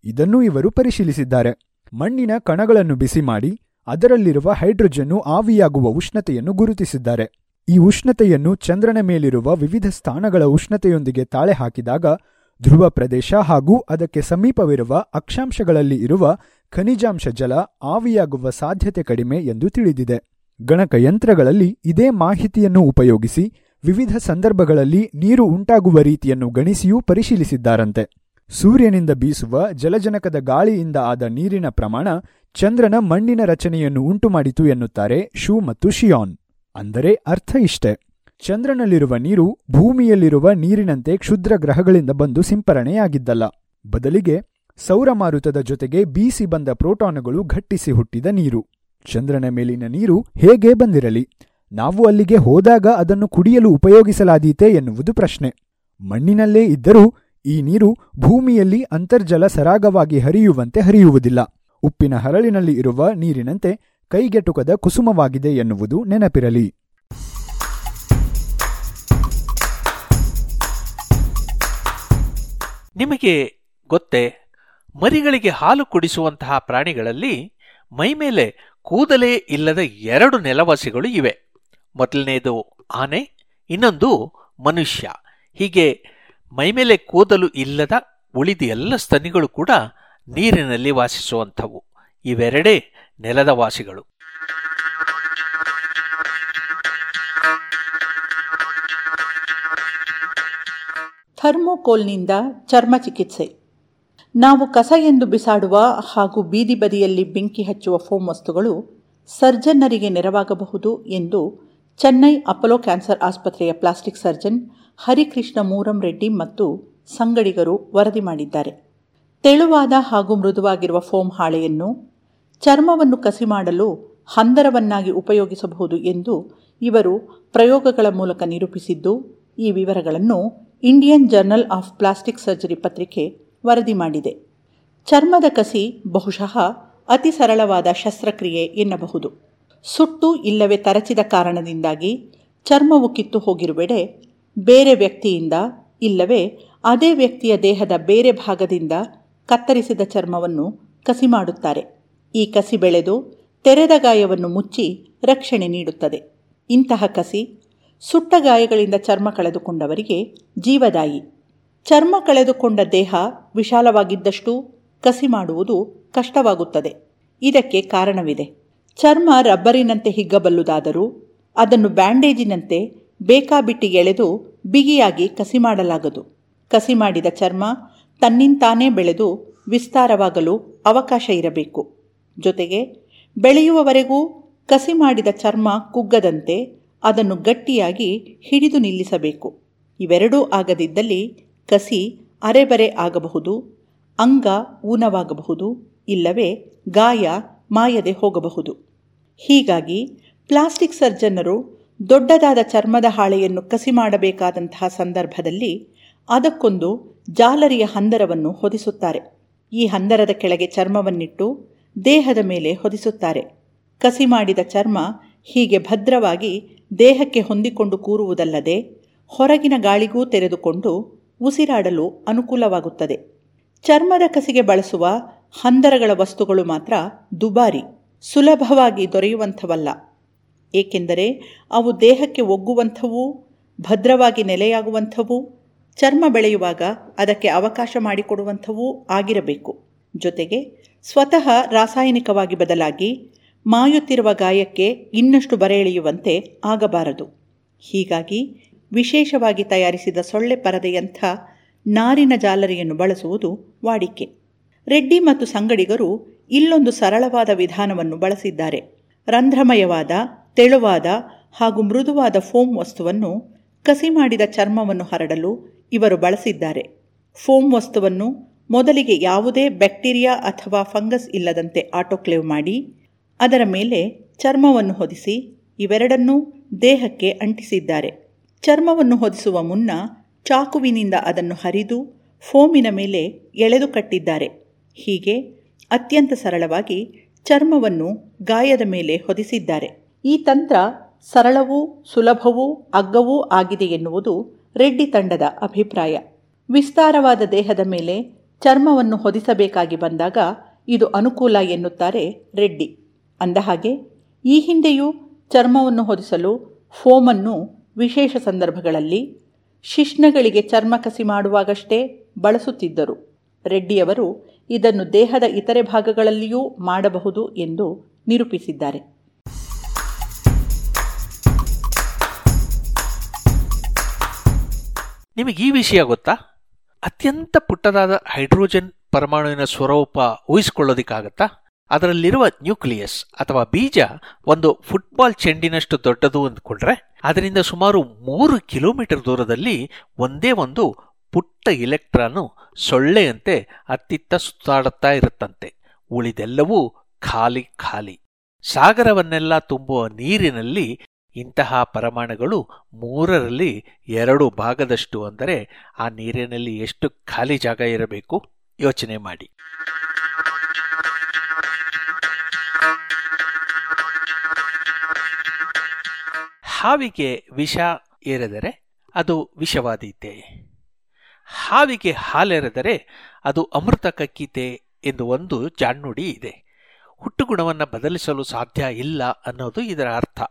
ಇದನ್ನೂ ಇವರು ಪರಿಶೀಲಿಸಿದ್ದಾರೆ. ಮಣ್ಣಿನ ಕಣಗಳನ್ನು ಬಿಸಿ ಮಾಡಿ, ಅದರಲ್ಲಿರುವ ಹೈಡ್ರೋಜನ್ನು ಆವಿಯಾಗುವ ಉಷ್ಣತೆಯನ್ನು ಗುರುತಿಸಿದ್ದಾರೆ. ಈ ಉಷ್ಣತೆಯನ್ನು ಚಂದ್ರನ ಮೇಲಿರುವ ವಿವಿಧ ಸ್ಥಾನಗಳ ಉಷ್ಣತೆಯೊಂದಿಗೆ ತಾಳೆ ಹಾಕಿದಾಗ, ಧ್ರುವ ಪ್ರದೇಶ ಹಾಗೂ ಅದಕ್ಕೆ ಸಮೀಪವಿರುವ ಅಕ್ಷಾಂಶಗಳಲ್ಲಿ ಇರುವ ಖನಿಜಾಂಶ ಜಲ ಆವಿಯಾಗುವ ಸಾಧ್ಯತೆ ಕಡಿಮೆ ಎಂದು ತಿಳಿದಿದೆ. ಗಣಕಯಂತ್ರಗಳಲ್ಲಿ ಇದೇ ಮಾಹಿತಿಯನ್ನು ಉಪಯೋಗಿಸಿ, ವಿವಿಧ ಸಂದರ್ಭಗಳಲ್ಲಿ ನೀರು ಉಂಟಾಗುವ ರೀತಿಯನ್ನು ಗಣಿಸಿಯೂ ಪರಿಶೀಲಿಸಿದ್ದಾರಂತೆ. ಸೂರ್ಯನಿಂದ ಬೀಸುವ ಜಲಜನಕದ ಗಾಳಿಯಿಂದ ಆದ ನೀರಿನ ಪ್ರಮಾಣ ಚಂದ್ರನ ಮಣ್ಣಿನ ರಚನೆಯನ್ನು ಉಂಟುಮಾಡಿತು ಎನ್ನುತ್ತಾರೆ ಶೂ ಮತ್ತು ಶಿಯಾನ್. ಅಂದರೆ ಅರ್ಥ ಇಷ್ಟೆ. ಚಂದ್ರನಲ್ಲಿರುವ ನೀರು ಭೂಮಿಯಲ್ಲಿರುವ ನೀರಿನಂತೆ ಕ್ಷುದ್ರ ಗ್ರಹಗಳಿಂದ ಬಂದು ಸಿಂಪರಣೆಯಾಗಿದ್ದಲ್ಲ. ಬದಲಿಗೆ ಸೌರಮಾರುತದ ಜೊತೆಗೆ ಬೀಸಿ ಬಂದ ಪ್ರೋಟಾನುಗಳು ಘಟ್ಟಿಸಿ ಹುಟ್ಟಿದ ನೀರು. ಚಂದ್ರನ ಮೇಲಿನ ನೀರು ಹೇಗೆ ಬಂದಿರಲಿ? ನಾವು ಅಲ್ಲಿಗೆ ಹೋದಾಗ ಅದನ್ನು ಕುಡಿಯಲು ಉಪಯೋಗಿಸಲಾದೀತೆ ಎನ್ನುವುದು ಪ್ರಶ್ನೆ. ಮಣ್ಣಿನಲ್ಲೇ ಇದ್ದರೂ ಈ ನೀರು ಭೂಮಿಯಲ್ಲಿ ಅಂತರ್ಜಲ ಸರಾಗವಾಗಿ ಹರಿಯುವಂತೆ ಹರಿಯುವುದಿಲ್ಲ. ಉಪ್ಪಿನ ಹರಳಿನಲ್ಲಿ ಇರುವ ನೀರಿನಂತೆ ಕೈಗೆಟುಕದ ಕುಸುಮವಾಗಿದೆ ಎನ್ನುವುದು ನೆನಪಿರಲಿ. ನಿಮಗೆ ಗೊತ್ತೇ, ಮರಿಗಳಿಗೆ ಹಾಲು ಕುಡಿಸುವಂತಹ ಪ್ರಾಣಿಗಳಲ್ಲಿ ಮೈಮೇಲೆ ಕೂದಲೇ ಇಲ್ಲದ ಎರಡು ನೆಲವಾಸಿಗಳು ಇವೆ. ಮೊದಲನೆಯದು ಆನೆ, ಇನ್ನೊಂದು ಮನುಷ್ಯ. ಹೀಗೆ ಮೈಮೇಲೆ ಕೂದಲು ಇಲ್ಲದ ಉಳಿದ ಎಲ್ಲ ಸ್ತನಿಗಳು ಕೂಡ ನೀರಿನಲ್ಲಿ ವಾಸಿಸುವಂಥವು. ಇವೆರಡೇ ನೆಲದ ವಾಸಿಗಳು. ಥರ್ಮೋಕೋಲ್ನಿಂದ ಚರ್ಮ ಚಿಕಿತ್ಸೆ. ನಾವು ಕಸ ಎಂದು ಬಿಸಾಡುವ ಹಾಗೂ ಬೀದಿ ಬದಿಯಲ್ಲಿ ಬೆಂಕಿ ಹಚ್ಚುವ ಫೋಮ್ ವಸ್ತುಗಳು ಸರ್ಜನ್ನರಿಗೆ ನೆರವಾಗಬಹುದು ಎಂದು ಚೆನ್ನೈ ಅಪೋಲೋ ಕ್ಯಾನ್ಸರ್ ಆಸ್ಪತ್ರೆಯ ಪ್ಲಾಸ್ಟಿಕ್ ಸರ್ಜನ್ ಹರಿಕೃಷ್ಣ ಮೂರಂ ರೆಡ್ಡಿ ಮತ್ತು ಸಂಗಡಿಗರು ವರದಿ ಮಾಡಿದ್ದಾರೆ. ತೆಳುವಾದ ಹಾಗೂ ಮೃದುವಾಗಿರುವ ಫೋಮ್ ಹಾಳೆಯನ್ನು ಚರ್ಮವನ್ನು ಕಸಿ ಮಾಡಲು ಹಂದರವನ್ನಾಗಿ ಉಪಯೋಗಿಸಬಹುದು ಎಂದು ಇವರು ಪ್ರಯೋಗಗಳ ಮೂಲಕ ನಿರೂಪಿಸಿದ್ದು, ಈ ವಿವರಗಳನ್ನು Indian journal of plastic surgery ಪತ್ರಿಕೆ ವರದಿ ಮಾಡಿದೆ. ಚರ್ಮದ ಕಸಿ ಬಹುಶಃ ಅತಿ ಸರಳವಾದ ಶಸ್ತ್ರಕ್ರಿಯೆ ಎನ್ನಬಹುದು. ಸುಟ್ಟು ಇಲ್ಲವೇ ತರಚಿದ ಕಾರಣದಿಂದಾಗಿ ಚರ್ಮವು ಕಿತ್ತು ಹೋಗಿರುವೆಡೆ ಬೇರೆ ವ್ಯಕ್ತಿಯಿಂದ ಇಲ್ಲವೇ ಅದೇ ವ್ಯಕ್ತಿಯ ದೇಹದ ಬೇರೆ ಭಾಗದಿಂದ ಕತ್ತರಿಸಿದ ಚರ್ಮವನ್ನು ಕಸಿ ಮಾಡುತ್ತಾರೆ. ಈ ಕಸಿ ಬೆಳೆದು ತೆರೆದ ಗಾಯವನ್ನು ಮುಚ್ಚಿ ರಕ್ಷಣೆ ನೀಡುತ್ತದೆ. ಇಂತಹ ಕಸಿ ಸುಟ್ಟ ಗಾಯಗಳಿಂದ ಚರ್ಮ ಕಳೆದುಕೊಂಡವರಿಗೆ ಜೀವದಾಯಿ. ಚರ್ಮ ಕಳೆದುಕೊಂಡ ದೇಹ ವಿಶಾಲವಾಗಿದ್ದಷ್ಟು ಕಸಿ ಮಾಡುವುದು ಕಷ್ಟವಾಗುತ್ತದೆ. ಇದಕ್ಕೆ ಕಾರಣವಿದೆ. ಚರ್ಮ ರಬ್ಬರಿನಂತೆ ಹಿಗ್ಗಬಲ್ಲುದಾದರೂ ಅದನ್ನು ಬ್ಯಾಂಡೇಜಿನಂತೆ ಬೇಕಾಬಿಟ್ಟಿ ಎಳೆದು ಬಿಗಿಯಾಗಿ ಕಸಿ ಮಾಡಲಾಗದು. ಕಸಿ ಮಾಡಿದ ಚರ್ಮ ತನ್ನಿಂತಾನೇ ಬೆಳೆದು ವಿಸ್ತಾರವಾಗಲು ಅವಕಾಶ ಇರಬೇಕು. ಜೊತೆಗೆ ಬೆಳೆಯುವವರೆಗೂ ಕಸಿ ಮಾಡಿದ ಚರ್ಮ ಕುಗ್ಗದಂತೆ ಅದನ್ನು ಗಟ್ಟಿಯಾಗಿ ಹಿಡಿದು ನಿಲ್ಲಿಸಬೇಕು. ಇವೆರಡೂ ಆಗದಿದ್ದಲ್ಲಿ ಕಸಿ ಅರೆಬರೆ ಆಗಬಹುದು, ಅಂಗ ಊನವಾಗಬಹುದು, ಇಲ್ಲವೇ ಗಾಯ ಮಾಯದೆ ಹೋಗಬಹುದು. ಹೀಗಾಗಿ ಪ್ಲಾಸ್ಟಿಕ್ ಸರ್ಜನ್ನರು ದೊಡ್ಡದಾದ ಚರ್ಮದ ಹಾಳೆಯನ್ನು ಕಸಿ ಮಾಡಬೇಕಾದಂತಹ ಸಂದರ್ಭದಲ್ಲಿ ಅದಕ್ಕೊಂದು ಜಾಲರಿಯ ಹಂದರವನ್ನು ಹೊದಿಸುತ್ತಾರೆ. ಈ ಹಂದರದ ಕೆಳಗೆ ಚರ್ಮವನ್ನಿಟ್ಟು ದೇಹದ ಮೇಲೆ ಹೊದಿಸುತ್ತಾರೆ. ಕಸಿ ಮಾಡಿದ ಚರ್ಮ ಹೀಗೆ ಭದ್ರವಾಗಿ ದೇಹಕ್ಕೆ ಹೊಂದಿಕೊಂಡು ಕೂರುವುದಲ್ಲದೆ ಹೊರಗಿನ ಗಾಳಿಗೂ ತೆರೆದುಕೊಂಡು ಉಸಿರಾಡಲು ಅನುಕೂಲವಾಗುತ್ತದೆ. ಚರ್ಮದ ಕಸಿಗೆ ಬಳಸುವ ಹಂದರಗಳ ವಸ್ತುಗಳು ಮಾತ್ರ ದುಬಾರಿ, ಸುಲಭವಾಗಿ ದೊರೆಯುವಂಥವಲ್ಲ. ಏಕೆಂದರೆ ಅವು ದೇಹಕ್ಕೆ ಒಗ್ಗುವಂಥವು, ಭದ್ರವಾಗಿ ನೆಲೆಯಾಗುವಂಥವು, ಚರ್ಮ ಬೆಳೆಯುವಾಗ ಅದಕ್ಕೆ ಅವಕಾಶ ಮಾಡಿಕೊಡುವಂಥವೂ ಆಗಿರಬೇಕು. ಜೊತೆಗೆ ಸ್ವತಃ ರಾಸಾಯನಿಕವಾಗಿ ಬದಲಾಗಿ ಮಾಯುತ್ತಿರುವ ಗಾಯಕ್ಕೆ ಇನ್ನಷ್ಟು ಬರೆ ಎಳೆಯುವಂತೆ ಆಗಬಾರದು. ಹೀಗಾಗಿ ವಿಶೇಷವಾಗಿ ತಯಾರಿಸಿದ ಸೊಳ್ಳೆ ಪರದೆಯಂಥ ನಾರಿನ ಜಾಲರಿಯನ್ನು ಬಳಸುವುದು ವಾಡಿಕೆ. ರೆಡ್ಡಿ ಮತ್ತು ಸಂಗಡಿಗರು ಇಲ್ಲೊಂದು ಸರಳವಾದ ವಿಧಾನವನ್ನು ಬಳಸಿದ್ದಾರೆ. ರಂಧ್ರಮಯವಾದ ತೆಳುವಾದ ಹಾಗೂ ಮೃದುವಾದ ಫೋಮ್ ವಸ್ತುವನ್ನು ಕಸಿ ಮಾಡಿದ ಚರ್ಮವನ್ನು ಹರಡಲು ಇವರು ಬಳಸಿದ್ದಾರೆ. ಫೋಮ್ ವಸ್ತುವನ್ನು ಮೊದಲಿಗೆ ಯಾವುದೇ ಬ್ಯಾಕ್ಟೀರಿಯಾ ಅಥವಾ ಫಂಗಸ್ ಇಲ್ಲದಂತೆ ಆಟೋಕ್ಲೇವ್ ಮಾಡಿ, ಅದರ ಮೇಲೆ ಚರ್ಮವನ್ನು ಹೊದಿಸಿ ಇವೆರಡನ್ನೂ ದೇಹಕ್ಕೆ ಅಂಟಿಸಿದ್ದಾರೆ. ಚರ್ಮವನ್ನು ಹೊದಿಸುವ ಮುನ್ನ ಚಾಕುವಿನಿಂದ ಅದನ್ನು ಹರಿದು ಫೋಮಿನ ಮೇಲೆ ಎಳೆದು ಕಟ್ಟಿದ್ದಾರೆ. ಹೀಗೆ ಅತ್ಯಂತ ಸರಳವಾಗಿ ಚರ್ಮವನ್ನು ಗಾಯದ ಮೇಲೆ ಹೊದಿಸಿದ್ದಾರೆ. ಈ ತಂತ್ರ ಸರಳವೂ ಸುಲಭವೂ ಅಗ್ಗವೂ ಆಗಿದೆ ಎನ್ನುವುದು ರೆಡ್ಡಿ ತಂಡದ ಅಭಿಪ್ರಾಯ. ವಿಸ್ತಾರವಾದ ದೇಹದ ಮೇಲೆ ಚರ್ಮವನ್ನು ಹೊದಿಸಬೇಕಾಗಿ ಬಂದಾಗ ಇದು ಅನುಕೂಲ ಎನ್ನುತ್ತಾರೆ ರೆಡ್ಡಿ. ಅಂದಹಾಗೆ ಈ ಹಿಂದೆಯೂ ಚರ್ಮವನ್ನು ಹೊದಿಸಲು ಫೋಮನ್ನು ವಿಶೇಷ ಸಂದರ್ಭಗಳಲ್ಲಿ ಶಿಶ್ನಗಳಿಗೆ ಚರ್ಮ ಕಸಿ ಮಾಡುವಾಗಷ್ಟೇ ಬಳಸುತ್ತಿದ್ದರು. ರೆಡ್ಡಿಯವರು ಇದನ್ನು ದೇಹದ ಇತರೆ ಭಾಗಗಳಲ್ಲಿಯೂ ಮಾಡಬಹುದು ಎಂದು ನಿರೂಪಿಸಿದ್ದಾರೆ. ನಿಮಗೆ ಈ ವಿಷಯ ಗೊತ್ತಾ? ಅತ್ಯಂತ ಪುಟ್ಟದಾದ ಹೈಡ್ರೋಜನ್ ಪರಮಾಣುವಿನ ಸ್ವರೂಪ ಊಹಿಸಿಕೊಳ್ಳೋದಿಕ್ಕಾಗತ್ತಾ? ಅದರಲ್ಲಿರುವ ನ್ಯೂಕ್ಲಿಯಸ್ ಅಥವಾ ಬೀಜ ಒಂದು ಫುಟ್ಬಾಲ್ ಚೆಂಡಿನಷ್ಟು ದೊಡ್ಡದು ಅಂದ್ಕೊಂಡ್ರೆ, ಅದರಿಂದ ಸುಮಾರು ಮೂರು ಕಿಲೋಮೀಟರ್ ದೂರದಲ್ಲಿ ಒಂದೇ ಒಂದು ಪುಟ್ಟ ಇಲೆಕ್ಟ್ರಾನು ಸೊಳ್ಳೆಯಂತೆ ಅತ್ತಿತ್ತ ಸುತ್ತಾಡುತ್ತಾ ಇರುತ್ತಂತೆ. ಉಳಿದೆಲ್ಲವೂ ಖಾಲಿ ಖಾಲಿ. ಸಾಗರವನ್ನೆಲ್ಲ ತುಂಬುವ ನೀರಿನಲ್ಲಿ ಇಂತಹ ಪರಮಾಣುಗಳು ಮೂರರಲ್ಲಿ ಎರಡು ಭಾಗದಷ್ಟು ಅಂದರೆ ಆ ನೀರಿನಲ್ಲಿ ಎಷ್ಟು ಖಾಲಿ ಜಾಗ ಇರಬೇಕು? ಯೋಚನೆ ಮಾಡಿ. ಹಾವಿಗೆ ವಿಷ ಏರೆದರೆ ಅದು ವಿಷವಾದೀತೆ. ಹಾವಿಗೆ ಹಾಲೆರೆದರೆ ಅದು ಅಮೃತ ಕಕ್ಕಿತೆ ಎಂದು ಒಂದು ಜಾಣ್ಣುಡಿ ಇದೆ. ಹುಟ್ಟುಗುಣವನ್ನು ಬದಲಿಸಲು ಸಾಧ್ಯ ಇಲ್ಲ ಅನ್ನೋದು ಇದರ ಅರ್ಥ.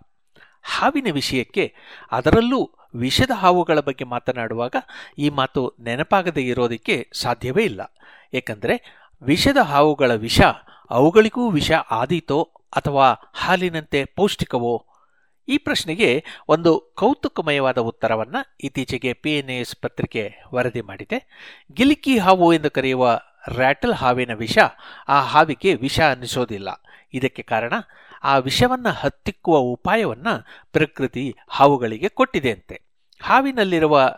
ಹಾವಿನ ವಿಷಯಕ್ಕೆ ಅದರಲ್ಲೂ ವಿಷದ ಹಾವುಗಳ ಬಗ್ಗೆ ಮಾತನಾಡುವಾಗ ಈ ಮಾತು ನೆನಪಾಗದೇ ಇರೋದಕ್ಕೆ ಸಾಧ್ಯವೇ ಇಲ್ಲ. ಏಕೆಂದರೆ ವಿಷದ ಹಾವುಗಳ ವಿಷ ಅವುಗಳಿಗೂ ವಿಷ ಆದೀತೋ ಅಥವಾ ಹಾಲಿನಂತೆ ಪೌಷ್ಟಿಕವೋ? ಈ ಪ್ರಶ್ನೆಗೆ ಒಂದು ಕೌತುಕಮಯವಾದ ಉತ್ತರವನ್ನು ಇತ್ತೀಚೆಗೆ ಪಿ ಎನ್ ಎಸ್ ಪತ್ರಿಕೆ ವರದಿ ಮಾಡಿದೆ. ಗಿಲಿಕಿ ಹಾವು ಎಂದು ಕರೆಯುವ ರ್ಯಾಟಲ್ ಹಾವಿನ ವಿಷ ಆ ಹಾವಿಗೆ ವಿಷ ಅನ್ನಿಸೋದಿಲ್ಲ. ಇದಕ್ಕೆ ಕಾರಣ ಆ ವಿಷವನ್ನು ಹತ್ತಿಕ್ಕುವ ಉಪಾಯವನ್ನ ಪ್ರಕೃತಿ ಹಾವುಗಳಿಗೆ ಕೊಟ್ಟಿದೆಯಂತೆ. ಹಾವಿನಲ್ಲಿರುವ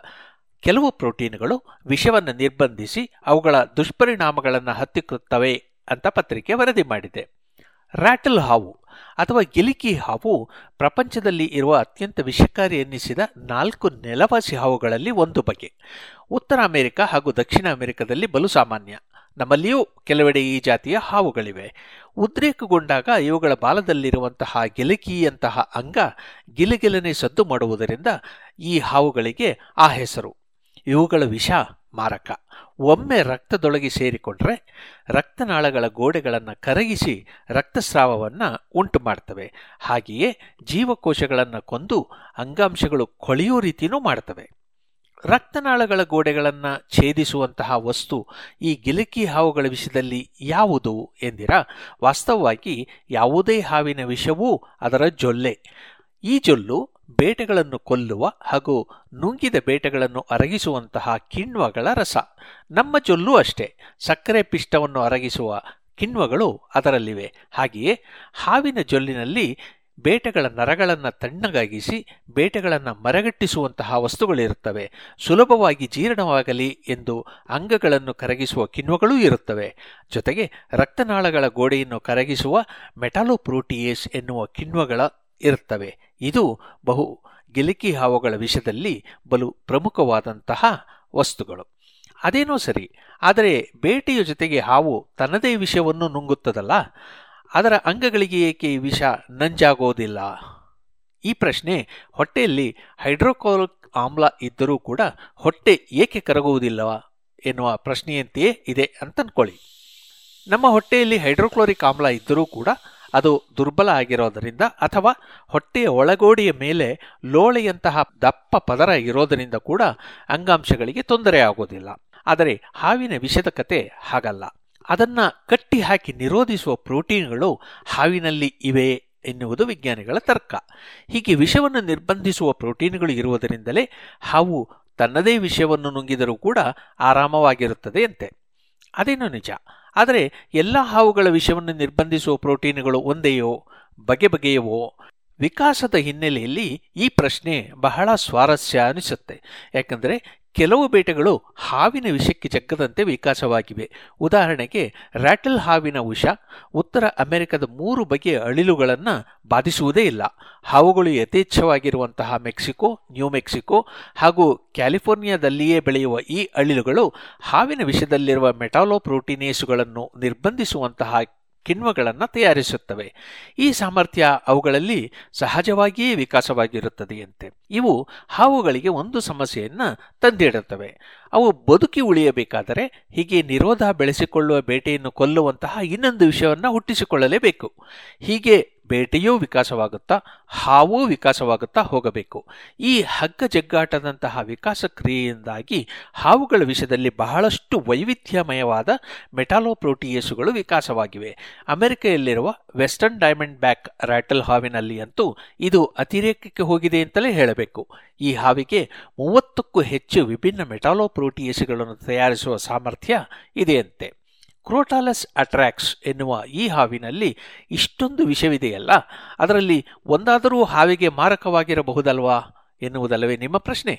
ಕೆಲವು ಪ್ರೋಟೀನ್ಗಳು ವಿಷವನ್ನು ನಿರ್ಬಂಧಿಸಿ ಅವುಗಳ ದುಷ್ಪರಿಣಾಮಗಳನ್ನು ಹತ್ತಿಕ್ಕುತ್ತವೆ ಅಂತ ಪತ್ರಿಕೆ ವರದಿ ಮಾಡಿದೆ. ರ್ಯಾಟಲ್ ಹಾವು ಅಥವಾ ಗಿಲಿಕಿ ಹಾವು ಪ್ರಪಂಚದಲ್ಲಿ ಇರುವ ಅತ್ಯಂತ ವಿಷಕಾರಿ ಎನ್ನಿಸಿದ ನಾಲ್ಕು ನೆಲವಾಸಿ ಹಾವುಗಳಲ್ಲಿ ಒಂದು ಬಗೆ. ಉತ್ತರ ಅಮೆರಿಕ ಹಾಗೂ ದಕ್ಷಿಣ ಅಮೆರಿಕದಲ್ಲಿ ಬಲು ಸಾಮಾನ್ಯ. ನಮ್ಮಲ್ಲಿಯೂ ಕೆಲವೆಡೆ ಈ ಜಾತಿಯ ಹಾವುಗಳಿವೆ. ಉದ್ರೇಕಗೊಂಡಾಗ ಇವುಗಳ ಬಾಲದಲ್ಲಿರುವಂತಹ ಗಿಲಕಿಯಂತಹ ಅಂಗ ಗಿಲಗಿಲನೆ ಸದ್ದು ಮಾಡುವುದರಿಂದ ಈ ಹಾವುಗಳಿಗೆ ಆ ಹೆಸರು. ಇವುಗಳ ವಿಷ ಮಾರಕ. ಒಮ್ಮೆ ರಕ್ತದೊಳಗೆ ಸೇರಿಕೊಂಡ್ರೆ ರಕ್ತನಾಳಗಳ ಗೋಡೆಗಳನ್ನು ಕರಗಿಸಿ ರಕ್ತಸ್ರಾವವನ್ನು ಉಂಟು ಮಾಡ್ತವೆ ಹಾಗೆಯೇ ಜೀವಕೋಶಗಳನ್ನು ಕೊಂದು ಅಂಗಾಂಶಗಳು ಕೊಳೆಯೋ ರೀತಿಯೂ ಮಾಡ್ತವೆ. ರಕ್ತನಾಳಗಳ ಗೋಡೆಗಳನ್ನು ಛೇದಿಸುವಂತಹ ವಸ್ತು ಈ ಗಿಲಕಿ ಹಾವುಗಳ ವಿಷಯದಲ್ಲಿ ಯಾವುದು ಎಂದಿರಾ? ವಾಸ್ತವವಾಗಿ ಯಾವುದೇ ಹಾವಿನ ವಿಷವೂ ಅದರ ಜೊಲ್ಲೆ. ಈ ಜೊಲ್ಲು ಬೇಟೆಗಳನ್ನು ಕೊಲ್ಲುವ ಹಾಗೂ ನುಂಗಿದ ಬೇಟೆಗಳನ್ನು ಅರಗಿಸುವಂತಹ ಕಿಣ್ವಗಳ ರಸ. ನಮ್ಮ ಜೊಲ್ಲು ಅಷ್ಟೇ. ಸಕ್ಕರೆ ಪಿಷ್ಟವನ್ನು ಅರಗಿಸುವ ಕಿಣ್ವಗಳು ಅದರಲ್ಲಿವೆ. ಹಾಗೆಯೇ ಹಾವಿನ ಜೊಲ್ಲಿನಲ್ಲಿ ಬೇಟೆಗಳ ನರಗಳನ್ನು ತಣ್ಣಗಾಗಿಸಿ, ಬೇಟೆಗಳನ್ನು ಮರಗಟ್ಟಿಸುವಂತಹ ವಸ್ತುಗಳಿರುತ್ತವೆ. ಸುಲಭವಾಗಿ ಜೀರ್ಣವಾಗಲಿ ಎಂದು ಅಂಗಗಳನ್ನು ಕರಗಿಸುವ ಕಿಣ್ವಗಳೂ ಇರುತ್ತವೆ. ಜೊತೆಗೆ ರಕ್ತನಾಳಗಳ ಗೋಡೆಯನ್ನು ಕರಗಿಸುವ ಮೆಟಾಲೋಪ್ರೋಟಿಯೇಸ್ ಎನ್ನುವ ಕಿಣ್ವಗಳ ಇರುತ್ತವೆ. ಇದು ಬಹು ಗಿಲಿಕಿ ಹಾವುಗಳ ವಿಷಯದಲ್ಲಿ ಬಲು ಪ್ರಮುಖವಾದಂತಹ ವಸ್ತುಗಳು. ಅದೇನೋ ಸರಿ, ಆದರೆ ಬೇಟೆಯ ಜೊತೆಗೆ ಹಾವು ತನ್ನದೇ ವಿಷವನ್ನು ನುಂಗುತ್ತದಲ್ಲ? ಅದರ ಅಂಗಗಳಿಗೆ ಏಕೆ ಈ ವಿಷ ನಂಜಾಗೋದಿಲ್ಲ? ಈ ಪ್ರಶ್ನೆ ಹೊಟ್ಟೆಯಲ್ಲಿ ಹೈಡ್ರೋಕ್ಲೋರಿಕ್ ಆಮ್ಲ ಇದ್ದರೂ ಕೂಡ ಹೊಟ್ಟೆ ಏಕೆ ಕರಗುವುದಿಲ್ಲ ಎನ್ನುವ ಪ್ರಶ್ನೆಯಂತೆಯೇ ಇದೆ ಅಂತ ನಮ್ಮ ಹೊಟ್ಟೆಯಲ್ಲಿ ಹೈಡ್ರೋಕ್ಲೋರಿಕ್ ಆಮ್ಲ ಇದ್ದರೂ ಕೂಡ ಅದು ದುರ್ಬಲ ಆಗಿರೋದರಿಂದ ಅಥವಾ ಹೊಟ್ಟೆಯ ಒಳಗೋಡೆಯ ಮೇಲೆ ಲೋಳೆಯಂತಹ ದಪ್ಪ ಪದರ ಇರೋದರಿಂದ ಕೂಡ ಅಂಗಾಂಶಗಳಿಗೆ ತೊಂದರೆ ಆಗೋದಿಲ್ಲ. ಆದರೆ ಹಾವಿನ ವಿಷದ ಕತೆ ಹಾಗಲ್ಲ. ಅದನ್ನ ಕಟ್ಟಿ ಹಾಕಿ ನಿರೋಧಿಸುವ ಪ್ರೋಟೀನ್ಗಳು ಹಾವಿನಲ್ಲಿ ಇವೆ ಎನ್ನುವುದು ವಿಜ್ಞಾನಿಗಳ ತರ್ಕ. ಹೀಗೆ ವಿಷವನ್ನು ನಿರ್ಬಂಧಿಸುವ ಪ್ರೋಟೀನ್ಗಳು ಇರುವುದರಿಂದಲೇ ಹಾವು ತನ್ನದೇ ವಿಷಯವನ್ನು ನುಂಗಿದರೂ ಕೂಡ ಆರಾಮವಾಗಿರುತ್ತದೆ ಅಂತೆ. ಅದೇನೋ ನಿಜ. ಆದರೆ ಎಲ್ಲ ಹಾವುಗಳ ವಿಷವನ್ನು ನಿರ್ಬಂಧಿಸುವ ಪ್ರೋಟೀನ್ಗಳು ಒಂದೆಯೋ, ಬಗೆ ಬಗೆಯವೋ? ವಿಕಾಸದ ಹಿನ್ನೆಲೆಯಲ್ಲಿ ಈ ಪ್ರಶ್ನೆ ಬಹಳ ಸ್ವಾರಸ್ಯ ಅನಿಸುತ್ತೆ. ಯಾಕಂದರೆ ಕೆಲವು ಬೇಟೆಗಳು ಹಾವಿನ ವಿಷಕ್ಕೆ ಜಗ್ಗದಂತೆ ವಿಕಾಸವಾಗಿವೆ. ಉದಾಹರಣೆಗೆ ರ್ಯಾಟಲ್ ಹಾವಿನ ವಿಷ ಉತ್ತರ ಅಮೆರಿಕದ ಮೂರು ಬಗೆಯ ಅಳಿಲುಗಳನ್ನು ಬಾಧಿಸುವುದೇ ಇಲ್ಲ. ಹಾವುಗಳು ಯಥೇಚ್ಛವಾಗಿರುವಂತಹ ಮೆಕ್ಸಿಕೋ, ನ್ಯೂ ಮೆಕ್ಸಿಕೋ ಹಾಗೂ ಕ್ಯಾಲಿಫೋರ್ನಿಯಾದಲ್ಲಿಯೇ ಬೆಳೆಯುವ ಈ ಅಳಿಲುಗಳು ಹಾವಿನ ವಿಷದಲ್ಲಿರುವ ಮೆಟಾಲೋಪ್ರೋಟೀನೇಸುಗಳನ್ನು ನಿರ್ಬಂಧಿಸುವಂತಹ ಕಿಣ್ವಗಳನ್ನು ತಯಾರಿಸುತ್ತವೆ. ಈ ಸಾಮರ್ಥ್ಯ ಅವುಗಳಲ್ಲಿ ಸಹಜವಾಗಿಯೇ ವಿಕಾಸವಾಗಿರುತ್ತದೆಯಂತೆ. ಇವು ಹಾವುಗಳಿಗೆ ಒಂದು ಸಮಸ್ಯೆಯನ್ನು ತಂದಿಡುತ್ತವೆ. ಅವು ಬದುಕಿ ಉಳಿಯಬೇಕಾದರೆ ಹೀಗೆ ನಿರೋಧ ಬೆಳೆಸಿಕೊಳ್ಳುವ ಬೇಟೆಯನ್ನು ಕೊಲ್ಲುವಂತಹ ಇನ್ನೊಂದು ವಿಷಯವನ್ನು ಹುಟ್ಟಿಸಿಕೊಳ್ಳಲೇಬೇಕು. ಹೀಗೆ ಬೇಟೆಯೂ ವಿಕಾಸವಾಗುತ್ತಾ, ಹಾವೂ ವಿಕಾಸವಾಗುತ್ತಾ ಹೋಗಬೇಕು. ಈ ಹಗ್ಗ ಜಗ್ಗಾಟದಂತಹ ವಿಕಾಸ ಕ್ರಿಯೆಯಿಂದಾಗಿ ಹಾವುಗಳ ವಿಷಯದಲ್ಲಿ ಬಹಳಷ್ಟು ವೈವಿಧ್ಯಮಯವಾದ ಮೆಟಾಲೋಪ್ರೋಟಿಯೇಸುಗಳು ವಿಕಾಸವಾಗಿವೆ. ಅಮೆರಿಕೆಯಲ್ಲಿರುವ ವೆಸ್ಟರ್ನ್ ಡೈಮಂಡ್ ಬ್ಯಾಕ್ ರ್ಯಾಟಲ್ ಹಾವಿನಲ್ಲಿ ಅಂತೂ ಇದು ಅತಿರೇಕಕ್ಕೆ ಹೋಗಿದೆ ಅಂತಲೇ ಹೇಳಬೇಕು. ಈ ಹಾವಿಗೆ ಮೂವತ್ತಕ್ಕೂ ಹೆಚ್ಚು ವಿಭಿನ್ನ ಮೆಟಾಲೋಪ್ರೋಟಿಯೇಸುಗಳನ್ನು ತಯಾರಿಸುವ ಸಾಮರ್ಥ್ಯ ಇದೆಯಂತೆ. ಕ್ರೋಟಾಲಸ್ ಅಟ್ರಾಕ್ಸ್ ಎನ್ನುವ ಈ ಹಾವಿನಲ್ಲಿ ಇಷ್ಟೊಂದು ವಿಷವಿದೆಯಲ್ಲ? ಅದರಲ್ಲಿ ಒಂದಾದರೂ ಹಾವಿಗೆ ಮಾರಕವಾಗಿರಬಹುದಲ್ವಾ ಎನ್ನುವುದಲ್ಲವೇ ನಿಮ್ಮ ಪ್ರಶ್ನೆ.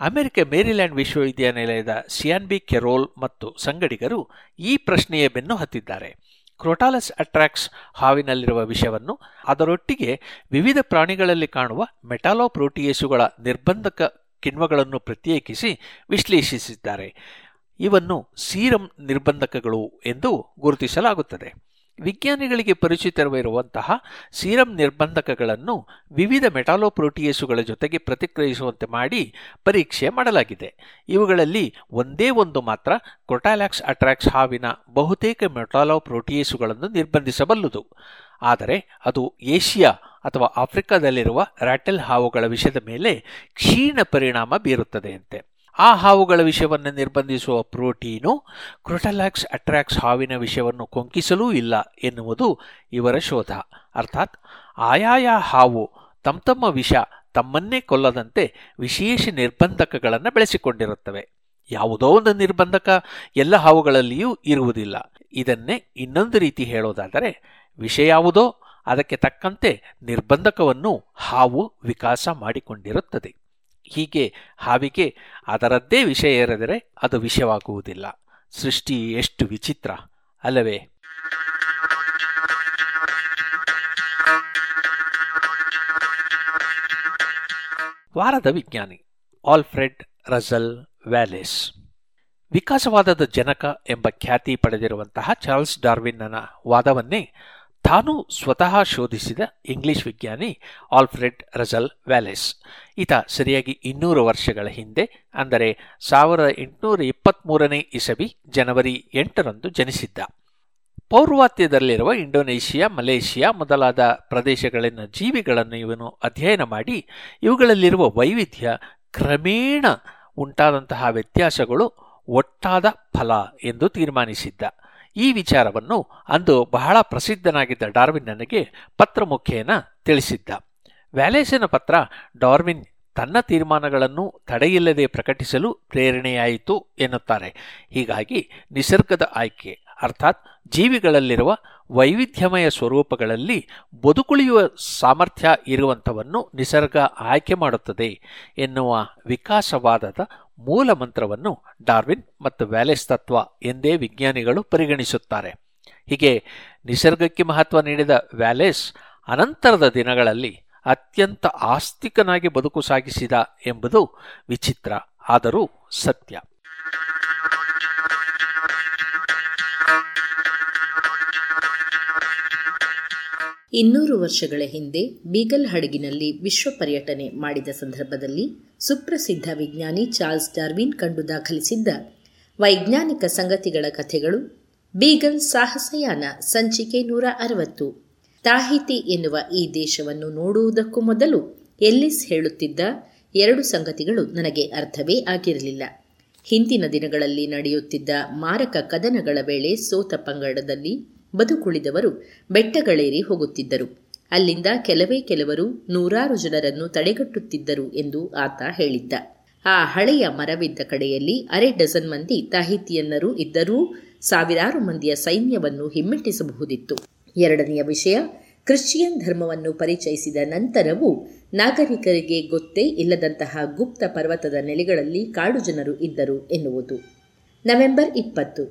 ಅಮೆರಿಕ ಮೇರಿಲ್ಯಾಂಡ್ ವಿಶ್ವವಿದ್ಯಾನಿಲಯದ ಸಿಯಾನ್ ಬಿ ಕೆರೋಲ್ ಮತ್ತು ಸಂಗಡಿಗರು ಈ ಪ್ರಶ್ನೆಯ ಬೆನ್ನು ಹತ್ತಿದ್ದಾರೆ. ಕ್ರೋಟಾಲಸ್ ಅಟ್ರಾಕ್ಸ್ ಹಾವಿನಲ್ಲಿರುವ ವಿಷವನ್ನು ಅದರೊಟ್ಟಿಗೆ ವಿವಿಧ ಪ್ರಾಣಿಗಳಲ್ಲಿ ಕಾಣುವ ಮೆಟಾಲೋಪ್ರೋಟಿಯೇಸುಗಳ ನಿರ್ಬಂಧಕ ಕಿಣ್ವಗಳನ್ನು ಪ್ರತ್ಯೇಕಿಸಿ ವಿಶ್ಲೇಷಿಸಿದ್ದಾರೆ. ಇವನ್ನು ಸೀರಂ ನಿರ್ಬಂಧಕಗಳು ಎಂದು ಗುರುತಿಸಲಾಗುತ್ತದೆ. ವಿಜ್ಞಾನಿಗಳಿಗೆ ಪರಿಚಿತವಿರುವಂತಹ ಸೀರಂ ನಿರ್ಬಂಧಕಗಳನ್ನು ವಿವಿಧ ಮೆಟಾಲೋಪ್ರೋಟಿಯೇಸುಗಳ ಜೊತೆಗೆ ಪ್ರತಿಕ್ರಿಯಿಸುವಂತೆ ಮಾಡಿ ಪರೀಕ್ಷೆ ಮಾಡಲಾಗಿದೆ. ಇವುಗಳಲ್ಲಿ ಒಂದೇ ಒಂದು ಮಾತ್ರ ಕೊಟಾಲ್ಯಾಕ್ಸ್ ಅಟ್ರಾಕ್ಸ್ ಹಾವಿನ ಬಹುತೇಕ ಮೆಟಾಲೋಪ್ರೋಟಿಯೇಸುಗಳನ್ನು ನಿರ್ಬಂಧಿಸಬಲ್ಲುದು. ಆದರೆ ಅದು ಏಷ್ಯಾ ಅಥವಾ ಆಫ್ರಿಕಾದಲ್ಲಿರುವ ರಾಟೆಲ್ ಹಾವುಗಳ ವಿಷಯದ ಮೇಲೆ ಕ್ಷೀಣ ಪರಿಣಾಮ ಬೀರುತ್ತದೆಯಂತೆ. ಆ ಹಾವುಗಳ ವಿಷವನ್ನು ನಿರ್ಬಂಧಿಸುವ ಪ್ರೋಟೀನು ಕ್ರೊಟಲ್ಯಾಕ್ಸ್ ಅಟ್ರಾಕ್ಸ್ ಹಾವಿನ ವಿಷವನ್ನು ಕೊಂಕಿಸಲೂ ಇಲ್ಲ ಎನ್ನುವುದು ಇವರ ಶೋಧ. ಅರ್ಥಾತ್ ಆಯಾಯ ಹಾವು ತಮ್ಮ ತಮ್ಮ ವಿಷ ತಮ್ಮನ್ನೇ ಕೊಲ್ಲದಂತೆ ವಿಶೇಷ ನಿರ್ಬಂಧಕಗಳನ್ನು ಬೆಳೆಸಿಕೊಂಡಿರುತ್ತವೆ. ಯಾವುದೋ ಒಂದು ನಿರ್ಬಂಧಕ ಎಲ್ಲ ಹಾವುಗಳಲ್ಲಿಯೂ ಇರುವುದಿಲ್ಲ. ಇದನ್ನೇ ಇನ್ನೊಂದು ರೀತಿ ಹೇಳೋದಾದರೆ ವಿಷ ಯಾವುದೋ ಅದಕ್ಕೆ ತಕ್ಕಂತೆ ನಿರ್ಬಂಧಕವನ್ನು ಹಾವು ವಿಕಾಸ ಮಾಡಿಕೊಂಡಿರುತ್ತದೆ. ಹೀಗೆ ಹಾವಿಗೆ ಅದರದ್ದೇ ವಿಷಯ ಇರದರೆ ಅದು ವಿಷಯವಾಗುವುದಿಲ್ಲ. ಸೃಷ್ಟಿ ಎಷ್ಟು ವಿಚಿತ್ರ, ಅಲ್ಲವೇ? ವಾರದ ವಿಜ್ಞಾನಿ ಆಲ್ಫ್ರೆಡ್ ರಜಲ್ ವ್ಯಾಲೆಸ್. ವಿಕಾಸವಾದದ ಜನಕ ಎಂಬ ಖ್ಯಾತಿ ಪಡೆದಿರುವಂತಹ ಚಾರ್ಲ್ಸ್ ಡಾರ್ವಿನ್ನನ ವಾದವನ್ನೇ ತಾನು ಸ್ವತಃ ಶೋಧಿಸಿದ ಇಂಗ್ಲಿಷ್ ವಿಜ್ಞಾನಿ ಆಲ್ಫ್ರೆಡ್ ರಜಲ್ ವ್ಯಾಲೆಸ್. ಈತ ಸರಿಯಾಗಿ ಇನ್ನೂರು ವರ್ಷಗಳ ಹಿಂದೆ, ಅಂದರೆ ಸಾವಿರದ ಎಂಟುನೂರ ಇಪ್ಪತ್ತ್ಮೂರನೇ ಇಸವಿ ಜನವರಿ ಎಂಟರಂದು ಜನಿಸಿದ್ದ. ಪೌರ್ವಾತ್ಯದಲ್ಲಿರುವ ಇಂಡೋನೇಷಿಯಾ, ಮಲೇಷಿಯಾ ಮೊದಲಾದ ಪ್ರದೇಶಗಳಲ್ಲಿನ ಜೀವಿಗಳನ್ನು ಇವನು ಅಧ್ಯಯನ ಮಾಡಿ, ಇವುಗಳಲ್ಲಿರುವ ವೈವಿಧ್ಯ ಕ್ರಮೇಣ ಉಂಟಾದಂತಹ ವ್ಯತ್ಯಾಸಗಳು ಒಟ್ಟಾದ ಫಲ ಎಂದು ತೀರ್ಮಾನಿಸಿದ್ದ. ಈ ವಿಚಾರವನ್ನು ಅಂದು ಬಹಳ ಪ್ರಸಿದ್ಧನಾಗಿದ್ದ ಡಾರ್ವಿನ್ ನನಗೆ ಪತ್ರ ಮುಖೇನ ತಿಳಿಸಿದ್ದ. ವ್ಯಾಲೇಸಿನ ಪತ್ರ, ಡಾರ್ವಿನ್, ತನ್ನ ತೀರ್ಮಾನಗಳನ್ನು ತಡೆಯಿಲ್ಲದೆ ಪ್ರಕಟಿಸಲು ಪ್ರೇರಣೆಯಾಯಿತು ಎನ್ನುತ್ತಾರೆ. ಹೀಗಾಗಿ ನಿಸರ್ಗದ ಆಯ್ಕೆ, ಅರ್ಥಾತ್ ಜೀವಿಗಳಲ್ಲಿರುವ ವೈವಿಧ್ಯಮಯ ಸ್ವರೂಪಗಳಲ್ಲಿ ಬದುಕುಳಿಯುವ ಸಾಮರ್ಥ್ಯ ಇರುವಂಥವನ್ನು ನಿಸರ್ಗ ಆಯ್ಕೆ ಮಾಡುತ್ತದೆ ಎನ್ನುವ ವಿಕಾಸವಾದದ ಮೂಲ ಮಂತ್ರವನ್ನು ಡಾರ್ವಿನ್ ಮತ್ತು ವ್ಯಾಲೆಸ್ ತತ್ವ ಎಂದೇ ವಿಜ್ಞಾನಿಗಳು ಪರಿಗಣಿಸುತ್ತಾರೆ. ಹೀಗೆ ನಿಸರ್ಗಕ್ಕೆ ಮಹತ್ವ ನೀಡಿದ ವ್ಯಾಲೆಸ್ ಅನಂತರದ ದಿನಗಳಲ್ಲಿ ಅತ್ಯಂತ ಆಸ್ತಿಕನಾಗಿ ಬದುಕು ಸಾಗಿಸಿದ ಎಂಬುದು ವಿಚಿತ್ರ, ಆದರೂ ಸತ್ಯ. ಇನ್ನೂರು ವರ್ಷಗಳ ಹಿಂದೆ ಬೀಗಲ್ ಹಡಗಿನಲ್ಲಿ ವಿಶ್ವ ಪರ್ಯಟನೆ ಮಾಡಿದ ಸಂದರ್ಭದಲ್ಲಿ ಸುಪ್ರಸಿದ್ಧ ವಿಜ್ಞಾನಿ ಚಾರ್ಲ್ಸ್ ಡಾರ್ವಿನ್ ಕಂಡು ದಾಖಲಿಸಿದ್ದ ವೈಜ್ಞಾನಿಕ ಸಂಗತಿಗಳ ಕಥೆಗಳು ಬೀಗಲ್ ಸಾಹಸಯಾನ ಸಂಚಿಕೆ ನೂರ ಅರವತ್ತು. ತಾಹಿತಿ ಎನ್ನುವ ಈ ದೇಶವನ್ನು ನೋಡುವುದಕ್ಕೂ ಮೊದಲು ಎಲ್ಲಿಸ್ ಹೇಳುತ್ತಿದ್ದ ಎರಡು ಸಂಗತಿಗಳು ನನಗೆ ಅರ್ಥವೇ ಆಗಿರಲಿಲ್ಲ. ಹಿಂದಿನ ದಿನಗಳಲ್ಲಿ ನಡೆಯುತ್ತಿದ್ದ ಮಾರಕ ಕದನಗಳ ವೇಳೆ ಸೋತ ಪಂಗಡದಲ್ಲಿ ಬದುಕುಳಿದವರು ಬೆಟ್ಟಗಳೇರಿ ಹೋಗುತ್ತಿದ್ದರು. ಅಲ್ಲಿಂದ ಕೆಲವೇ ಕೆಲವರು ನೂರಾರು ಜನರನ್ನು ತಡೆಗಟ್ಟುತ್ತಿದ್ದರು ಎಂದು ಆತ ಹೇಳಿದ್ದ. ಆ ಹಳೆಯ ಮರವಿದ್ದ ಕಡೆಯಲ್ಲಿ ಅರೆ ಡಜನ್ ಮಂದಿ ತಾಹಿತಿಯನ್ನರು ಇದ್ದರೂ ಸಾವಿರಾರು ಮಂದಿಯ ಸೈನ್ಯವನ್ನು ಹಿಮ್ಮೆಟ್ಟಿಸಬಹುದಿತ್ತು. ಎರಡನೆಯ ವಿಷಯ, ಕ್ರಿಶ್ಚಿಯನ್ ಧರ್ಮವನ್ನು ಪರಿಚಯಿಸಿದ ನಂತರವೂ ನಾಗರಿಕರಿಗೆ ಗೊತ್ತೇ ಇಲ್ಲದಂತಹ ಗುಪ್ತ ಪರ್ವತದ ನೆಲೆಗಳಲ್ಲಿ ಕಾಡು ಜನರು ಇದ್ದರು ಎನ್ನುವುದು. ನವೆಂಬರ್ ಇಪ್ಪತ್ತು,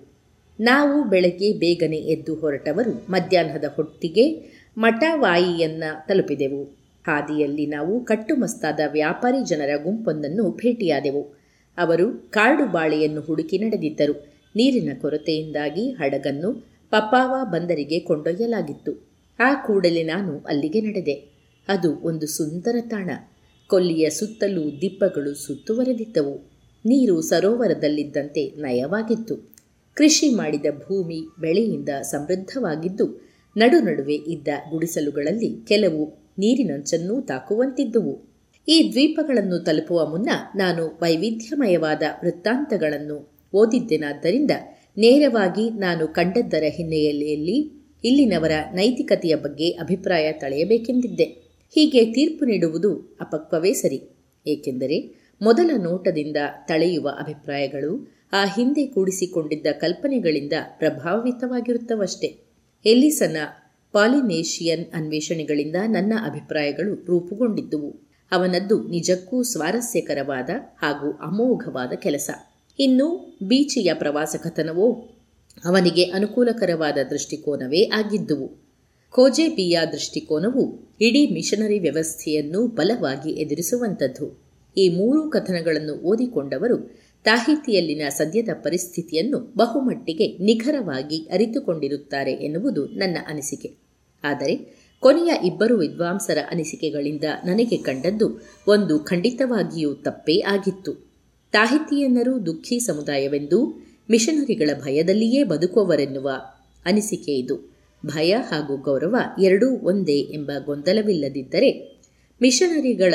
ನಾವು ಬೆಳಗ್ಗೆ ಬೇಗನೆ ಎದ್ದು ಹೊರಟವರು ಮಧ್ಯಾಹ್ನದ ಹೊತ್ತಿಗೆ ಮಠವಾಯಿಯನ್ನ ತಲುಪಿದೆವು. ಹಾದಿಯಲ್ಲಿ ನಾವು ಕಟ್ಟುಮಸ್ತಾದ ವ್ಯಾಪಾರಿ ಜನರ ಗುಂಪೊಂದನ್ನು ಭೇಟಿಯಾದೆವು. ಅವರು ಕಾಡು ಬಾಳೆಯನ್ನು ಹುಡುಕಿ ನಡೆದಿದ್ದರು. ನೀರಿನ ಕೊರತೆಯಿಂದಾಗಿ ಹಡಗನ್ನು ಪಪ್ಪಾವ ಬಂದರಿಗೆ ಕೊಂಡೊಯ್ಯಲಾಗಿತ್ತು. ಆ ಕೂಡಲೇ ನಾನು ಅಲ್ಲಿಗೆ ನಡೆದೆ. ಅದು ಒಂದು ಸುಂದರ ತಾಣ. ಕೊಲ್ಲಿಯ ಸುತ್ತಲೂ ದಿಬ್ಬಗಳು ಸುತ್ತುವರೆದಿದ್ದವು. ನೀರು ಸರೋವರದಲ್ಲಿದ್ದಂತೆ ನಯವಾಗಿತ್ತು. ಕೃಷಿ ಮಾಡಿದ ಭೂಮಿ ಬೆಳೆಯಿಂದ ಸಮೃದ್ಧವಾಗಿದ್ದು ನಡು ನಡುವೆ ಇದ್ದ ಗುಡಿಸಲುಗಳಲ್ಲಿ ಕೆಲವು ನೀರಿನಂಚನ್ನೂ ತಾಕುವಂತಿದ್ದುವು. ಈ ದ್ವೀಪಗಳನ್ನು ತಲುಪುವ ಮುನ್ನ ನಾನು ವೈವಿಧ್ಯಮಯವಾದ ವೃತ್ತಾಂತಗಳನ್ನು ಓದಿದ್ದೆನಾದ್ದರಿಂದ ನೇರವಾಗಿ ನಾನು ಕಂಡದ್ದರ ಹಿನ್ನೆಲೆಯಲ್ಲಿ ಇಲ್ಲಿನವರ ನೈತಿಕತೆಯ ಬಗ್ಗೆ ಅಭಿಪ್ರಾಯ ತಳೆಯಬೇಕೆಂದಿದ್ದೆ. ಹೀಗೆ ತೀರ್ಪು ನೀಡುವುದು ಅಪಕ್ವವೇ ಸರಿ. ಏಕೆಂದರೆ ಮೊದಲ ನೋಟದಿಂದ ತಳೆಯುವ ಅಭಿಪ್ರಾಯಗಳು ಆ ಹಿಂದೆ ಕೂಡಿಸಿಕೊಂಡಿದ್ದ ಕಲ್ಪನೆಗಳಿಂದ ಪ್ರಭಾವಿತವಾಗಿರುತ್ತವಷ್ಟೇ. ಎಲ್ಲಿಸನ ಪಾಲಿನೇಷಿಯನ್ ಅನ್ವೇಷಣೆಗಳಿಂದ ನನ್ನ ಅಭಿಪ್ರಾಯಗಳು ರೂಪುಗೊಂಡಿದ್ದುವು. ಅವನದ್ದು ನಿಜಕ್ಕೂ ಸ್ವಾರಸ್ಯಕರವಾದ ಹಾಗೂ ಅಮೋಘವಾದ ಕೆಲಸ. ಇನ್ನು ಬೀಚಿಯ ಪ್ರವಾಸ ಕಥನವೋ ಅವನಿಗೆ ಅನುಕೂಲಕರವಾದ ದೃಷ್ಟಿಕೋನವೇ ಆಗಿದ್ದುವು. ಕೋಜೆಬಿಯ ದೃಷ್ಟಿಕೋನವು ಇಡೀ ಮಿಷನರಿ ವ್ಯವಸ್ಥೆಯನ್ನು ಬಲವಾಗಿ ಎದುರಿಸುವಂಥದ್ದು. ಈ ಮೂರು ಕಥನಗಳನ್ನು ಓದಿಕೊಂಡವರು ತಾಹಿತಿಯಲ್ಲಿನ ಸದ್ಯದ ಪರಿಸ್ಥಿತಿಯನ್ನು ಬಹುಮಟ್ಟಿಗೆ ನಿಖರವಾಗಿ ಅರಿತುಕೊಂಡಿರುತ್ತಾರೆ ಎನ್ನುವುದು ನನ್ನ ಅನಿಸಿಕೆ. ಆದರೆ ಕೊನೆಯ ಇಬ್ಬರು ವಿದ್ವಾಂಸರ ಅನಿಸಿಕೆಗಳಿಂದ ನನಗೆ ಕಂಡದ್ದು ಒಂದು ಖಂಡಿತವಾಗಿಯೂ ತಪ್ಪೇ ಆಗಿತ್ತು. ತಾಹಿತಿಯನ್ನರು ದುಃಖಿ ಸಮುದಾಯವೆಂದು ಮಿಷನರಿಗಳ ಭಯದಲ್ಲಿಯೇ ಬದುಕುವವರೆನ್ನುವ ಅನಿಸಿಕೆ ಇದು. ಭಯ ಹಾಗೂ ಗೌರವ ಎರಡೂ ಒಂದೇ ಎಂಬ ಗೊಂದಲವಿಲ್ಲದಿದ್ದರೆ ಮಿಷನರಿಗಳ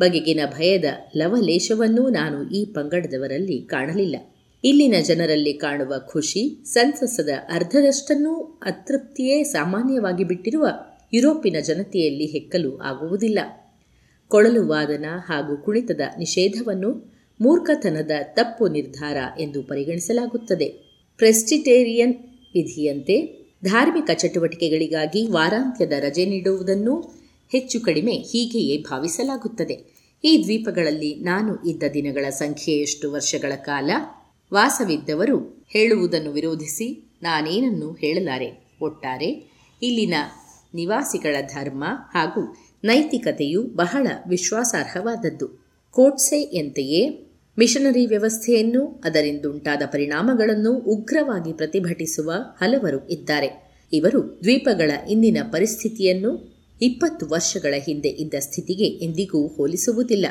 ಬಗೆಗಿನ ಭಯದ ಲವಲೇಶವನ್ನೂ ನಾನು ಈ ಪಂಗಡದವರಲ್ಲಿ ಕಾಣಲಿಲ್ಲ. ಇಲ್ಲಿನ ಜನರಲ್ಲಿ ಕಾಣುವ ಖುಷಿ, ಸಂತಸದ ಅರ್ಧದಷ್ಟನ್ನೂ ಅತೃಪ್ತಿಯೇ ಸಾಮಾನ್ಯವಾಗಿ ಬಿಟ್ಟಿರುವ ಯುರೋಪಿನ ಜನತೆಯಲ್ಲಿ ಹೆಕ್ಕಲು ಆಗುವುದಿಲ್ಲ. ಕೊಳಲು ವಾದನ ಹಾಗೂ ಕುಣಿತದ ನಿಷೇಧವನ್ನು ಮೂರ್ಖತನದ ತಪ್ಪು ನಿರ್ಧಾರ ಎಂದು ಪರಿಗಣಿಸಲಾಗುತ್ತದೆ. ಪ್ರೆಸ್ಟಿಟೇರಿಯನ್ ವಿಧಿಯಂತೆ ಧಾರ್ಮಿಕ ಚಟುವಟಿಕೆಗಳಿಗಾಗಿ ವಾರಾಂತ್ಯದ ರಜೆ ನೀಡುವುದನ್ನು ಹೆಚ್ಚು ಕಡಿಮೆ ಹೀಗೆಯೇ ಭಾವಿಸಲಾಗುತ್ತದೆ. ಈ ದ್ವೀಪಗಳಲ್ಲಿ ನಾನು ಇದ್ದ ದಿನಗಳ ಸಂಖ್ಯೆಯಷ್ಟು ವರ್ಷಗಳ ಕಾಲ? ವಾಸವಿದ್ದವರು ಹೇಳುವುದನ್ನು ವಿರೋಧಿಸಿ ನಾನೇನನ್ನು ಹೇಳಲಾರೆ? ಒಟ್ಟಾರೆ, ಇಲ್ಲಿನ ನಿವಾಸಿಗಳ ಧರ್ಮ ಹಾಗೂ ನೈತಿಕತೆಯು ಬಹಳ ವಿಶ್ವಾಸಾರ್ಹವಾದದ್ದು. ಕೋಟ್ಸೆಯಂತೆಯೇ ಮಿಷನರಿ ವ್ಯವಸ್ಥೆಯನ್ನು ಅದರಿಂದುಂಟಾದ ಪರಿಣಾಮಗಳನ್ನು ಉಗ್ರವಾಗಿ ಪ್ರತಿಭಟಿಸುವ ಹಲವರು ಇದ್ದಾರೆ. ಇವರು ದ್ವೀಪಗಳ ಇಂದಿನ ಪರಿಸ್ಥಿತಿಯನ್ನು ಇಪ್ಪತ್ತು ವರ್ಷಗಳ ಹಿಂದೆ ಇದ್ದ ಸ್ಥಿತಿಗೆ ಎಂದಿಗೂ ಹೋಲಿಸುವುದಿಲ್ಲ.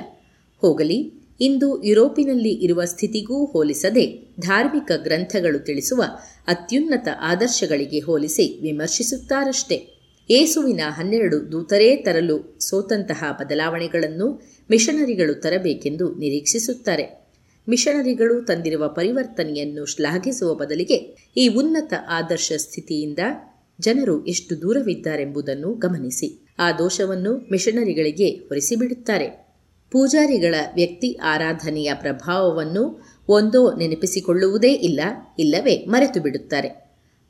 ಹೋಗಲಿ, ಇಂದು ಯುರೋಪಿನಲ್ಲಿ ಇರುವ ಸ್ಥಿತಿಗೂ ಹೋಲಿಸದೆ ಧಾರ್ಮಿಕ ಗ್ರಂಥಗಳು ತಿಳಿಸುವ ಅತ್ಯುನ್ನತ ಆದರ್ಶಗಳಿಗೆ ಹೋಲಿಸಿ ವಿಮರ್ಶಿಸುತ್ತಾರಷ್ಟೇ. ಏಸುವಿನ ಹನ್ನೆರಡು ದೂತರೇ ತರಲು ಸೋತಂತಹ ಬದಲಾವಣೆಗಳನ್ನು ಮಿಷನರಿಗಳು ತರಬೇಕೆಂದು ನಿರೀಕ್ಷಿಸುತ್ತಾರೆ. ಮಿಷನರಿಗಳು ತಂದಿರುವ ಪರಿವರ್ತನೆಯನ್ನು ಶ್ಲಾಘಿಸುವ ಬದಲಿಗೆ ಈ ಉನ್ನತ ಆದರ್ಶ ಸ್ಥಿತಿಯಿಂದ ಜನರು ಎಷ್ಟು ದೂರವಿದ್ದಾರೆಂಬುದನ್ನು ಗಮನಿಸಿ. ಆ ದೋಷವನ್ನು ಮಿಷನರಿಗಳಿಗೆ ಹೊರಿಸಿಬಿಡುತ್ತಾರೆ. ಪೂಜಾರಿಗಳ ವ್ಯಕ್ತಿ ಆರಾಧನೆಯ ಪ್ರಭಾವವನ್ನು ಒಂದೋ ನೆನಪಿಸಿಕೊಳ್ಳುವುದೇ ಇಲ್ಲ, ಇಲ್ಲವೇ ಮರೆತು ಬಿಡುತ್ತಾರೆ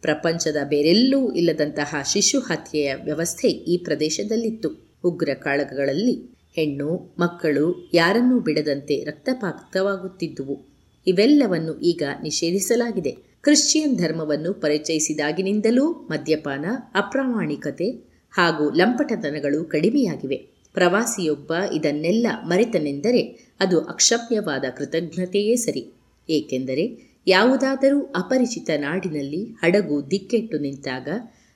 ಪ್ರಪಂಚದ ಬೇರೆಲ್ಲೂ ಇಲ್ಲದಂತಹ ಶಿಶು ಹತ್ಯೆಯ ವ್ಯವಸ್ಥೆ ಈ ಪ್ರದೇಶದಲ್ಲಿತ್ತು. ಉಗ್ರ ಕಾಳಗಗಳಲ್ಲಿ ಹೆಣ್ಣು, ಮಕ್ಕಳು ಯಾರನ್ನೂ ಬಿಡದಂತೆ ರಕ್ತಪಾತವಾಗುತ್ತಿದ್ದುವು. ಇವೆಲ್ಲವನ್ನು ಈಗ ನಿಷೇಧಿಸಲಾಗಿದೆ. ಕ್ರಿಶ್ಚಿಯನ್ ಧರ್ಮವನ್ನು ಪರಿಚಯಿಸಿದಾಗಿನಿಂದಲೂ ಮದ್ಯಪಾನ, ಅಪ್ರಾಮಾಣಿಕತೆ ಹಾಗೂ ಲಂಪಟತನಗಳು ಕಡಿಮೆಯಾಗಿವೆ. ಪ್ರವಾಸಿಯೊಬ್ಬ ಇದನ್ನೆಲ್ಲ ಮರೆತನೆಂದರೆ ಅದು ಅಕ್ಷಮ್ಯವಾದ ಕೃತಜ್ಞತೆಯೇ ಸರಿ. ಏಕೆಂದರೆ ಯಾವುದಾದರೂ ಅಪರಿಚಿತ ನಾಡಿನಲ್ಲಿ ಹಡಗು ದಿಕ್ಕೆಟ್ಟು ನಿಂತಾಗ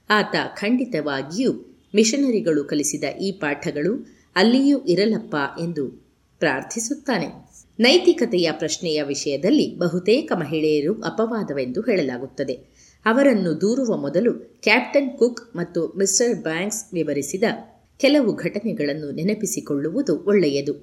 ಆತ ಖಂಡಿತವಾಗಿಯೂ ಮಿಷನರಿಗಳು ಕಲಿಸಿದ ಈ ಪಾಠಗಳು ಅಲ್ಲಿಯೂ ಇರಲಪ್ಪ ಎಂದು ಪ್ರಾರ್ಥಿಸುತ್ತಾನೆ. ನೈತಿಕತೆಯ ಪ್ರಶ್ನೆಯ ವಿಷಯದಲ್ಲಿ ಬಹುತೇಕ ಮಹಿಳೆಯರು ಅಪವಾದವೆಂದು ಹೇಳಲಾಗುತ್ತದೆ. ಅವರನ್ನು ದೂರುವ ಮೊದಲು ಕ್ಯಾಪ್ಟನ್ ಕುಕ್ ಮತ್ತು ಮಿಸ್ಟರ್ ಬ್ಯಾಂಕ್ಸ್ ವಿವರಿಸಿದ ಕೆಲವು ಘಟನೆಗಳನ್ನು ನೆನಪಿಸಿಕೊಳ್ಳುವುದು ಒಳ್ಳೆಯದು.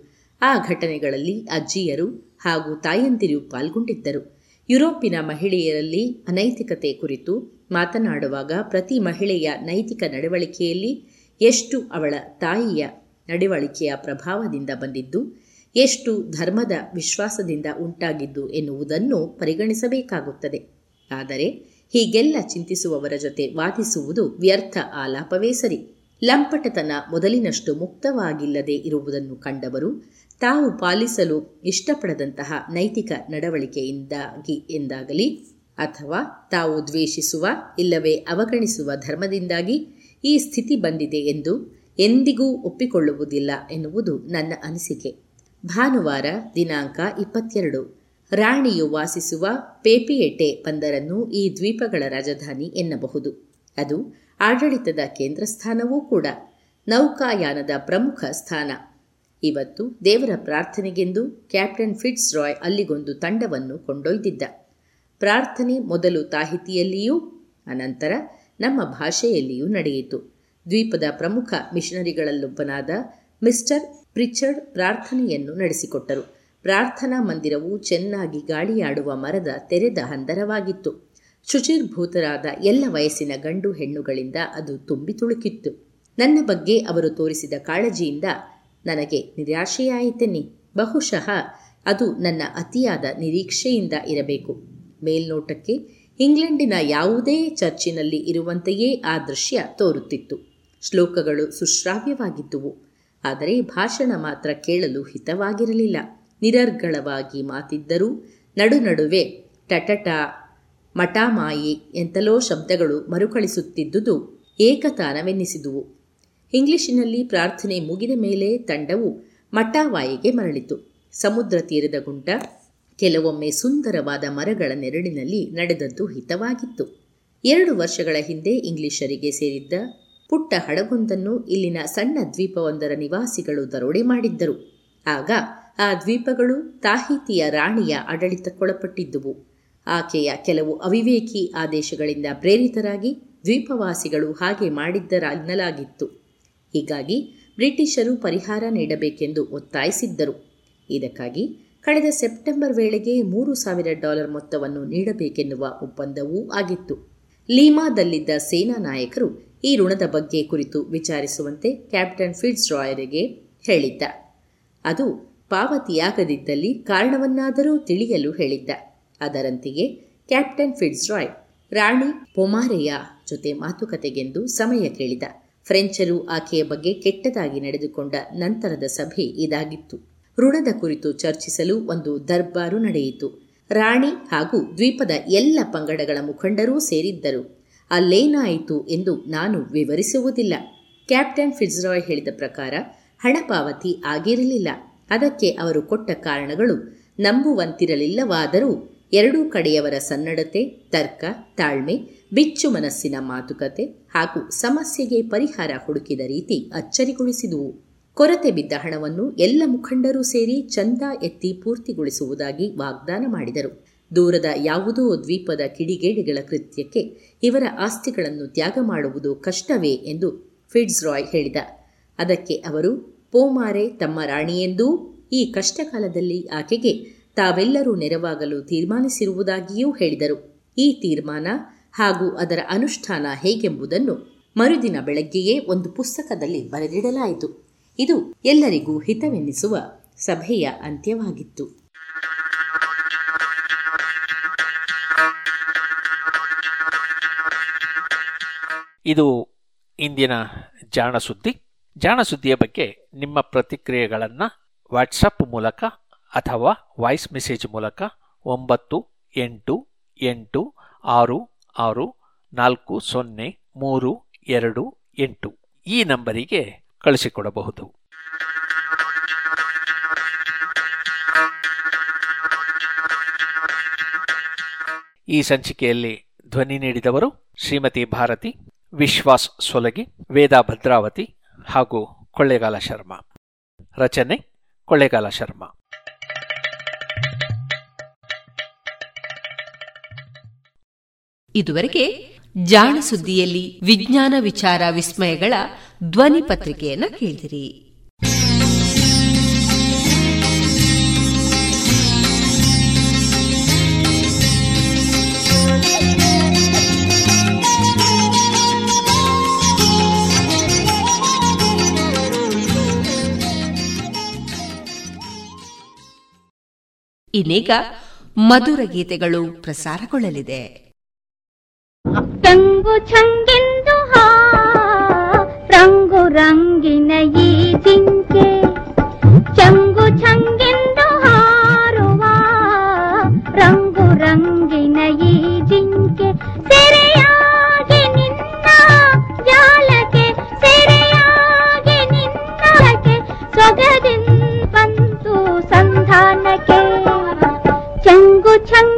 ಆ ಘಟನೆಗಳಲ್ಲಿ ಅಜ್ಜಿಯರು ಹಾಗೂ ತಾಯಂದಿರು ಪಾಲ್ಗೊಂಡಿದ್ದರು. ಯುರೋಪಿನ ಮಹಿಳೆಯರಲ್ಲಿ ಅನೈತಿಕತೆ ಕುರಿತು ಮಾತನಾಡುವಾಗ ಪ್ರತಿ ಮಹಿಳೆಯ ನೈತಿಕ ನಡವಳಿಕೆಯಲ್ಲಿ ಎಷ್ಟು ಅವಳ ತಾಯಿಯ ನಡವಳಿಕೆಯ ಪ್ರಭಾವದಿಂದ ಬಂದಿದ್ದು ಎಷ್ಟು ಧರ್ಮದ ವಿಶ್ವಾಸದಿಂದ ಉಂಟಾಗಿದ್ದು ಎನ್ನುವುದನ್ನು ಪರಿಗಣಿಸಬೇಕಾಗುತ್ತದೆ. ಆದರೆ ಹೀಗೆಲ್ಲ ಚಿಂತಿಸುವವರ ಜೊತೆ ವಾದಿಸುವುದು ವ್ಯರ್ಥ ಆಲಾಪವೇ ಸರಿ. ಲಂಪಟತನ ಮೊದಲಿನಷ್ಟು ಮುಕ್ತವಾಗಿಲ್ಲದೆ ಇರುವುದನ್ನು ಕಂಡವರು ತಾವು ಪಾಲಿಸಲು ಇಷ್ಟಪಡದಂತಹ ನೈತಿಕ ನಡವಳಿಕೆಯಿಂದಾಗಿ ಎಂದಾಗಲಿ ಅಥವಾ ತಾವು ದ್ವೇಷಿಸುವ ಇಲ್ಲವೇ ಅವಗಣಿಸುವ ಧರ್ಮದಿಂದಾಗಿ ಈ ಸ್ಥಿತಿ ಬಂದಿದೆ ಎಂದು ಎಂದಿಗೂ ಒಪ್ಪಿಕೊಳ್ಳುವುದಿಲ್ಲ ಎನ್ನುವುದು ನನ್ನ ಅನಿಸಿಕೆ. ಭಾನುವಾರ ದಿನಾಂಕ ಇಪ್ಪತ್ತೆರಡು. ರಾಣಿಯು ವಾಸಿಸುವ ಪೇಪಿಯೆಟೆ ಬಂದರನ್ನು ಈ ದ್ವೀಪಗಳ ರಾಜಧಾನಿ ಎನ್ನಬಹುದು. ಅದು ಆಡಳಿತದ ಕೇಂದ್ರ ಸ್ಥಾನವೂ ಕೂಡ. ನೌಕಾಯಾನದ ಪ್ರಮುಖ ಸ್ಥಾನ. ಇವತ್ತು ದೇವರ ಪ್ರಾರ್ಥನೆಗೆಂದು ಕ್ಯಾಪ್ಟನ್ ಫಿಟ್ಸ್ ರಾಯ್ ಅಲ್ಲಿಗೊಂದು ತಂಡವನ್ನು ಕೊಂಡೊಯ್ದಿದ್ದ. ಪ್ರಾರ್ಥನೆ ಮೊದಲು ತಾಹಿತಿಯಲ್ಲಿಯೂ, ಅನಂತರ ನಮ್ಮ ಭಾಷೆಯಲ್ಲಿಯೂ ನಡೆಯಿತು. ದ್ವೀಪದ ಪ್ರಮುಖ ಮಿಷನರಿಗಳಲ್ಲೊಬ್ಬನಾದ ಮಿಸ್ಟರ್ ಪ್ರಿಚರ್ಡ್ ಪ್ರಾರ್ಥನೆಯನ್ನು ನಡೆಸಿಕೊಟ್ಟರು. ಪ್ರಾರ್ಥನಾ ಮಂದಿರವು ಚೆನ್ನಾಗಿ ಗಾಳಿಯಾಡುವ ಮರದ ತೆರೆದ ಹಂದರವಾಗಿತ್ತು. ಶುಚಿರ್ಭೂತರಾದ ಎಲ್ಲ ವಯಸ್ಸಿನ ಗಂಡು ಹೆಣ್ಣುಗಳಿಂದ ಅದು ತುಂಬಿ ತುಳುಕಿತ್ತು. ನನ್ನ ಬಗ್ಗೆ ಅವರು ತೋರಿಸಿದ ಕಾಳಜಿಯಿಂದ ನನಗೆ ನಿರಾಶೆಯಾಯಿತೆನ್ನಿ. ಬಹುಶಃ ಅದು ನನ್ನ ಅತಿಯಾದ ನಿರೀಕ್ಷೆಯಿಂದ ಇರಬೇಕು. ಮೇಲ್ನೋಟಕ್ಕೆ ಇಂಗ್ಲೆಂಡಿನ ಯಾವುದೇ ಚರ್ಚಿನಲ್ಲಿ ಇರುವಂತೆಯೇ ಆ ದೃಶ್ಯ ತೋರುತ್ತಿತ್ತು. ಶ್ಲೋಕಗಳು ಸುಶ್ರಾವ್ಯವಾಗಿದ್ದುವು. ಆದರೆ ಭಾಷಣ ಮಾತ್ರ ಕೇಳಲು ಹಿತವಾಗಿರಲಿಲ್ಲ. ನಿರರ್ಗಳವಾಗಿ ಮಾತಿದ್ದರೂ ನಡು ನಡುವೆ ಟಟಟ ಮಟಾಮಾಯಿ ಎಂತಲೋ ಶಬ್ದಗಳು ಮರುಕಳಿಸುತ್ತಿದ್ದುದು ಏಕತಾನವೆನ್ನಿಸಿದುವು. ಇಂಗ್ಲಿಶಿನಲ್ಲಿ ಪ್ರಾರ್ಥನೆ ಮುಗಿದ ಮೇಲೆ ತಂಡವು ಮಟಾವಾಯಿಗೆ ಮರಳಿತು. ಸಮುದ್ರ ತೀರದ ಗುಂಟ, ಕೆಲವೊಮ್ಮೆ ಸುಂದರವಾದ ಮರಗಳ ನೆರಳಿನಲ್ಲಿ ನಡೆದದ್ದು ಹಿತವಾಗಿತ್ತು. ಎರಡು ವರ್ಷಗಳ ಹಿಂದೆ ಇಂಗ್ಲಿಷರಿಗೆ ಸೇರಿದ್ದ ಪುಟ್ಟ ಹಡಗೊಂದನ್ನು ಇಲ್ಲಿನ ಸಣ್ಣ ದ್ವೀಪವೊಂದರ ನಿವಾಸಿಗಳು ದರೋಡೆ ಮಾಡಿದ್ದರು. ಆಗ ಆ ದ್ವೀಪಗಳು ತಾಹಿತಿಯ ರಾಣಿಯ ಆಡಳಿತಕ್ಕೊಳಪಟ್ಟಿದ್ದುವು. ಆಕೆಯ ಕೆಲವು ಅವಿವೇಕಿ ಆದೇಶಗಳಿಂದ ಪ್ರೇರಿತರಾಗಿ ದ್ವೀಪವಾಸಿಗಳು ಹಾಗೆ ಮಾಡಿದ್ದರನ್ನಲಾಗಿತ್ತು ಹೀಗಾಗಿ ಬ್ರಿಟಿಷರು ಪರಿಹಾರ ನೀಡಬೇಕೆಂದು ಒತ್ತಾಯಿಸಿದ್ದರು. ಇದಕ್ಕಾಗಿ ಕಳೆದ ಸೆಪ್ಟೆಂಬರ್ ವೇಳೆಗೆ ಮೂರು ಸಾವಿರ ಡಾಲರ್ ಮೊತ್ತವನ್ನು ನೀಡಬೇಕೆನ್ನುವ ಒಪ್ಪಂದವೂ ಆಗಿತ್ತು. ಲೀಮಾದಲ್ಲಿದ್ದ ಸೇನಾ ನಾಯಕರು ಈ ಋಣದ ಬಗ್ಗೆ ಕುರಿತು ವಿಚಾರಿಸುವಂತೆ ಕ್ಯಾಪ್ಟನ್ ಫಿಟ್ಸ್ ರಾಯರಿಗೆ ಹೇಳಿದ್ದ. ಅದು ಪಾವತಿಯಾಗದಿದ್ದಲ್ಲಿ ಕಾರಣವನ್ನಾದರೂ ತಿಳಿಯಲು ಹೇಳಿದ್ದ. ಅದರಂತೆಯೇ ಕ್ಯಾಪ್ಟನ್ ಫಿಟ್ಸ್ ರಾಯ್ ರಾಣಿ ಪೊಮಾರೆಯ ಜೊತೆ ಮಾತುಕತೆಗೆಂದು ಸಮಯ ಕೇಳಿದ. ಫ್ರೆಂಚರು ಆಕೆಯ ಬಗ್ಗೆ ಕೆಟ್ಟದಾಗಿ ನಡೆದುಕೊಂಡ ನಂತರದ ಸಭೆ ಇದಾಗಿತ್ತು. ಋಣದ ಕುರಿತು ಚರ್ಚಿಸಲು ಒಂದು ದರ್ಬಾರು ನಡೆಯಿತು. ರಾಣಿ ಹಾಗೂ ದ್ವೀಪದ ಎಲ್ಲ ಪಂಗಡಗಳ ಮುಖಂಡರೂ ಸೇರಿದ್ದರು. ಅಲ್ಲೇನಾಯಿತು ಎಂದು ನಾನು ವಿವರಿಸುವುದಿಲ್ಲ. ಕ್ಯಾಪ್ಟನ್ ಫಿಜ್ರಾಯ್ ಹೇಳಿದ ಪ್ರಕಾರ, ಹಣ ಪಾವತಿ ಆಗಿರಲಿಲ್ಲ. ಅದಕ್ಕೆ ಅವರು ಕೊಟ್ಟ ಕಾರಣಗಳು ನಂಬುವಂತಿರಲಿಲ್ಲವಾದರೂ ಎರಡೂ ಕಡೆಯವರ ಸನ್ನಡತೆ, ತರ್ಕ, ತಾಳ್ಮೆ, ಬಿಚ್ಚು ಮನಸ್ಸಿನ ಮಾತುಕತೆ ಹಾಗೂ ಸಮಸ್ಯೆಗೆ ಪರಿಹಾರ ಹುಡುಕಿದ ರೀತಿ ಅಚ್ಚರಿಗೊಳಿಸಿದುವು. ಕೊರತೆ ಬಿದ್ದ ಹಣವನ್ನು ಎಲ್ಲ ಮುಖಂಡರೂ ಸೇರಿ ಚಂದ ಎತ್ತಿ ಪೂರ್ತಿಗೊಳಿಸುವುದಾಗಿ ವಾಗ್ದಾನ ಮಾಡಿದರು. ದೂರದ ಯಾವುದೋ ದ್ವೀಪದ ಕಿಡಿಗೇಡಿಗಳ ಕೃತ್ಯಕ್ಕೆ ಇವರ ಆಸ್ತಿಗಳನ್ನು ತ್ಯಾಗ ಮಾಡುವುದು ಕಷ್ಟವೇ ಎಂದು ಫಿಡ್ಸ್ ರಾಯ್ ಹೇಳಿದ. ಅದಕ್ಕೆ ಅವರು, ಪೋಮಾರೆ ತಮ್ಮ ರಾಣಿಯೆಂದೂ ಈ ಕಷ್ಟಕಾಲದಲ್ಲಿ ಆಕೆಗೆ ತಾವೆಲ್ಲರೂ ನೆರವಾಗಲು ತೀರ್ಮಾನಿಸಿರುವುದಾಗಿಯೂ ಹೇಳಿದರು. ಈ ತೀರ್ಮಾನ ಹಾಗೂ ಅದರ ಅನುಷ್ಠಾನ ಹೇಗೆಂಬುದನ್ನು ಮರುದಿನ ಬೆಳಗ್ಗೆಯೇ ಒಂದು ಪುಸ್ತಕದಲ್ಲಿ ಬರೆದಿಡಲಾಯಿತು. ಇದು ಎಲ್ಲರಿಗೂ ಹಿತವೆನ್ನಿಸುವ ಸಭೆಯ ಅಂತ್ಯವಾಗಿತ್ತು. ಇದು ಇಂದಿನ ಜಾಣ ಸುದ್ದಿ ಜಾಣ ಸುದ್ದಿಯ ಬಗ್ಗೆ ನಿಮ್ಮ ಪ್ರತಿಕ್ರಿಯೆಗಳನ್ನು ವಾಟ್ಸಪ್ ಮೂಲಕ ಅಥವಾ ವಾಯ್ಸ್ ಮೆಸೇಜ್ ಮೂಲಕ ಒಂಬತ್ತು ಎಂಟು ಎಂಟು ಆರು ಆರು ನಾಲ್ಕು ಸೊನ್ನೆ ಮೂರು ಎರಡು ಎಂಟು ಈ ನಂಬರಿಗೆ ಕಳಿಸಿಕೊಡಬಹುದು. ಈ ಸಂಚಿಕೆಯಲ್ಲಿ ಧ್ವನಿ ನೀಡಿದವರು ಶ್ರೀಮತಿ ಭಾರತಿ ವಿಶ್ವಾಸ್ ಸೊಲಗಿ, ವೇದಾ ಭದ್ರಾವತಿ ಹಾಗೂ ಕೊಳ್ಳೇಗಾಲ ಶರ್ಮಾ. ರಚನೆ, ಕೊಳ್ಳೇಗಾಲ ಶರ್ಮಾ. ಇದುವರೆಗೆ ಜಾಣ ಸುದ್ದಿಯಲ್ಲಿ ವಿಜ್ಞಾನ ವಿಚಾರ ವಿಸ್ಮಯಗಳ ಧ್ವನಿ ಪತ್ರಿಕೆಯನ್ನು ಕೇಳಿದಿರಿ. ಇನ್ನೀಗ ಮಧುರ ಗೀತೆಗಳು ಪ್ರಸಾರಗೊಳ್ಳಲಿದೆ. ರಂಗು ಚಂಗಿಂದು ರಂಗು ರಂಗಿನ ಈ ಜಿಂಕೆ. ಚಂಗು ಚಂಗಿಂದು ಹಾರುವ, ರಂಗು ರಂಗಿನ ಈ ಜಿಂಕೆ. ಸೆರೆಯಾಗಿ ನಿನ್ನ ಜಾಲಕ್ಕೆ, ಸೆರೆಯಾಗಿ ನಿನ್ನಕ್ಕೆ ಸೊಗದಿನ್ ಬಂತು ಸಂಧಾನಕ್ಕೆ. 정구창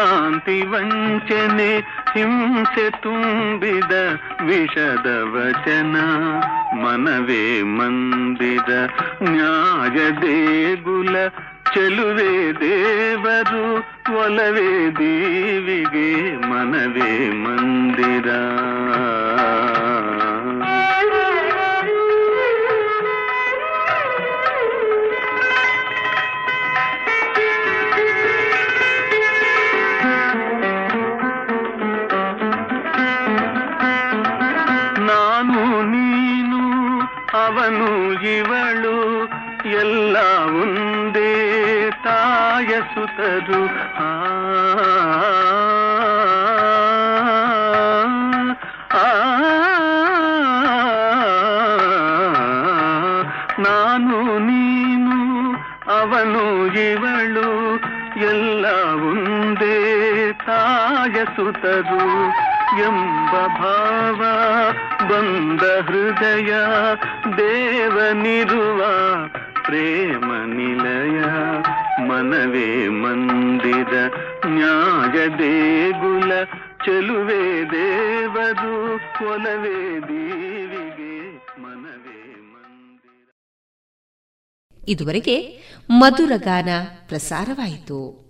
ಭ್ರಾಂತಿ ವಂಚನೆ ಹಿಂಸೆ ತುಂಬಿದ ವಿಷದ ವಚನ ಮನವೇ ಮಂದಿರ ನ್ಯಾಯ ದೇಗುಲ ಚೆಲುವೆ ದೇವರು ಒಲವೇ ದೀವಿಗೆ ಮನವೇ ಮಂದಿರ ಇವಳು ಎಲ್ಲ ಒಂದೇ ತಾಯ ಸುತರು ಆ ಆ, ನಾನು ನೀನು ಅವನು ಇವಳು ಎಲ್ಲ ಒಂದೇ ತಾಯ ಸುತರು ಎಂಬ ಭಾವ ಬಂದ ಹೃದಯ, ದೇವನಿರುವ ಪ್ರೇಮ ನಿಲಯ. ಮನವೇ ಮಂದಿರ, ನ್ಯಾಯ ದೇಗುಲ, ಚೆಲುವೆ ದೇವರು ಕೊಲವೇ ದೇವಿಗೆ ಮನವೇ ಮಂದಿರ. ಇದುವರೆಗೆ ಮಧುರ ಗಾನ ಪ್ರಸಾರವಾಯಿತು.